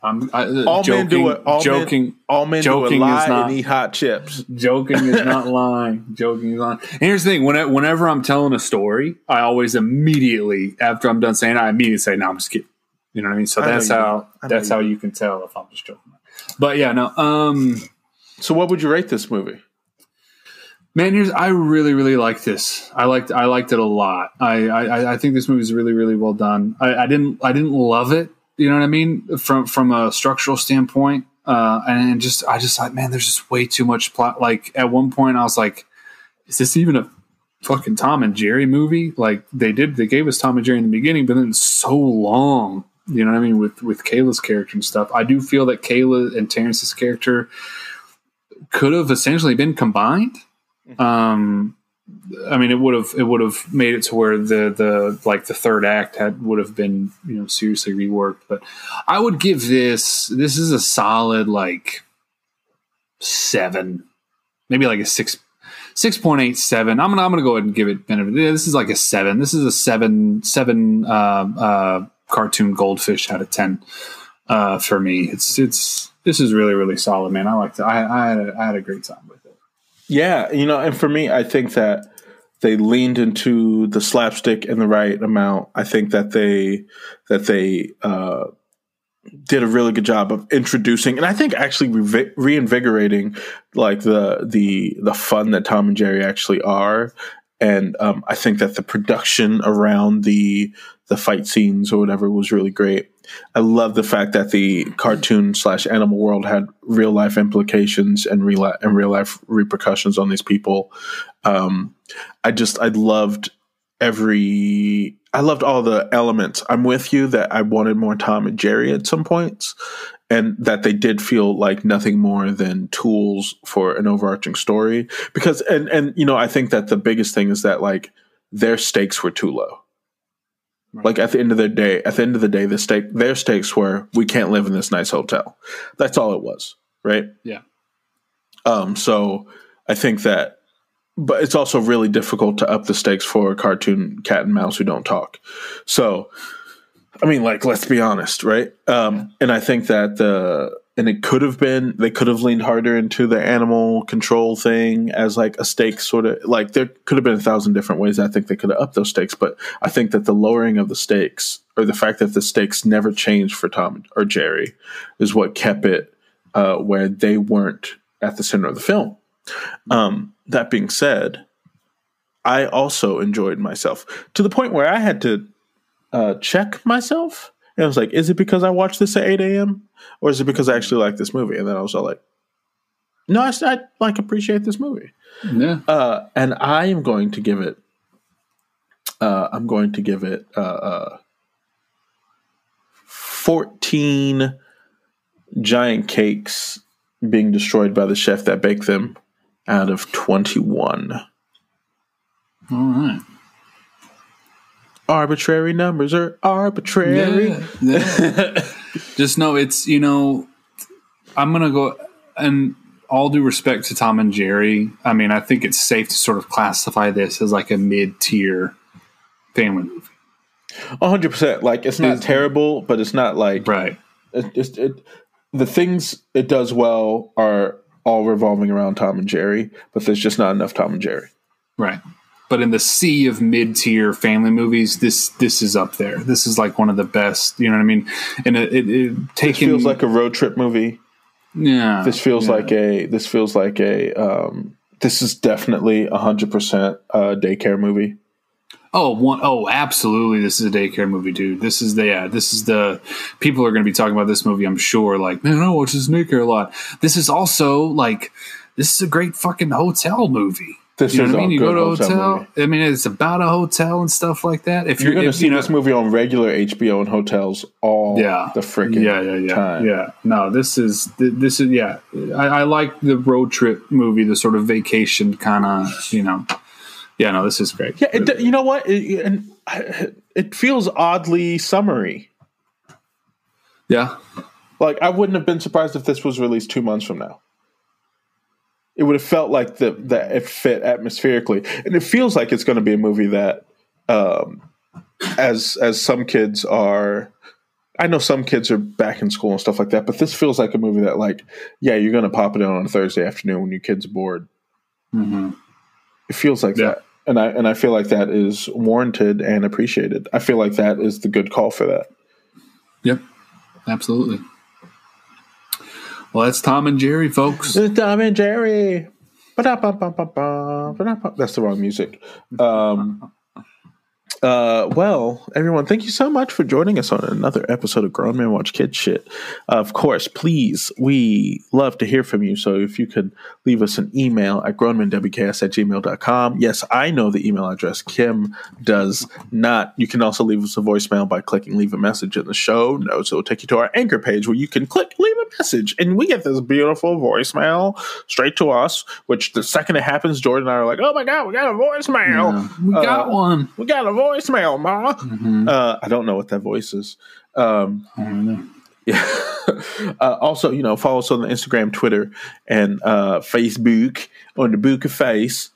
[SPEAKER 3] I'm, I, uh,
[SPEAKER 2] All
[SPEAKER 3] joking,
[SPEAKER 2] men do it. All
[SPEAKER 3] joking.
[SPEAKER 2] men, all men
[SPEAKER 3] joking
[SPEAKER 2] do a
[SPEAKER 3] is
[SPEAKER 2] lie
[SPEAKER 3] not-
[SPEAKER 2] and eat hot chips.
[SPEAKER 3] Joking is not [laughs] lying. Joking is lying. And here's the thing: when whenever I'm telling a story, I always immediately, after I'm done saying, it, I immediately say, "No, I'm just kidding." You know what I mean? So
[SPEAKER 2] I
[SPEAKER 3] that's how that's
[SPEAKER 2] you
[SPEAKER 3] how you can tell if I'm just joking. But yeah, no. Um,
[SPEAKER 2] So, what would you rate this movie?
[SPEAKER 3] man, here's I really really like this. I liked I liked it a lot. I I, I think this movie is really really well done. I, I didn't I didn't love it. You know what I mean from from a structural standpoint. Uh, and just I just like man, there's just way too much plot. Like at one point, I was like, is this even a fucking Tom and Jerry movie? Like they did, they gave us Tom and Jerry in the beginning, but then so long. You know what I mean with with Kayla's character and stuff. I do feel that Kayla and Terrence's character could have essentially been combined. Um, I mean, it would have it would have made it to where the the like the third act had would have been you know seriously reworked. But I would give this this is a solid like seven, maybe like a six six point eight seven. I'm gonna I'm gonna go ahead and give it benefit. This is like a seven. This is a seven seven uh, uh, cartoon goldfish out of ten uh, for me. It's it's this is really really solid, man. I liked it. I I had a, I had a great time with it.
[SPEAKER 2] Yeah, you know, and for me, I think that they leaned into the slapstick in the right amount. I think that they that they uh, did a really good job of introducing, and I think actually re- reinvigorating like the the the fun that Tom and Jerry actually are. And um, I think that the production around the the fight scenes or whatever was really great. I love the fact that the cartoon slash animal world had real life implications and real and real life repercussions on these people. Um, I just I loved every I loved all the elements. I'm with you that I wanted more Tom and Jerry at some points, and that they did feel like nothing more than tools for an overarching story. Because and and you know I think that the biggest thing is that like their stakes were too low. Like at the end of the day, at the end of the day, the stake their stakes were we can't live in this nice hotel. That's all it was, right?
[SPEAKER 3] Yeah.
[SPEAKER 2] Um, so I think that, but it's also really difficult to up the stakes for a cartoon cat and mouse who don't talk. So, I mean, like, let's be honest, right? Um, and I think that the, and it could have been, they could have leaned harder into the animal control thing as like a stake sort of, like, there could have been a thousand different ways I think they could have upped those stakes. But I think that the lowering of the stakes, or the fact that the stakes never changed for Tom or Jerry, is what kept it uh, where they weren't at the center of the film. Um, that being said, I also enjoyed myself to the point where I had to uh, check myself. And I was like, is it because I watched this at 8 a.m. or is it because I actually like this movie? And then I was all like, no, I, I like appreciate this movie.
[SPEAKER 3] Yeah.
[SPEAKER 2] Uh, and I am going to give it, uh, I'm going to give it uh, uh, 14 giant cakes being destroyed by the chef that baked them out of 21.
[SPEAKER 3] All right.
[SPEAKER 2] Arbitrary numbers are arbitrary.
[SPEAKER 3] Yeah, yeah. Just know it's you know, I'm gonna go and all due respect to Tom and Jerry. I mean, I think it's safe to sort of classify this as like a mid tier family movie.
[SPEAKER 2] 100%. Like, it's not
[SPEAKER 3] It's-
[SPEAKER 2] terrible, but it's not like.
[SPEAKER 3] Right.
[SPEAKER 2] It, just it, the things it does well are all revolving around Tom and Jerry, but there's just not enough Tom and Jerry.
[SPEAKER 3] Right. But in the sea of mid tier family movies, this this is up there. This is like one of the best. You know what I mean? And it, it, it
[SPEAKER 2] This feels like a road trip movie.
[SPEAKER 3] yeah.
[SPEAKER 2] This feels
[SPEAKER 3] yeah.
[SPEAKER 2] like a. This feels like a. Um, this is definitely a hundred percent a daycare movie.
[SPEAKER 3] Oh, one, oh, absolutely. This is a daycare movie, dude. This is the, yeah, this is the, people are going to be talking about this movie, I'm sure. Like, man, I watch this daycare a lot. This is also like, this is a great fucking hotel movie.
[SPEAKER 2] This
[SPEAKER 3] you know
[SPEAKER 2] is
[SPEAKER 3] what I mean? You go to a
[SPEAKER 2] hotel
[SPEAKER 3] hotel. I mean, it's about a hotel and stuff like that. If
[SPEAKER 2] You're
[SPEAKER 3] you're,
[SPEAKER 2] going to see
[SPEAKER 3] you know,
[SPEAKER 2] this movie on regular HBO and hotels all
[SPEAKER 3] yeah,
[SPEAKER 2] the freaking
[SPEAKER 3] yeah, yeah, yeah,
[SPEAKER 2] time.
[SPEAKER 3] yeah. No, this is this is yeah. I, I like the road trip movie, the sort of vacation kind of, you know. Yeah, no, this is great.
[SPEAKER 2] Yeah, it, you know what? It, and it feels oddly summary.
[SPEAKER 3] yeah,
[SPEAKER 2] Like I wouldn't have been surprised if this was released two months from now. It would have felt like the that it fit atmospherically, and it feels like it's going to be a movie that, um, as as some kids are, I know some kids are back in school and stuff like that, but this feels like a movie that, like, yeah, you're going to pop it in on a Thursday afternoon when your kid's bored.
[SPEAKER 3] hmm
[SPEAKER 2] It feels like
[SPEAKER 3] Yeah.
[SPEAKER 2] that, and I and I feel like that is warranted and appreciated. I feel like that is the good call for that.
[SPEAKER 3] Yep, absolutely. Well, that's Tom and Jerry, folks.
[SPEAKER 2] It's Tom and Jerry. That's the wrong music. Um, uh, well, everyone, thank you so much for joining us on another episode of Grown Men Watch Kids Shit. of course, please, we love to hear from you. So if you could leave us an email at grownmenwks at gmail.com. Yes, I know the email address. Kim does not. You can also leave us a voicemail by clicking leave a message in the show notes. It will take you to our anchor page where you can click leave a message. And we get this beautiful voicemail straight to us, which the second it happens, Jordan and I are like, oh my God, we got a voicemail.
[SPEAKER 3] Yeah, we got
[SPEAKER 2] Uh,
[SPEAKER 3] one.
[SPEAKER 2] We got a voicemail, Ma. Uh, I don't know what that voice is. Um,
[SPEAKER 3] I don't know.
[SPEAKER 2] yeah. [laughs] uh, also, you know, follow us on the Instagram, Twitter, and uh, Facebook on the Book of Face.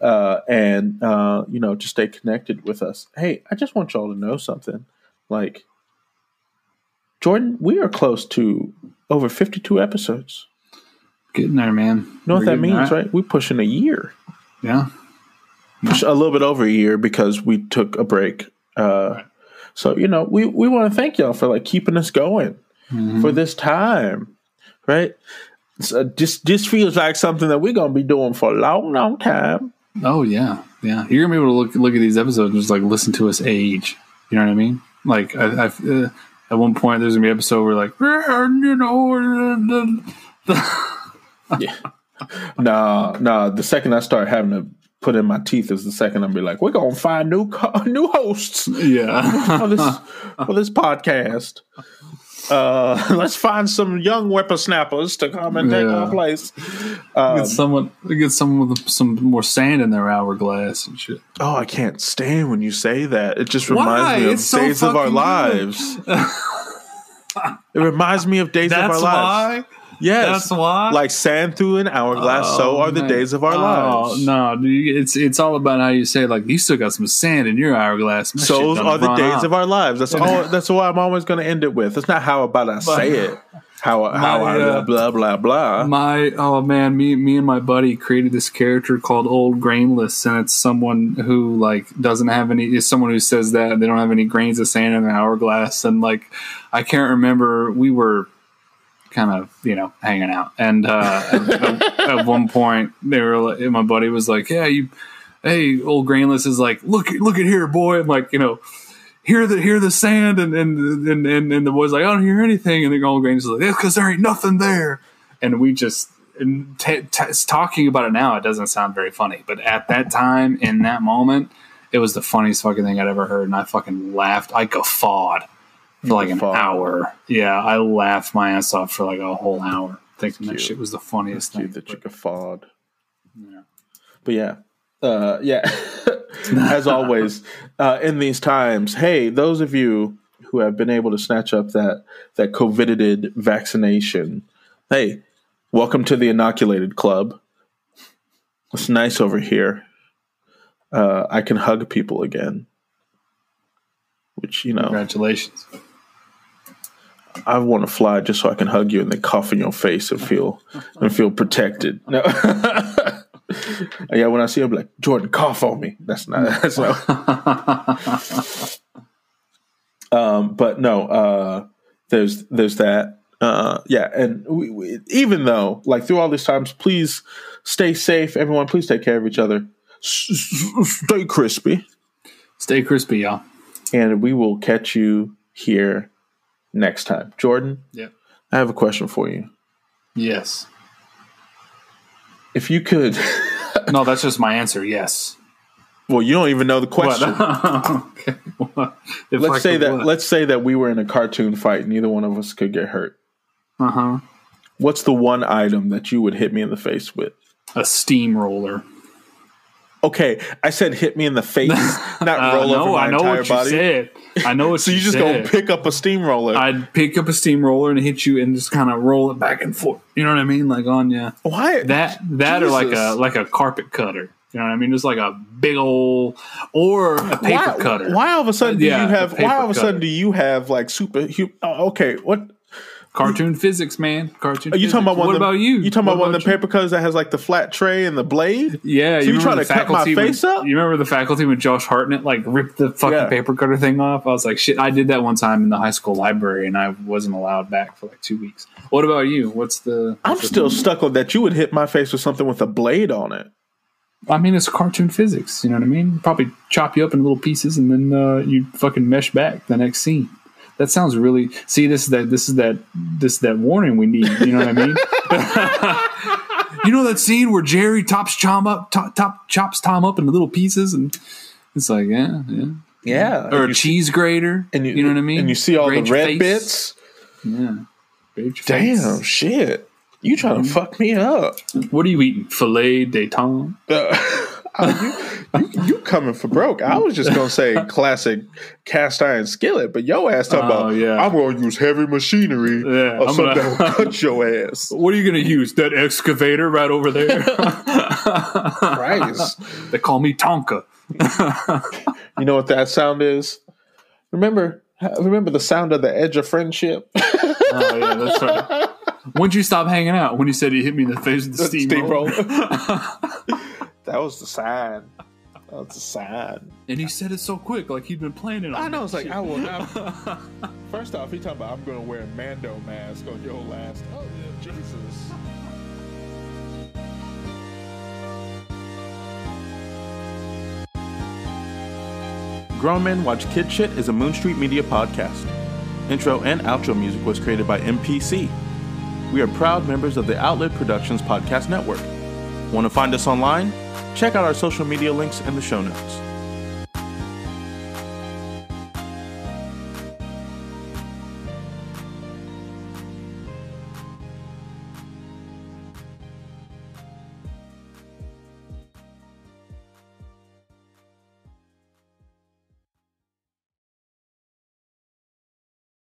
[SPEAKER 2] Uh, and, uh, you know, to stay connected with us. Hey, I just want y'all to know something. Like, Jordan, we are close to over 52 episodes.
[SPEAKER 3] Getting there, man.
[SPEAKER 2] You know what
[SPEAKER 3] We're
[SPEAKER 2] that means, right? We're pushing a year.
[SPEAKER 3] Yeah.
[SPEAKER 2] A little bit over a year because we took a break. Uh, So you know, we we want to thank y'all for like keeping us going
[SPEAKER 3] Mm-hmm.
[SPEAKER 2] for this time, right? So just just feels like something that we're gonna be doing for a long, long time.
[SPEAKER 3] Oh yeah, yeah. You're gonna be able to look look at these episodes and just like listen to us age. You know what I mean? Like I, I've, uh, at one point there's gonna be an episode where like you [laughs] know
[SPEAKER 2] Yeah. no, no. The second I start having to put in my teeth is the second I'll be like, we're gonna find new co- [laughs] new hosts
[SPEAKER 3] yeah [laughs]
[SPEAKER 2] for this for this podcast. Uh, [laughs] let's find some young whippersnappers to come and take
[SPEAKER 3] Yeah.
[SPEAKER 2] our place. Um,
[SPEAKER 3] get someone get someone with some more sand in their hourglass and shit.
[SPEAKER 2] oh, I can't stand when you say that. It just reminds
[SPEAKER 3] Why?
[SPEAKER 2] me of
[SPEAKER 3] It's so
[SPEAKER 2] Days of Our Lives. it reminds me of Days of Our Lives.
[SPEAKER 3] why.
[SPEAKER 2] Yes,
[SPEAKER 3] That's why?
[SPEAKER 2] Like sand through an hourglass, so
[SPEAKER 3] Oh,
[SPEAKER 2] are the days of our
[SPEAKER 3] Oh,
[SPEAKER 2] lives.
[SPEAKER 3] No, dude, it's it's all about how you say like you still got some sand in your hourglass.
[SPEAKER 2] So are the days
[SPEAKER 3] out.
[SPEAKER 2] of our lives. That's all. That's what I'm always going to end it with. It's not how about I say it. How [laughs] how I
[SPEAKER 3] uh,
[SPEAKER 2] blah blah blah.
[SPEAKER 3] My oh man, me me and my buddy created this character called Old Grainless, and it's someone who like doesn't have any. Is someone who says that they don't have any grains of sand in their hourglass, and like I can't remember. We were kind of you know hanging out, and uh, at, at one point they were like, my buddy was like, "Yeah, you, hey, Old Grainless is like, look look at here, boy," and like you know. Hear the hear the sand and and and and, and the boy's like I don't hear anything. And the old Grainless is like yeah because there ain't nothing there. And we just and t- t- talking about it now, it doesn't sound very funny, but at that time, in that moment, it was the funniest fucking thing I'd ever heard, and I fucking laughed. I guffawed for like an
[SPEAKER 2] Guffawed.
[SPEAKER 3] hour. Yeah, I laughed my ass off for like a whole hour, thinking that shit was the funniest
[SPEAKER 2] Cute
[SPEAKER 3] thing.
[SPEAKER 2] that you guffawed.
[SPEAKER 3] Yeah.
[SPEAKER 2] But yeah, uh, yeah. [laughs] As always, uh, in these times, hey, those of you who have been able to snatch up that that coveted vaccination, hey, welcome to the inoculated club. It's nice over here. Uh, I can hug people again, which you know
[SPEAKER 3] Congratulations.
[SPEAKER 2] I want to fly just so I can hug you and then cough in your face and feel and feel protected. No. [laughs] yeah, when I see him, like Jordan, cough on me. That's not. [laughs] That's not. [laughs] um, but no, uh, there's there's that. Uh, yeah, and we, we, even though like through all these times, please stay safe, everyone. Please take care of each other. Stay crispy,
[SPEAKER 3] Stay crispy, y'all.
[SPEAKER 2] and we will catch you here next time. Jordan,
[SPEAKER 3] Yeah.
[SPEAKER 2] I have a question for you.
[SPEAKER 3] Yes.
[SPEAKER 2] If you could, [laughs]
[SPEAKER 3] No, that's just my answer. Yes.
[SPEAKER 2] well, you don't even know the question. [laughs]
[SPEAKER 3] okay.
[SPEAKER 2] Let's say that.
[SPEAKER 3] what?
[SPEAKER 2] Let's say that we were in a cartoon fight. Neither one of us could get hurt.
[SPEAKER 3] Uh-huh.
[SPEAKER 2] What's the one item that you would hit me in the face with?
[SPEAKER 3] A steamroller.
[SPEAKER 2] Okay, I said hit me in the face, [laughs] not
[SPEAKER 3] Uh,
[SPEAKER 2] roll over my
[SPEAKER 3] I know
[SPEAKER 2] entire
[SPEAKER 3] what you
[SPEAKER 2] body.
[SPEAKER 3] said. I know what
[SPEAKER 2] So
[SPEAKER 3] you
[SPEAKER 2] just
[SPEAKER 3] said.
[SPEAKER 2] go pick up a steamroller.
[SPEAKER 3] I'd pick up a steamroller and hit you and just kind of roll it back and forth. You know what I mean? Like on you.
[SPEAKER 2] Why
[SPEAKER 3] That that or like a like a carpet cutter. You know what I mean? Just like a big old or a paper
[SPEAKER 2] why,
[SPEAKER 3] cutter.
[SPEAKER 2] Why all of a sudden do
[SPEAKER 3] Yeah,
[SPEAKER 2] you have? Why all of a sudden
[SPEAKER 3] cutter.
[SPEAKER 2] do you have like super? oh, okay, what
[SPEAKER 3] Cartoon physics, man. Cartoon.
[SPEAKER 2] are you talking about? One
[SPEAKER 3] What
[SPEAKER 2] of them-
[SPEAKER 3] about you?
[SPEAKER 2] You talking
[SPEAKER 3] What
[SPEAKER 2] about one of the paper cutters that has like the flat tray and the blade?
[SPEAKER 3] Yeah,
[SPEAKER 2] So you trying to cut my
[SPEAKER 3] faculty when-
[SPEAKER 2] face up?
[SPEAKER 3] You remember the faculty when Josh Hartnett like ripped the fucking
[SPEAKER 2] Yeah.
[SPEAKER 3] paper cutter thing off? I was like, shit. I did that one time in the high school library, and I wasn't allowed back for like two weeks. What about you? What's the?
[SPEAKER 2] I'm
[SPEAKER 3] the-
[SPEAKER 2] still stuck on that. You would hit my face with something with a blade on it.
[SPEAKER 3] I mean, it's cartoon physics. You know what I mean? Probably chop you up in little pieces, and then uh, you fucking mesh back the next scene. That sounds really. See, this is that. This is that. This is that warning we need. You know what I mean? [laughs] you know that scene where Jerry tops Tom up, top, top chops Tom up into little pieces, and it's like, yeah, yeah.
[SPEAKER 2] Yeah,
[SPEAKER 3] Or a
[SPEAKER 2] you,
[SPEAKER 3] cheese grater.
[SPEAKER 2] and
[SPEAKER 3] you, know what I mean?
[SPEAKER 2] And you see all
[SPEAKER 3] Grate
[SPEAKER 2] the red
[SPEAKER 3] face.
[SPEAKER 2] bits.
[SPEAKER 3] Yeah.
[SPEAKER 2] Damn,
[SPEAKER 3] face.
[SPEAKER 2] shit! You trying
[SPEAKER 3] Mm-hmm.
[SPEAKER 2] to fuck me up?
[SPEAKER 3] What are you eating? Filet de thon.
[SPEAKER 2] Uh, [laughs] Oh, you, you, you coming for broke? I was just gonna say [laughs] classic cast iron skillet, but your ass talking
[SPEAKER 3] Oh,
[SPEAKER 2] about
[SPEAKER 3] yeah.
[SPEAKER 2] I'm gonna use heavy machinery
[SPEAKER 3] Yeah,
[SPEAKER 2] or
[SPEAKER 3] I'm
[SPEAKER 2] something
[SPEAKER 3] gonna-
[SPEAKER 2] that will cut your ass.
[SPEAKER 3] What are you going to use? That excavator right over there? [laughs] [laughs]
[SPEAKER 2] Christ.
[SPEAKER 3] they call me Tonka.
[SPEAKER 2] You know what that sound is? Remember, remember the sound of the edge of friendship.
[SPEAKER 3] Oh yeah, that's right. When'd you stop hanging out? When you said he hit me in the face with the steam,
[SPEAKER 2] Steamroller.
[SPEAKER 3] roller?
[SPEAKER 2] That was the sign. That's a sign.
[SPEAKER 3] And he said it so quick, like he'd been planning on it.
[SPEAKER 2] I know. It's like. I will not. [laughs] First off, he talking about, I'm going to wear a Mando mask on your last. Oh, yeah, Jesus. Grown Men Watch Kid Shit is a Moon Street Media podcast. Intro and outro music was created by MPC. We are proud members of the Outlet Productions Podcast Network. Want to find us online? Check out our social media links in the show notes.